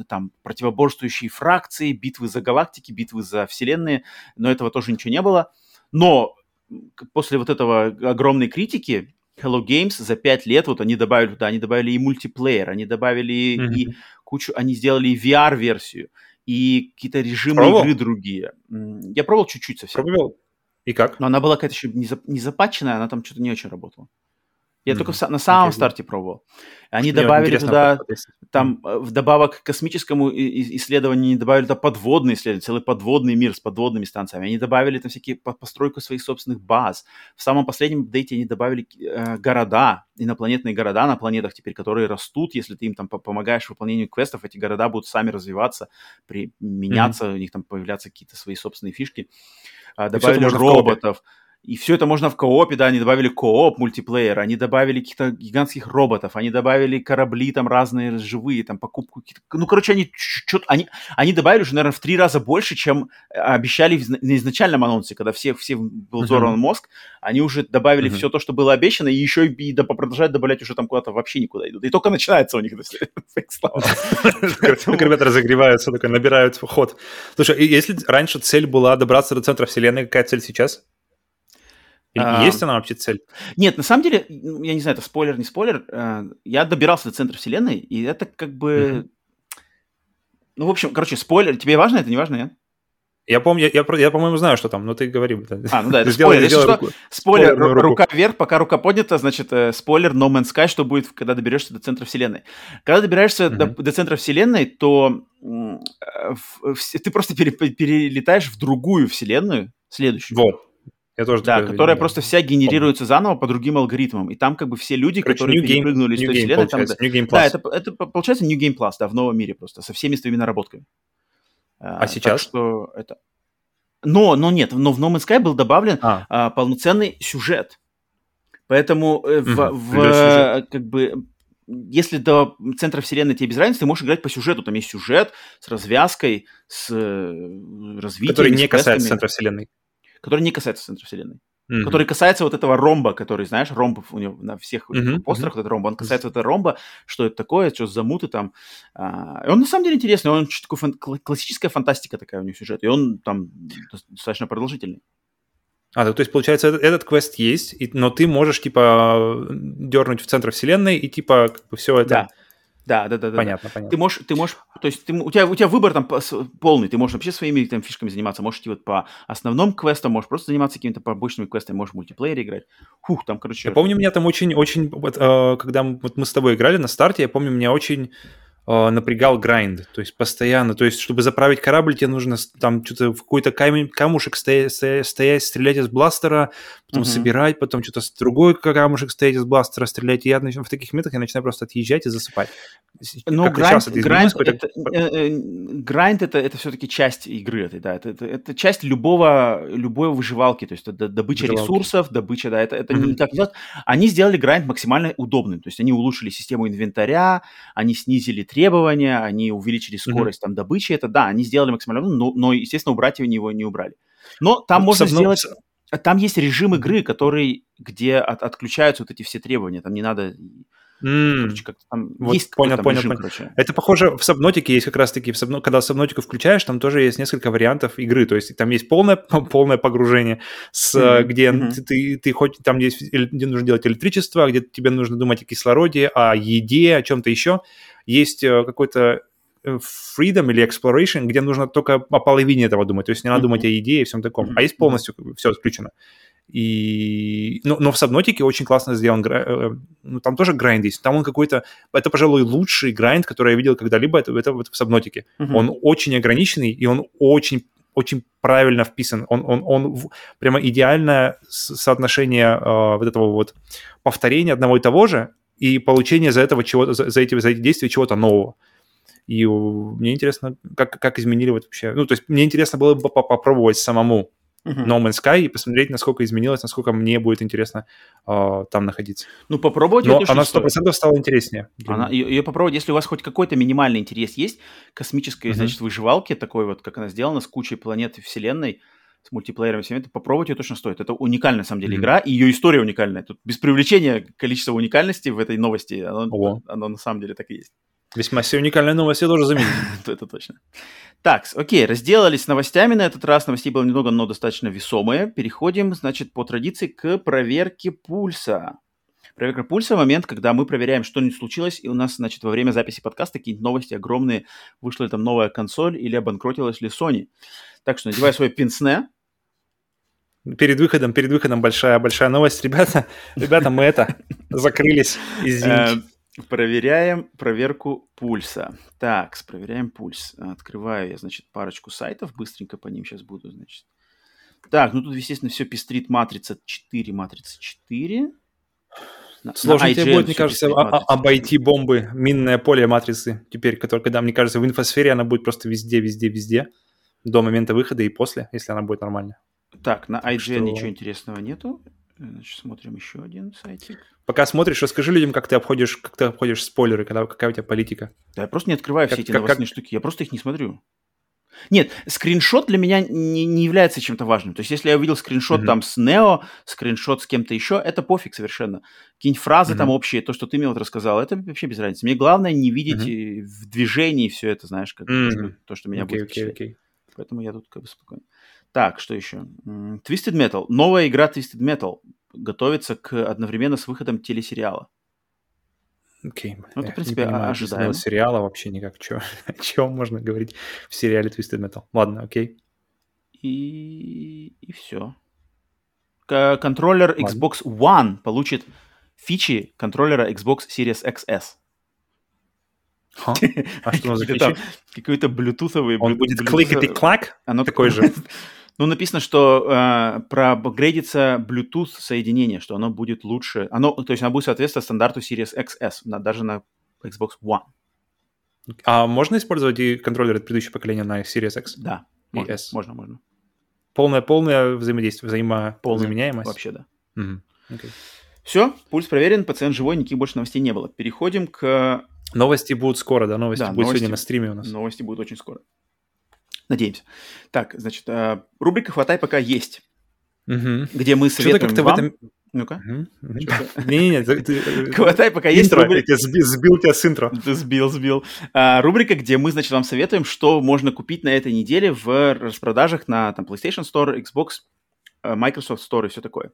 там противоборствующие фракции, битвы за галактики, битвы за вселенные, но этого тоже ничего не было. Но после вот этого огромной критики Hello Games за пять лет, вот они добавили туда, они добавили и мультиплеер, они добавили mm-hmm. и кучу, они сделали и VR-версию, и какие-то режимы пробовал? игры другие. Я пробовал чуть-чуть совсем. Пробовал? И как? Но она была какая-то еще не, запаченная, она там что-то не очень работала. Я mm-hmm. только на самом okay, старте пробовал. Они Мне добавили туда, там э, вдобавок к космическому исследованию, они добавили туда подводные исследования, целый подводный мир с подводными станциями. Они добавили там всякие постройку своих собственных баз. В самом последнем апдейте они добавили э, города, инопланетные города на планетах теперь, которые растут. Если ты им там помогаешь в выполнению квестов, эти города будут сами развиваться, при, меняться, mm-hmm. у них там появляться какие-то свои собственные фишки. А, добавили роботов. И все это можно в коопе, да, они добавили кооп, мультиплеер, они добавили каких-то гигантских роботов, они добавили корабли там разные, живые, там покупку какие-то... Ну, короче, они что-то... Они, они добавили уже, наверное, в три раза больше, чем э, обещали в, на изначальном анонсе, когда все, все был взорван uh-huh. мозг, они уже добавили uh-huh. все то, что было обещано, и еще и, и да, продолжают добавлять уже там куда-то вообще никуда идут. И только начинается у них Ребята разогреваются, набирают ход. Слушай, если раньше цель была добраться до центра вселенной, какая цель сейчас? Или а, есть она вообще цель? Нет, на самом деле, ну, я не знаю, это спойлер, не спойлер. Э, я добирался до центра вселенной, и это как бы... Mm-hmm. Ну, в общем, короче, спойлер. Тебе важно это, не важно, нет? Я помню, я, я, я по-моему, знаю, что там, но ты говори. А, ну да, это спойлер. Сделай руку, спойлер, спойлер рука вверх, пока рука поднята, значит, э, спойлер No Man's Sky, что будет, когда доберешься до центра вселенной. Когда добираешься mm-hmm. до, до центра вселенной, то э, в, в, ты просто пере, перелетаешь в другую вселенную, следующую. Вот. Я тоже да, которая видел, просто вся генерируется заново по другим алгоритмам. И там как бы все люди, Короче, которые перепрыгнули из той вселенной... Там, да, да это, это получается New Game Plus, да, в новом мире просто, со всеми своими наработками. А, а сейчас? что это... Но, но нет, но в No Man's Sky был добавлен а. А, полноценный сюжет. Поэтому э, в, угу, в как бы если до центра вселенной тебе без разницы, ты можешь играть по сюжету. Там есть сюжет с развязкой, с э, развитием. Который не касается центра вселенной который не касается центра вселенной. Mm-hmm. Который касается вот этого ромба, который, знаешь, ромб у него на всех mm-hmm. постерах, mm-hmm. вот этот ромб, он касается этого ромба, что это такое, что за муты там. А, и он на самом деле интересный, он такой фан- классическая фантастика такая у него сюжет, и он там достаточно продолжительный. А, то есть, получается, этот, этот квест есть, и, но ты можешь, типа, дернуть в центр вселенной и, типа, как бы все это... Да. Да, да, да, да. Понятно, да. понятно. Ты можешь, ты можешь, то есть ты, у, тебя, у тебя выбор там полный, ты можешь вообще своими там фишками заниматься, можешь идти вот по основным квестам, можешь просто заниматься какими-то побочными квестами, можешь в мультиплеере играть. Фух, там, короче... Я помню, меня там очень, очень, вот, э, когда вот мы с тобой играли на старте, я помню, меня очень э, напрягал грайнд, то есть постоянно, то есть чтобы заправить корабль, тебе нужно там что-то в какой-то камень, камушек стоять, стоять, стоять, стрелять из бластера, потом собирать, потом что-то с другой камушек стоять из бластера стрелять. И я в таких моментах я начинаю просто отъезжать и засыпать. Но это, грайнд, это, э, э, грайнд это, это все-таки часть игры этой, да, это, это, это часть любого, любой выживалки, то есть это добыча выживалки. ресурсов, добыча, да, это, это mm-hmm. не как делать. Они сделали грайнд максимально удобным, то есть они улучшили систему инвентаря, они снизили требования, они увеличили скорость mm-hmm. там добычи, это да, они сделали максимально, но, но естественно, убрать его его не убрали. Но там ну, можно сделать... Там есть режим игры, который, где от, отключаются вот эти все требования. Там не надо Mm. Короче, как там вот есть понял, понял, режим, понял. Короче. Это похоже, в Сабнотике есть как раз-таки, в Сабно... когда Сабнотику включаешь, там тоже есть несколько вариантов игры, то есть там есть полное, полное погружение, с, mm-hmm. где mm-hmm. Ты, ты, ты хоть там есть, где нужно делать электричество, где тебе нужно думать о кислороде, о еде, о чем-то еще. Есть э, какой-то freedom или exploration, где нужно только о половине этого думать, то есть не надо mm-hmm. думать о еде и всем таком, mm-hmm. а есть полностью все отключено. И, но, но в Сабнотике очень классно сделан, э, ну, там тоже грайнд есть, там он какой-то, это, пожалуй, лучший грайнд, который я видел когда-либо, это, это вот в Сабнотике. Uh-huh. Он очень ограниченный, и он очень очень правильно вписан. Он, он, он прямо идеальное соотношение э, вот этого вот повторения одного и того же и получения за этого чего-то, за, за, эти, за эти действия чего-то нового. И мне интересно, как, как изменили вот вообще... Ну, то есть мне интересно было бы попробовать самому uh-huh. No Man's Sky и посмотреть, насколько изменилось, насколько мне будет интересно э, там находиться. Ну, попробовать Но она сто процентов стала интереснее. Она, ее, ее попробовать, если у вас хоть какой-то минимальный интерес есть, космической, uh-huh. значит, выживалки, такой вот, как она сделана, с кучей планет и вселенной, с мультиплеером всем это попробовать ее точно стоит. Это уникальная, на самом деле, mm-hmm. игра, и ее история уникальная. Тут без привлечения количества уникальности в этой новости, оно, оно на самом деле так и есть. Весьма все уникальная новость, я тоже заметил. Это точно. Так, окей, разделались с новостями на этот раз. Новостей было немного, но достаточно весомые. Переходим, значит, по традиции к проверке пульса. Проверка пульса – момент, когда мы проверяем, что не случилось, и у нас, значит, во время записи подкаста какие-нибудь новости огромные, вышла ли там новая консоль или обанкротилась ли Sony. Так что надевай свой пинсне. Перед выходом, перед выходом большая, большая новость. Ребята, ребята, мы это, закрылись, извините. Проверяем проверку пульса. Так, проверяем пульс. Открываю я, значит, парочку сайтов. Быстренько по ним сейчас буду, значит. Так, ну тут, естественно, все пестрит матрица 4, матрица 4. Сложно на тебе будет, мне кажется, обойти бомбы, минное поле матрицы теперь, которое, когда, мне кажется, в инфосфере она будет просто везде, везде, везде, до момента выхода и после, если она будет нормальная. Так, на IGN что... ничего интересного нету. Значит, смотрим еще один сайтик. Пока смотришь, расскажи людям, как ты обходишь, как ты обходишь спойлеры, когда, какая у тебя политика. Да, я просто не открываю как, все эти как, новостные как... штуки, я просто их не смотрю. Нет, скриншот для меня не, не является чем-то важным. То есть, если я увидел скриншот mm-hmm. там с Нео, скриншот с кем-то еще, это пофиг совершенно. Какие-нибудь фразы mm-hmm. там общие, то, что ты мне вот рассказал, это вообще без разницы. Мне главное не видеть mm-hmm. в движении все это, знаешь, как mm-hmm. то, что меня okay, будет okay, okay. Поэтому я тут как бы спокойно. Так, что еще? Twisted Metal. Новая игра Twisted Metal готовится к одновременно с выходом телесериала. Окей. Okay. Ну, это, в принципе, не ожидаемо. сериала вообще никак. Чё, о чем можно говорить в сериале Twisted Metal? Ладно, окей. Okay. И, и все. К- контроллер Ладно. Xbox One получит фичи контроллера Xbox Series XS. Ха? А что за фичи? Какой-то блютусовый... Он будет кликати-клак? Оно такой же. Ну, написано, что э, проапгрейдится Bluetooth соединение, что оно будет лучше. Оно, то есть оно будет соответствовать стандарту Series XS, на, даже на Xbox One. А можно использовать и контроллеры предыдущего поколения на Series X? Да, можно, S? можно, можно. Полное, полное взаимодействие, взаимозаменяемость? Вообще, да. Угу. Okay. Все, пульс проверен, пациент живой, никаких больше новостей не было. Переходим к... Новости будут скоро, да? Новости да, будут новости, сегодня на стриме у нас. Новости будут очень скоро. Надеемся. Так, значит, э, рубрика «Хватай, пока есть», угу. где мы советуем вам... В этом... Ну-ка. Не-не-не, э, хватай, пока есть рубрика. Сбил тебя с интро. Сбил, сбил. А, рубрика, где мы, значит, вам советуем, что можно купить на этой неделе в распродажах на там, PlayStation Store, Xbox, э, Microsoft Store и все такое.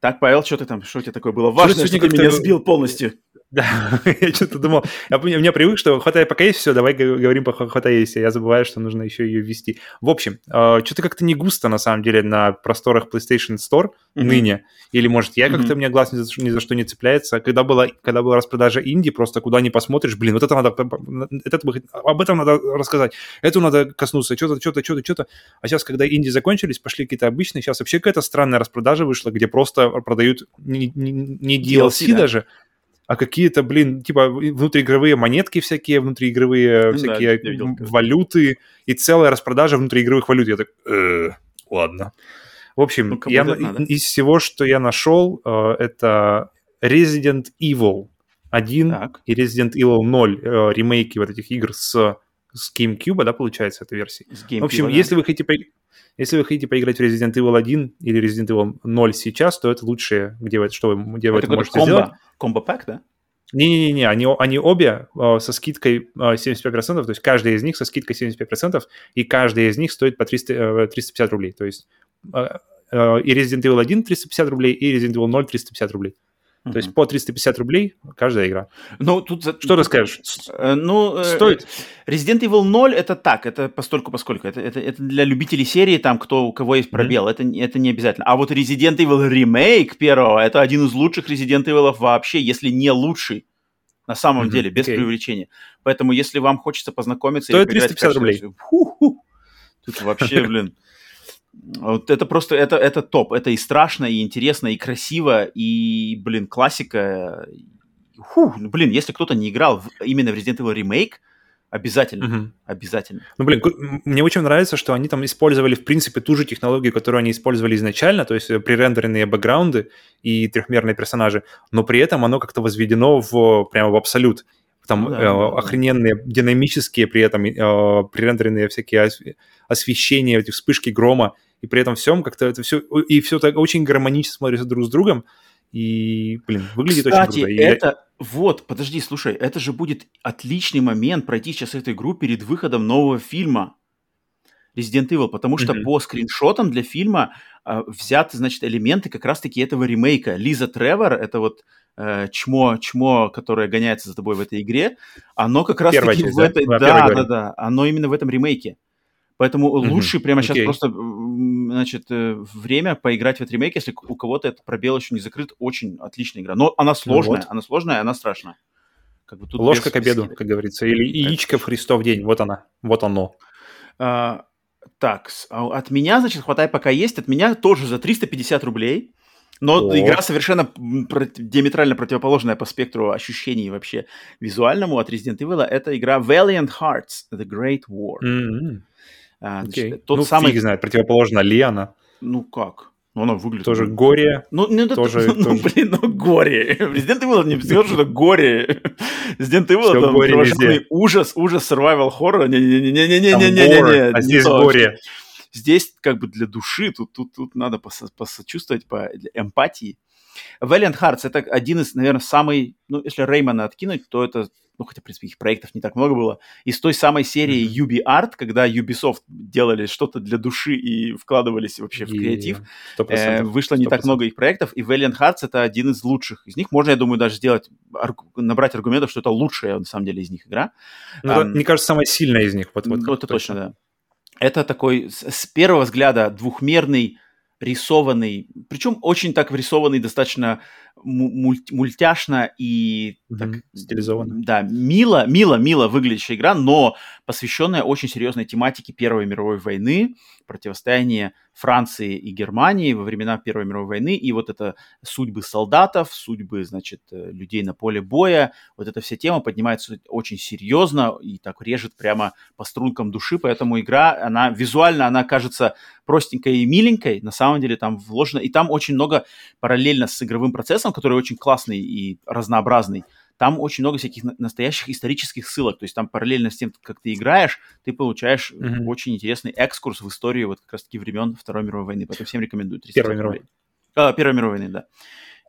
Так, Павел, что ты там, что у тебя такое было важное, что ты меня сбил полностью? Да, я что-то думал. Я, у меня привык, что хватай пока есть, все, давай говорим по хватай есть. Я забываю, что нужно еще ее ввести. В общем, э, что-то как-то не густо, на самом деле, на просторах PlayStation Store mm-hmm. ныне. Или, может, я как-то, mm-hmm. у меня глаз ни за, ни за что не цепляется. Когда была, когда была распродажа инди, просто куда ни посмотришь, блин, вот это надо, это, об этом надо рассказать, это надо коснуться, что-то, что-то, что-то, что-то. А сейчас, когда инди закончились, пошли какие-то обычные, сейчас вообще какая-то странная распродажа вышла, где просто продают не, не, не DLC, DLC да? даже, а какие-то, блин, типа внутриигровые монетки всякие, внутриигровые ну, всякие да, видел, валюты и целая распродажа внутриигровых валют. Я так, э, ладно. В общем, ну, я, из всего, что я нашел, э, это Resident Evil 1 так. и Resident Evil 0 э, ремейки вот этих игр с, с GameCube, да, получается, эта версия. В общем, да. если вы хотите если вы хотите поиграть в Resident Evil 1 или Resident Evil 0 сейчас, то это лучшее, где вы, что вы, где вы это, это можете комбо, сделать. Комбо-пак, да? Не-не-не, они, они обе э, со скидкой э, 75%, то есть каждая из них со скидкой 75%, и каждая из них стоит по 300, э, 350 рублей. То есть э, э, и Resident Evil 1 350 рублей, и Resident Evil 0 350 рублей. Mm-hmm. То есть по 350 рублей каждая игра. Ну, тут... Что ты скажешь? Э, ну, э, Стоит. Resident Evil 0 это так, это постольку поскольку. Это, это, это для любителей серии, там, кто, у кого есть пробел, mm-hmm. это, это не обязательно. А вот Resident Evil Remake первого, это один из лучших Resident Evil вообще, если не лучший. На самом mm-hmm. деле, без okay. преувеличения. Поэтому, если вам хочется познакомиться... Стоит 350 рублей. Тут вообще, блин... Вот это просто, это, это топ. Это и страшно, и интересно, и красиво, и, блин, классика. Фу, ну, блин, если кто-то не играл в, именно в Resident Evil Remake, обязательно, угу. обязательно. Ну, блин, мне очень нравится, что они там использовали, в принципе, ту же технологию, которую они использовали изначально, то есть э, пререндеренные бэкграунды и трехмерные персонажи, но при этом оно как-то возведено в, прямо в абсолют. Там ну, да, э, да, охрененные, да. динамические при этом э, пререндеренные всякие освещения, эти вспышки грома, и при этом всем как-то это все, и все так очень гармонично смотрится друг с другом, и, блин, выглядит Кстати, очень круто. это, я... вот, подожди, слушай, это же будет отличный момент пройти сейчас эту игру перед выходом нового фильма Resident Evil, потому что mm-hmm. по скриншотам для фильма э, взяты, значит, элементы как раз-таки этого ремейка. Лиза Тревор, это вот э, чмо, чмо, которое гоняется за тобой в этой игре, оно как раз-таки в этой, да, да, да, да, оно именно в этом ремейке. Поэтому mm-hmm. лучше прямо сейчас okay. просто, значит, э, время поиграть в этот ремейк, если у кого-то этот пробел еще не закрыт. Очень отличная игра. Но она сложная, ну вот. она сложная, она страшная. Как бы тут Ложка без, к обеду, как говорится. Или яичко в Христов день. Вот она, вот оно. А, так, а от меня, значит, хватай пока есть. От меня тоже за 350 рублей. Но О. игра совершенно диаметрально противоположная по спектру ощущений вообще визуальному от Resident Evil. Это игра Valiant Hearts The Great War. Mm-hmm. А, значит, тот ну, самый... фиг знает, противоположно ли она? Ну как? Ну, она выглядит... Тоже горе. Ну, ну, тоже, ну, тоже... блин, ну, горе. Resident Evil не сказал, что это горе. Resident Evil это горе ужас, ужас, survival horror. Не-не-не-не-не-не-не-не. А здесь горе. Здесь как бы для души, тут, тут, тут надо посочувствовать по эмпатии. Valiant Hearts это один из, наверное, самый, ну, если Реймана откинуть, то это ну, хотя, в принципе, их проектов не так много было, из той самой серии mm-hmm. UbiArt, когда Ubisoft делали что-то для души и вкладывались вообще в креатив, э, вышло не 100%. так много их проектов, и Valiant Hearts это один из лучших из них. Можно, я думаю, даже сделать, набрать аргументов, что это лучшая, на самом деле, из них игра. Ну, um, мне кажется, самая сильная из них. Вот, вот, ну, это точно, да. Это такой, с, с первого взгляда, двухмерный рисованный, причем очень так рисованный, достаточно мульт, мультяшно и mm-hmm. так, стилизованно. Да, мило, мило, мило выглядящая игра, но посвященная очень серьезной тематике Первой мировой войны, противостояние Франции и Германии во времена Первой мировой войны, и вот это судьбы солдатов, судьбы, значит, э, людей на поле боя, вот эта вся тема поднимается очень серьезно и так режет прямо по стрункам души, поэтому игра, она визуально, она кажется простенькой и миленькой, на самом деле там вложено, и там очень много параллельно с игровым процессом, который очень классный и разнообразный, там очень много всяких настоящих исторических ссылок. То есть там параллельно с тем, как ты играешь, ты получаешь mm-hmm. очень интересный экскурс в историю вот как раз-таки времен Второй мировой войны. Поэтому всем рекомендую. Первой мировой. А, Первой мировой войны, да.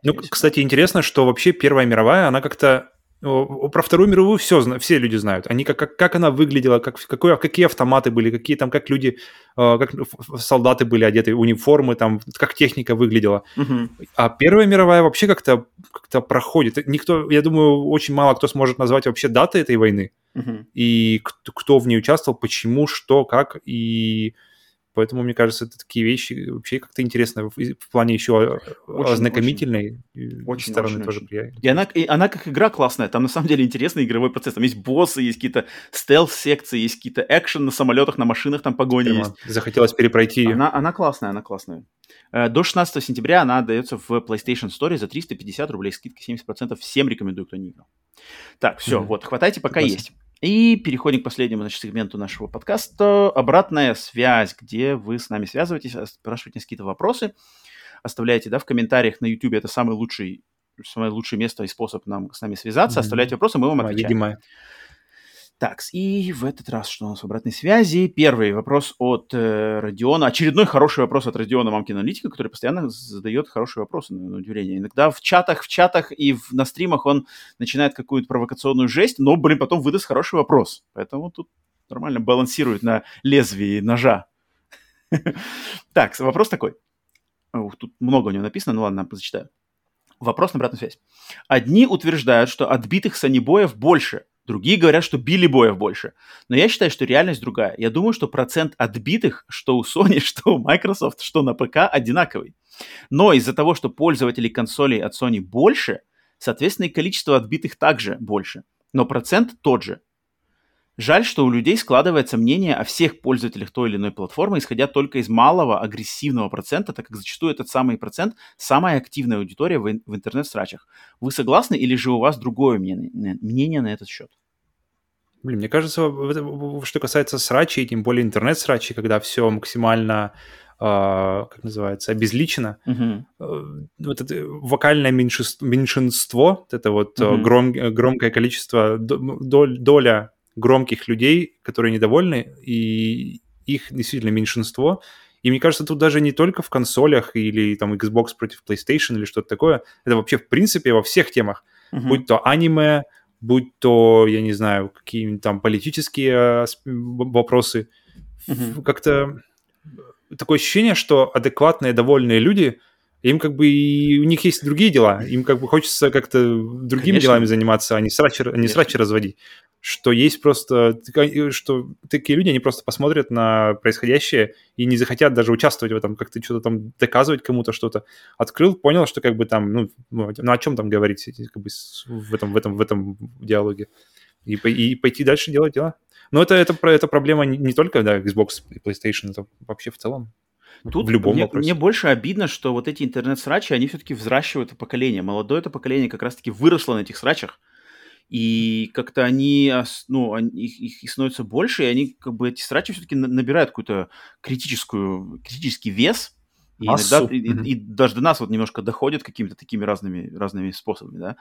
Ну, кстати, интересно, что вообще Первая мировая, она как-то про Вторую мировую все, все люди знают. Они как, как, как она выглядела, как, какой, какие автоматы были, какие там, как люди, э, как солдаты были одеты, униформы, там, как техника выглядела. Мгм. А Первая мировая вообще как-то как проходит. Никто, я думаю, очень мало кто сможет назвать вообще даты этой войны Мгм. и кто, кто в ней участвовал, почему, что, как. И поэтому, мне кажется, это такие вещи вообще как-то интересно в, в плане еще Очень, ознакомительной и очень, стороны очень, тоже очень. И она, и она как игра классная, там на самом деле интересный игровой процесс. Там есть боссы, есть какие-то стелс-секции, есть какие-то экшен на самолетах, на машинах, там погони есть. Прямо захотелось перепройти ее. Она, она классная, она классная. Э, До 16 сентября она отдается в PlayStation Store за 350 рублей, скидка 70%. Всем рекомендую, кто не играл. Так, все, Мгм. вот, хватайте, пока Согласен. есть. И переходим к последнему значит, сегменту нашего подкаста. Обратная связь, где вы с нами связываетесь, а, спрашиваете какие-то вопросы, оставляете да, в комментариях на YouTube. Это самый лучший, самое лучшее место и способ нам с нами связаться. Мгм. Оставляйте вопросы, мы вам отвечаем. любимая. Так, и в этот раз что у нас в обратной связи? Первый вопрос от э, Родиона. Очередной хороший вопрос от Родиона, мамкина аналитика, который постоянно задает хорошие вопросы, на, удивление. Иногда в чатах, в чатах и в, на стримах он начинает какую-то провокационную жесть, но, блин, потом выдаст хороший вопрос. Поэтому тут нормально балансирует на лезвии ножа. Так, вопрос такой. Тут много у него написано, ну ладно, зачитаю. Вопрос на обратную связь. Одни утверждают, что отбитых санибоев больше, другие говорят, что били боев больше. Но я считаю, что реальность другая. Я думаю, что процент отбитых, что у Sony, что у Microsoft, что на ПК, одинаковый. Но из-за того, что пользователей консолей от Sony больше, соответственно, и количество отбитых также больше. Но процент тот же. Жаль, что у людей складывается мнение о всех пользователях той или иной платформы, исходя только из малого агрессивного процента, так как зачастую этот самый процент – самая активная аудитория в, в интернет-срачах. Вы согласны или же у вас другое мнение, мнение на этот счет? Блин, мне кажется, что касается срачей, тем более интернет-срачей, когда все максимально, а, как называется, обезличено, э, вот это вокальное меньшинство, меньшинство это вот Мгм. гром- громкое количество, доля громких людей, которые недовольны, и их действительно меньшинство. И мне кажется, тут даже не только в консолях или там Xbox против PlayStation или что-то такое, это вообще в принципе во всех темах Мгм. будь то аниме, будь то, я не знаю, какие-нибудь там политические э, в- вопросы. Мгм. Как-то такое ощущение, что адекватные, довольные люди, им как бы и у них есть другие дела, им как бы хочется как-то другими Конечно. делами заниматься, а не срачи, а не срачи разводить. Что есть просто, что такие люди, они просто посмотрят на происходящее и не захотят даже участвовать в этом, как-то что-то там доказывать кому-то что-то. Открыл, понял, что как бы там, ну, ну ну, о чем там говорить как бы в этом, в этом, в этом диалоге. И, и пойти дальше делать дела. Но это, это, это проблема не, только, да, Xbox и PlayStation, это вообще в целом. Тут в любом мне, вопросе. мне больше обидно, что вот эти интернет-срачи, они все-таки взращивают поколение. Молодое это поколение как раз-таки выросло на этих срачах. И как-то они, ну, они- их, их- их становится больше, и они, как бы, эти срачи все-таки набирают какую-то критическую, критический вес. И Массу. иногда, и, и- даже до нас вот немножко доходят какими-то такими разными, разными способами, да.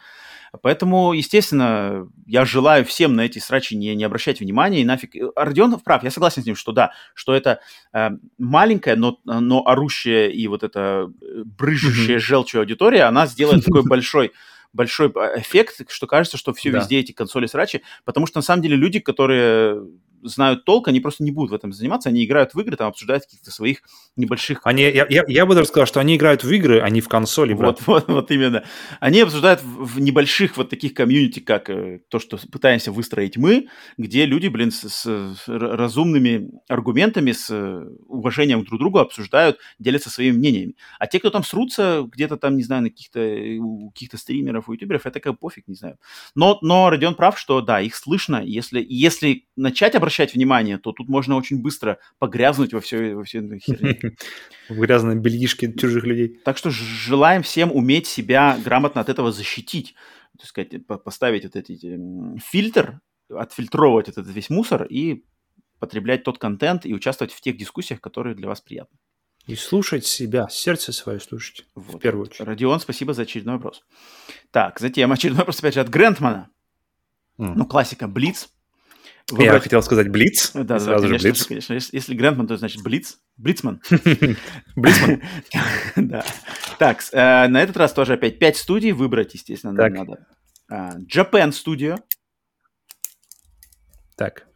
Поэтому, естественно, я желаю всем на эти срачи не, не обращать внимания, и нафиг... А Родионов прав, я согласен с ним, что да, что это э, маленькая, но, но орущая и вот эта э, брыжущая желчью аудитория, она сделает такой большой большой э, эффект, что кажется, что все Да. везде эти консоли срачи, потому что на самом деле люди, которые знают толк, они просто не будут в этом заниматься, они играют в игры, там обсуждают каких-то своих небольших Они, я, я, я бы даже сказал, что они играют в игры, а не в консоли, брат. вот, вот, вот именно. Они обсуждают в, в небольших вот таких комьюнити, как э, то, что пытаемся выстроить мы, где люди, блин, с, с- с разумными аргументами, с э, уважением друг к другу обсуждают, делятся своими мнениями. А те, кто там срутся где-то там, не знаю, на каких-то, э, у каких-то стримеров, у ютуберов, это как пофиг, не знаю. Но, но Родион прав, что да, их слышно. Если, если начать обращать внимание, то тут можно очень быстро погрязнуть во все, во все этой херне. В грязном бельишке чужих людей. Так что желаем всем уметь себя грамотно от этого защитить. Так сказать, по- поставить вот этот м, фильтр, отфильтровывать этот весь мусор и потреблять тот контент и участвовать в тех дискуссиях, которые для вас приятны. И слушать себя, сердце свое слушать. Вот. В первую очередь. Родион, спасибо за очередной вопрос. Так, затем очередной вопрос, опять же, от Грентмана. М. Ну, классика, Блиц. Я Выбрать- хотел сказать Блиц. Да, да, сразу же конечно, Блиц. же, конечно. Если, если Грентман, то значит Блиц. Блицман. Блицман. Да. Так, э, на этот раз тоже опять пять студий выбрать, естественно, надо. а, Japan Studio, Так,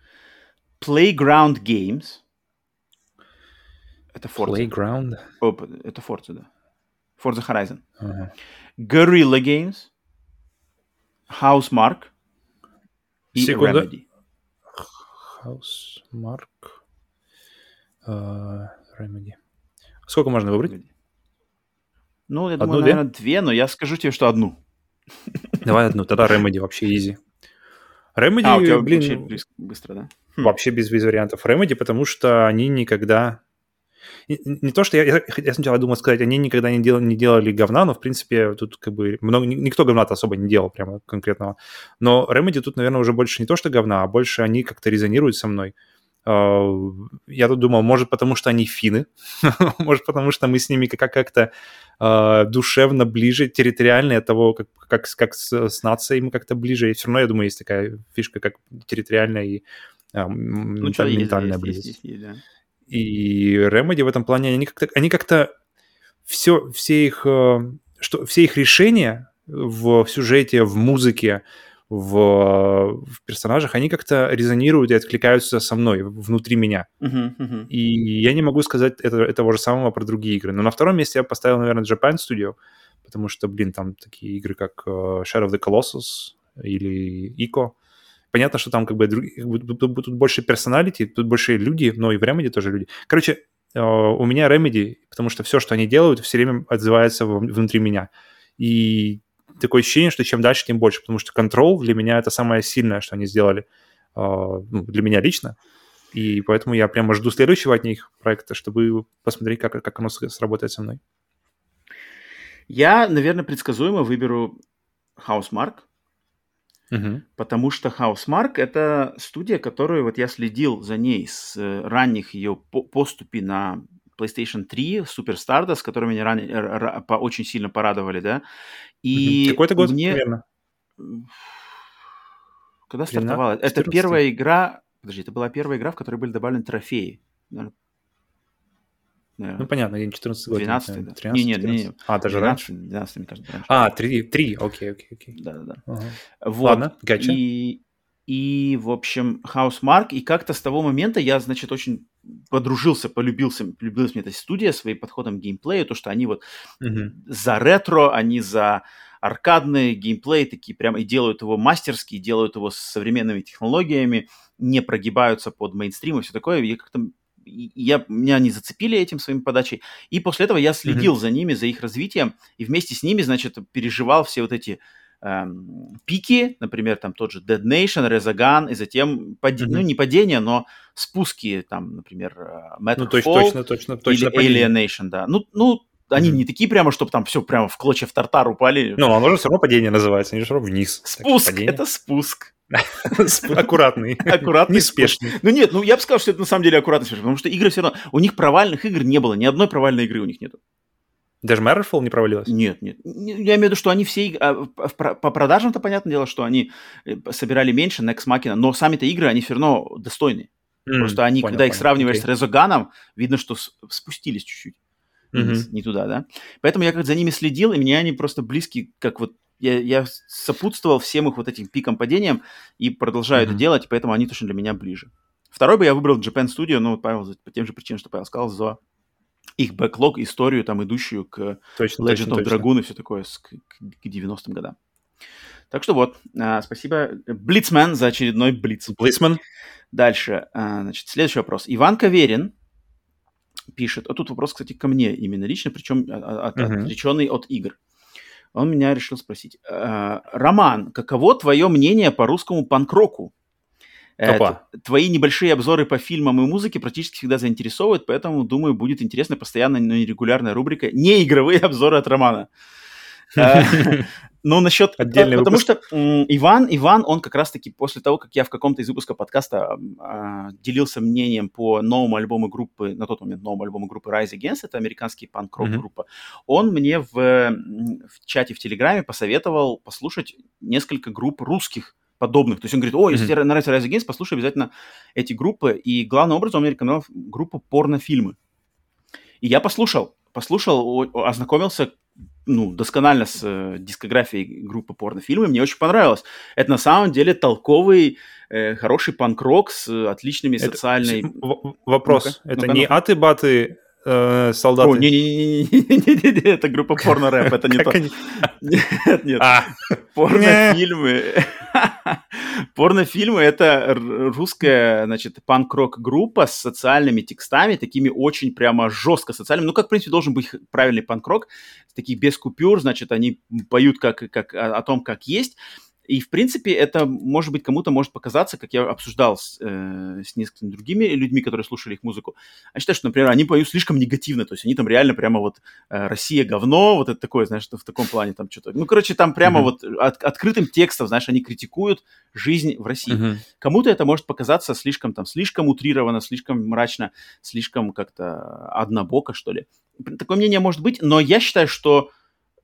Playground Games. Это Forza. Playground. О, это Forza, да. Forza Horizon. Ага. Guerrilla Games, Housemark и Секунду. Remedy. Housemark. э, Remedy. Сколько можно выбрать? Ну, я Одну, думаю, две? наверное, две, но я скажу тебе, что одну. Давай одну, тогда Remedy вообще easy. Remedy, А, у тебя блин, быстро, да? Вообще без, без вариантов. Remedy, потому что они никогда... Не, то, что я, я, я сначала думал сказать, они никогда не, дел, не делали говна, но, в принципе, тут как бы много, ни- никто говна-то особо не делал прямо конкретного. Но Remedy тут, наверное, уже больше не то, что говна, а больше они как-то резонируют со мной. А, Я тут думал, может, потому что они финны, может, потому что мы с ними как- как-то а, душевно ближе, территориально от того, как, как, как с, с нацией мы как-то ближе. И все равно, я думаю, есть такая фишка, как территориальная и а, Ну, ментальная есть, близость. есть, есть, есть, да. И Remedy в этом плане, они как-то, они как-то все, все их, э, что, все их решения в сюжете, в музыке, в, в персонажах, они как-то резонируют и откликаются со мной, внутри меня. Мгм, мгм. И я не могу сказать это, того же самого про другие игры. Но на втором месте я поставил, наверное, Japan Studio, потому что, блин, там такие игры, как э, Shadow of the Colossus или Ico. Понятно, что там как бы, как бы тут, больше персоналити, тут больше люди, но и в Remedy тоже люди. Короче, э, у меня Remedy, потому что все, что они делают, все время отзывается внутри меня. И такое ощущение, что чем дальше, тем больше, потому что Control для меня это самое сильное, что они сделали, э, ну, для меня лично. И поэтому я прямо жду следующего от них проекта, чтобы посмотреть, как, как оно сработает со мной. Я, наверное, предсказуемо выберу Housemark, Потому что Housemark — это студия, которую вот я следил за ней с э, ранних ее по- поступи на PlayStation 3, Super Stardust, которые меня ран- р- по- очень сильно порадовали, да. И. Какой-то год мне... примерно. Когда 13, стартовала? Это 14? первая игра... Подожди, это была первая игра, в которой были добавлены трофеи. Ну, понятно, 14 год. 12 наверное, да. 13, Не, не, не, не. 14. А, даже 12, раньше? 12, мне кажется, раньше. А, 3, 3, окей, окей, окей. Да, да, да. Ага. Вот. Ладно, гача. И, и, в общем, Housemark. И как-то с того момента я, значит, очень подружился, полюбился, полюбилась мне эта студия своим подходом к геймплею, то, что они вот Мгм. за ретро, они за аркадный геймплей такие прям и делают его мастерски, и делают его с современными технологиями, не прогибаются под мейнстрим и все такое. Я как-то я, меня они зацепили этим своим подачей. И после этого я следил за ними, за их развитием, и вместе с ними, значит, переживал все вот эти эм, пики, например, там тот же Dead Nation, Resogun, и затем, паде- Мгм. ну, не падение, но спуски, там, например, э, Matterfall Ну, точно, точно, точно, точно. или понимаю. Alienation, да. Ну, ну они Мгм. не такие прямо, чтобы там все прямо в клочья в тартар упали. Ну, оно же все равно падение называется, они же все равно вниз. Спуск, падение. это спуск. Аккуратный. Аккуратный Неспешный. Ну нет, ну я бы сказал, что это на самом деле аккуратно, потому что игры все равно... У них провальных игр не было, ни одной провальной игры у них нет. Даже Matterfall не провалилась? Нет, нет. Не- Я имею в виду, что они все... а, про- По продажам-то понятное дело, что они э, собирали меньше Next Machina, но сами-то игры, они все равно достойны. М, Просто они, понял, когда их сравниваешь с Резоганом, видно, что спустились чуть-чуть. Не туда, да. Поэтому я как за ними следил, и мне они просто близки, как вот я, я сопутствовал всем их вот этим пикам падениям и продолжаю Мгм. это делать, поэтому они точно для меня ближе. Второй бы я выбрал Japan Studio, но вот Павел по тем же причинам, что Павел сказал, за их бэклог, историю, там, идущую к Точно, Legend точно, of точно. Dragoon и все такое с- к, к 90-м годам. Так что вот, а, спасибо Блицмен за очередной блиц. Блицман. Дальше, а, значит, следующий вопрос. Иван Каверин пишет, а тут вопрос, кстати, ко мне именно лично, причем а, от- Мгм. отреченный от игр. Он меня решил спросить. а, Роман, каково твое мнение по русскому панк-року? Э, Опа. Твои небольшие обзоры по фильмам и музыке практически всегда заинтересовывают, поэтому, думаю, будет интересна постоянная, но нерегулярная рубрика «Неигровые обзоры от Романа». Э, Ну, насчет... Отдельный Потому выпуск. что м, Иван, Иван, он как раз-таки после того, как я в каком-то из выпусков подкаста а, делился мнением по новому альбому группы, на тот момент новому альбому группы Rise Against, это американский панк-рок Мгм. группа, он мне в, в чате в Телеграме посоветовал послушать несколько групп русских подобных. То есть он говорит, о, если Мгм. тебе нравится Rise Against, послушай обязательно эти группы. И главным образом он мне рекомендовал группу порнофильмы. И я послушал, послушал, ознакомился ну, досконально с э, дискографией группы порнофильмы, мне очень понравилось. Это на самом деле толковый, э, хороший панк-рок с отличными Это- социальной... в- Вопрос. Ну-ка, Это ну-ка, не аты-баты э, солдаты? О, не-не-не, это группа порно-рэп, это не то. Нет, нет. А, Порнофильмы. Порнофильмы — это русская, значит, панк-рок группа с социальными текстами, такими очень прямо жестко социальными. Ну, как, в принципе, должен быть правильный панк-рок, таких без купюр, значит, они поют как, как о, о том, как есть. И, в принципе, это, может быть, кому-то может показаться, как я обсуждал с, э, с несколькими другими людьми, которые слушали их музыку. Я считаю, что, например, они поют слишком негативно, то есть они там реально прямо вот э, «Россия говно», вот это такое, знаешь, в таком плане там что-то. Ну, короче, там прямо Мгм. вот от- открытым текстом, знаешь, они критикуют жизнь в России. мгм. Кому-то это может показаться слишком там, слишком утрированно, слишком мрачно, слишком как-то однобоко, что ли. Такое мнение может быть, но я считаю, что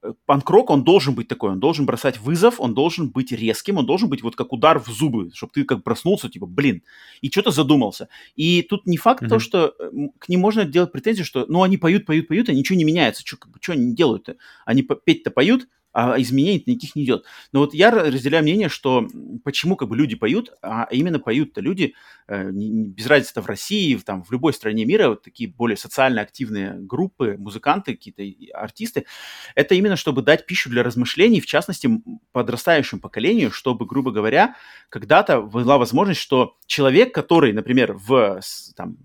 э, панк-рок, он должен быть такой, он должен бросать вызов, он должен быть резким, он должен быть вот как удар в зубы, чтобы ты как проснулся, типа, блин, и что-то задумался. И тут не факт то, Мгм. что э, м, к ним можно делать претензию, что, ну, они поют, поют, поют, а ничего не меняется. Что они делают-то? Они петь-то поют, а изменений никаких не идет. Но вот я разделяю мнение, что почему как бы люди поют, а именно поют-то люди, э, без разницы в России, в, там, в любой стране мира, вот такие более социально активные группы, музыканты, какие-то артисты, это именно чтобы дать пищу для размышлений, в частности, подрастающему поколению, чтобы, грубо говоря, когда-то была возможность, что человек, который, например, в, там,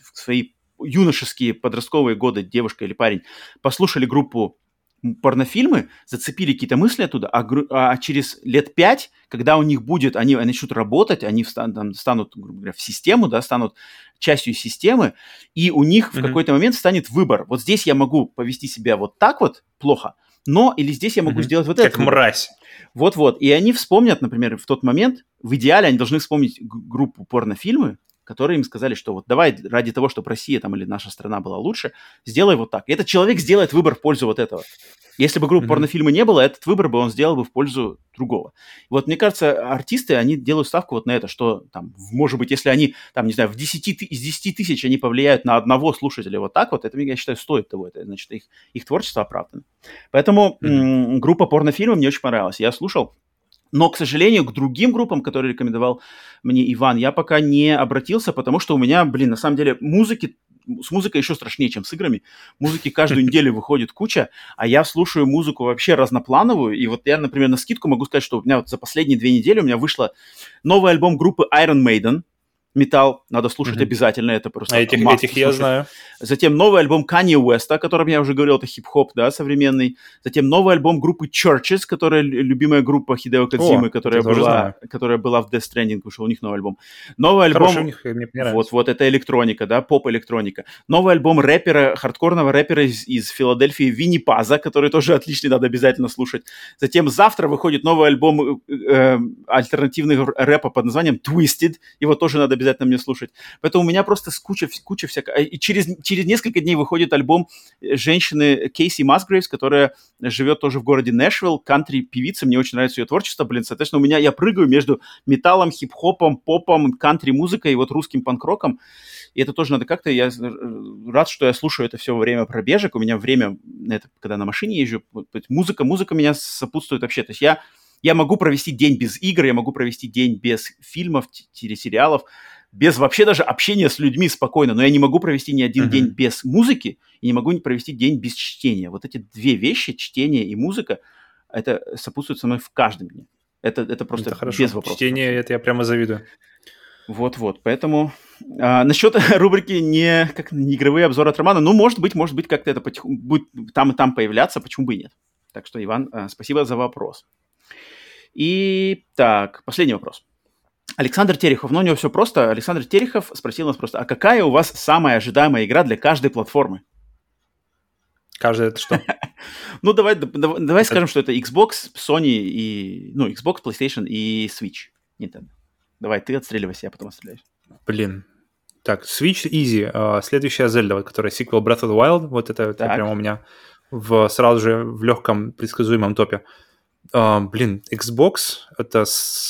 в- свои юношеские подростковые годы, девушка или парень, послушали группу порнофильмы, зацепили какие-то мысли оттуда, а, а через лет пять, когда у них будет, они, они начнут работать, они встан- там станут, грубо говоря, в систему, да, станут частью системы, и у них в Мгм. какой-то момент станет выбор. Вот здесь я могу повести себя вот так вот плохо, но или здесь я могу Мгм. сделать вот это. Как мразь. Вот-вот. И они вспомнят, например, в тот момент, в идеале они должны вспомнить группу порнофильмы, которые им сказали, что вот давай ради того, чтобы Россия там или наша страна была лучше, сделай вот так. И этот человек сделает выбор в пользу вот этого. Если бы группы Мгм. порнофильмы не было, этот выбор бы он сделал бы в пользу другого. Вот мне кажется, артисты, они делают ставку вот на это, что там, может быть, если они, там, не знаю, в 10, ты- из 10 тысяч они повлияют на одного слушателя вот так вот, это, я считаю, стоит того. Это, значит, их, их творчество оправдано. Поэтому м, группа порнофильмов мне очень понравилась. Я слушал, но, к сожалению, к другим группам, которые рекомендовал мне Иван, я пока не обратился, потому что у меня, блин, на самом деле музыки, с музыкой еще страшнее, чем с играми. Музыки каждую неделю выходит куча, а я слушаю музыку вообще разноплановую. И вот я, например, на скидку могу сказать, что у меня вот за последние две недели у меня вышла новый альбом группы Iron Maiden. Металл, надо слушать Мгм. обязательно, это просто А этих, этих я знаю. Затем новый альбом Kanye Уэста, о котором я уже говорил, это хип-хоп, да, современный. Затем новый альбом группы Churches, которая лю- любимая группа Хидео Кадзимы, которая, была, знаю. которая была в Death Stranding, вышел у них новый альбом. Новый альбом... Хороший них, мне понравился. Вот, вот, это электроника, да, поп-электроника. Новый альбом рэпера, хардкорного рэпера из, из Филадельфии Винни Паза, который тоже отличный, надо обязательно слушать. Затем завтра выходит новый альбом э, э, альтернативного рэпа под названием Twisted, его тоже надо обязательно мне слушать. Поэтому у меня просто куча, куча всякого. И через, через несколько дней выходит альбом э, женщины Кейси Масгрейвс, которая живет тоже в городе Нэшвилл, кантри-певица, мне очень нравится ее творчество, блин, соответственно, у меня, я прыгаю между металлом, хип-хопом, попом, кантри-музыкой и вот русским панк-роком, и это тоже надо как-то, я э, рад, что я слушаю это все во время пробежек, у меня время, это, когда на машине езжу, музыка, музыка меня сопутствует вообще, то есть я, я могу провести день без игр, я могу провести день без фильмов, телесериалов, без вообще даже общения с людьми спокойно, но я не могу провести ни один Мгм. день без музыки и не могу провести день без чтения. Вот эти две вещи, чтение и музыка, это сопутствует со мной в каждом дне. Это, это просто это хорошо. без вопросов. Чтение, это я прямо завидую. Вот-вот, поэтому а, насчет рубрики не, как, не игровые обзоры от Романа, ну, может быть, может быть, как-то это потиху- будет там и там появляться, почему бы и нет. Так что, Иван, а, спасибо за вопрос. И так, последний вопрос. Александр Терехов, ну у него все просто. Александр Терехов спросил нас просто, а какая у вас самая ожидаемая игра для каждой платформы? Каждый это что? Ну, давай, давай, давай скажем, что это Xbox, Sony и... Ну, Xbox, PlayStation и Switch. Nintendo. Давай, ты отстреливайся, я потом отстреляюсь. Блин. Так, Switch Easy. А, следующая Zelda, вот, которая сиквел Breath of the Wild. Вот это, прямо у меня в, сразу же в легком предсказуемом топе. А, блин, Xbox это,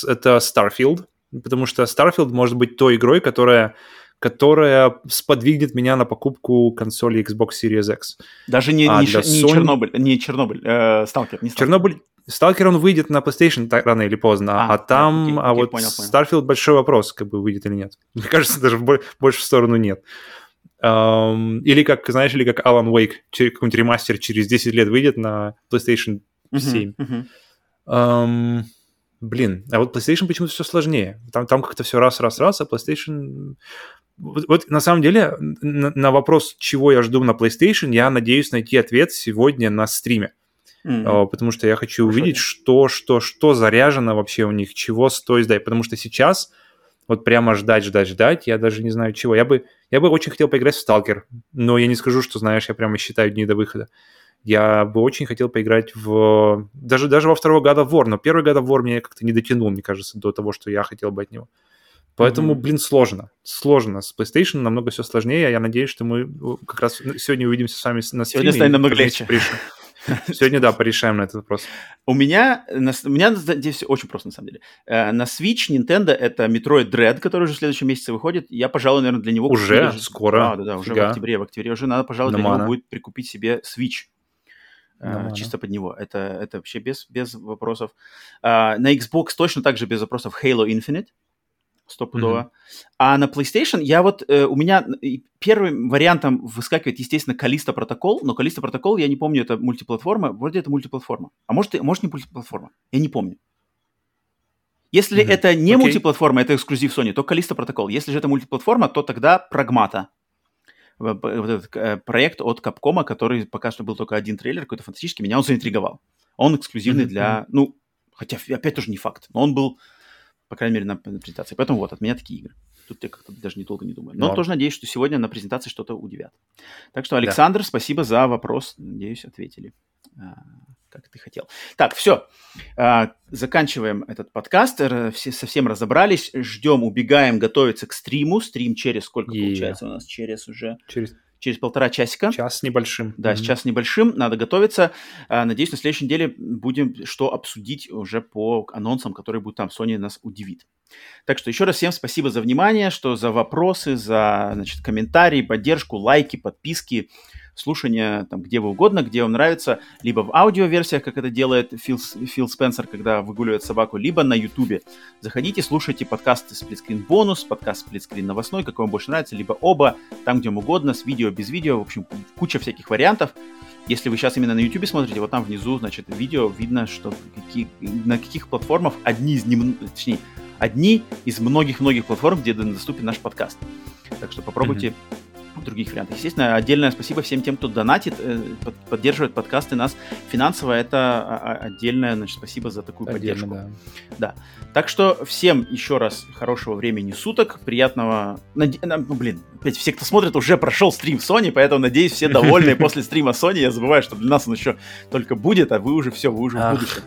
это Starfield, потому что Starfield может быть той игрой, которая которая сподвигнет меня на покупку консоли Xbox Series X. Даже не, а не, ш, не Sony... Чернобыль, не Чернобыль, э, Сталкер, не Сталкер. Чернобыль, Сталкер, он выйдет на PlayStation рано или поздно, а, а там, окей, а окей, вот понял, понял. Starfield большой вопрос, как бы выйдет или нет. Мне кажется, даже больше в сторону нет. Um, или как, знаешь, или как Alan Wake, какой-нибудь ремастер через 10 лет выйдет на PlayStation 7. Uh-huh, uh-huh. Um, блин, а вот PlayStation почему-то все сложнее. Там, там как-то все раз-раз-раз, а PlayStation... Вот, вот на самом деле на, на вопрос, чего я жду на PlayStation, я надеюсь найти ответ сегодня на стриме. Mm-hmm. Потому что я хочу Хорошо. увидеть, что, что, что заряжено вообще у них, чего стоит ждать. Потому что сейчас вот прямо ждать, ждать, ждать, я даже не знаю чего. Я бы, я бы очень хотел поиграть в Сталкер, но я не скажу, что, знаешь, я прямо считаю дни до выхода. Я бы очень хотел поиграть в... Даже, даже во второго года of War, но первый God of War мне как-то не дотянул, мне кажется, до того, что я хотел бы от него. Поэтому, mm-hmm. блин, сложно. Сложно. С PlayStation намного все сложнее. Я надеюсь, что мы как раз сегодня увидимся с вами на стриме. Сегодня станет намного легче. Сегодня, да, порешаем на этот вопрос. У меня, у меня здесь очень просто, на самом деле. Э, на Switch Nintendo это Metroid Dread, который уже в следующем месяце выходит. Я, пожалуй, наверное, для него... Уже? Скоро? Да, да, да, уже в октябре. В октябре уже надо, пожалуй, для него будет прикупить себе Switch. Uh, чисто под него. Это, это вообще без, без вопросов. Uh, на Xbox точно так же без вопросов Halo Infinite стопудово. Mm-hmm. А на PlayStation я вот, э, у меня первым вариантом выскакивает, естественно, Калиста протокол, но Калиста протокол, я не помню, это мультиплатформа, вроде это мультиплатформа. А может, может не мультиплатформа, я не помню. Если mm-hmm. это не okay. мультиплатформа, это эксклюзив Sony, то Калиста протокол. Если же это мультиплатформа, то тогда Прагмата. Вот этот э, проект от Capcom, который пока что был только один трейлер, какой-то фантастический, меня он заинтриговал. Он эксклюзивный mm-hmm. для, ну, хотя опять тоже не факт, но он был по крайней мере, на, на презентации. Поэтому вот, от меня такие игры. Тут я как-то даже недолго не думаю. Но, Но тоже надеюсь, что сегодня на презентации что-то удивят. Так что, Александр, да. спасибо за вопрос. Надеюсь, ответили, а, как ты хотел. Так, все. А, заканчиваем этот подкаст. Все, совсем разобрались. Ждем, убегаем готовиться к стриму. Стрим через сколько И... получается у нас? Через уже... Через через полтора часика. Час небольшим. Да, mm-hmm. сейчас небольшим, надо готовиться. А, надеюсь, на следующей неделе будем что обсудить уже по анонсам, которые будут там. Sony нас удивит. Так что еще раз всем спасибо за внимание, что за вопросы, за значит, комментарии, поддержку, лайки, подписки слушания там где вы угодно, где вам нравится, либо в аудиоверсиях, как это делает Фил, Фил Спенсер, когда выгуливает собаку, либо на ютубе. Заходите, слушайте подкасты Сплитскрин бонус, подкаст Сплитскрин новостной, какой вам больше нравится, либо оба, там, где вам угодно, с видео, без видео, в общем, куча всяких вариантов. Если вы сейчас именно на YouTube смотрите, вот там внизу, значит, видео видно, что какие, на каких платформах одни из нем, точнее, одни из многих-многих платформ, где доступен наш подкаст. Так что попробуйте mm-hmm других вариантах. Естественно, отдельное спасибо всем тем, кто донатит, э, поддерживает подкасты нас финансово. Это а, а, отдельное, значит, спасибо за такую Отдельно, поддержку. Да. да. Так что всем еще раз хорошего времени суток, приятного... Ну, блин, опять все, кто смотрит, уже прошел стрим Sony, поэтому, надеюсь, все довольны после стрима Sony. Я забываю, что для нас он еще только будет, а вы уже все, вы уже в будущем.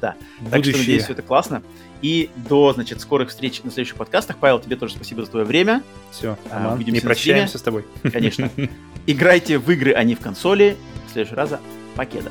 Да. Так что, надеюсь, все это классно. И до, значит, скорых встреч на следующих подкастах. Павел, тебе тоже спасибо за твое время. Все, а, увидимся не прощаемся с тобой. Конечно. Играйте в игры, а не в консоли. В следующий раз покеда.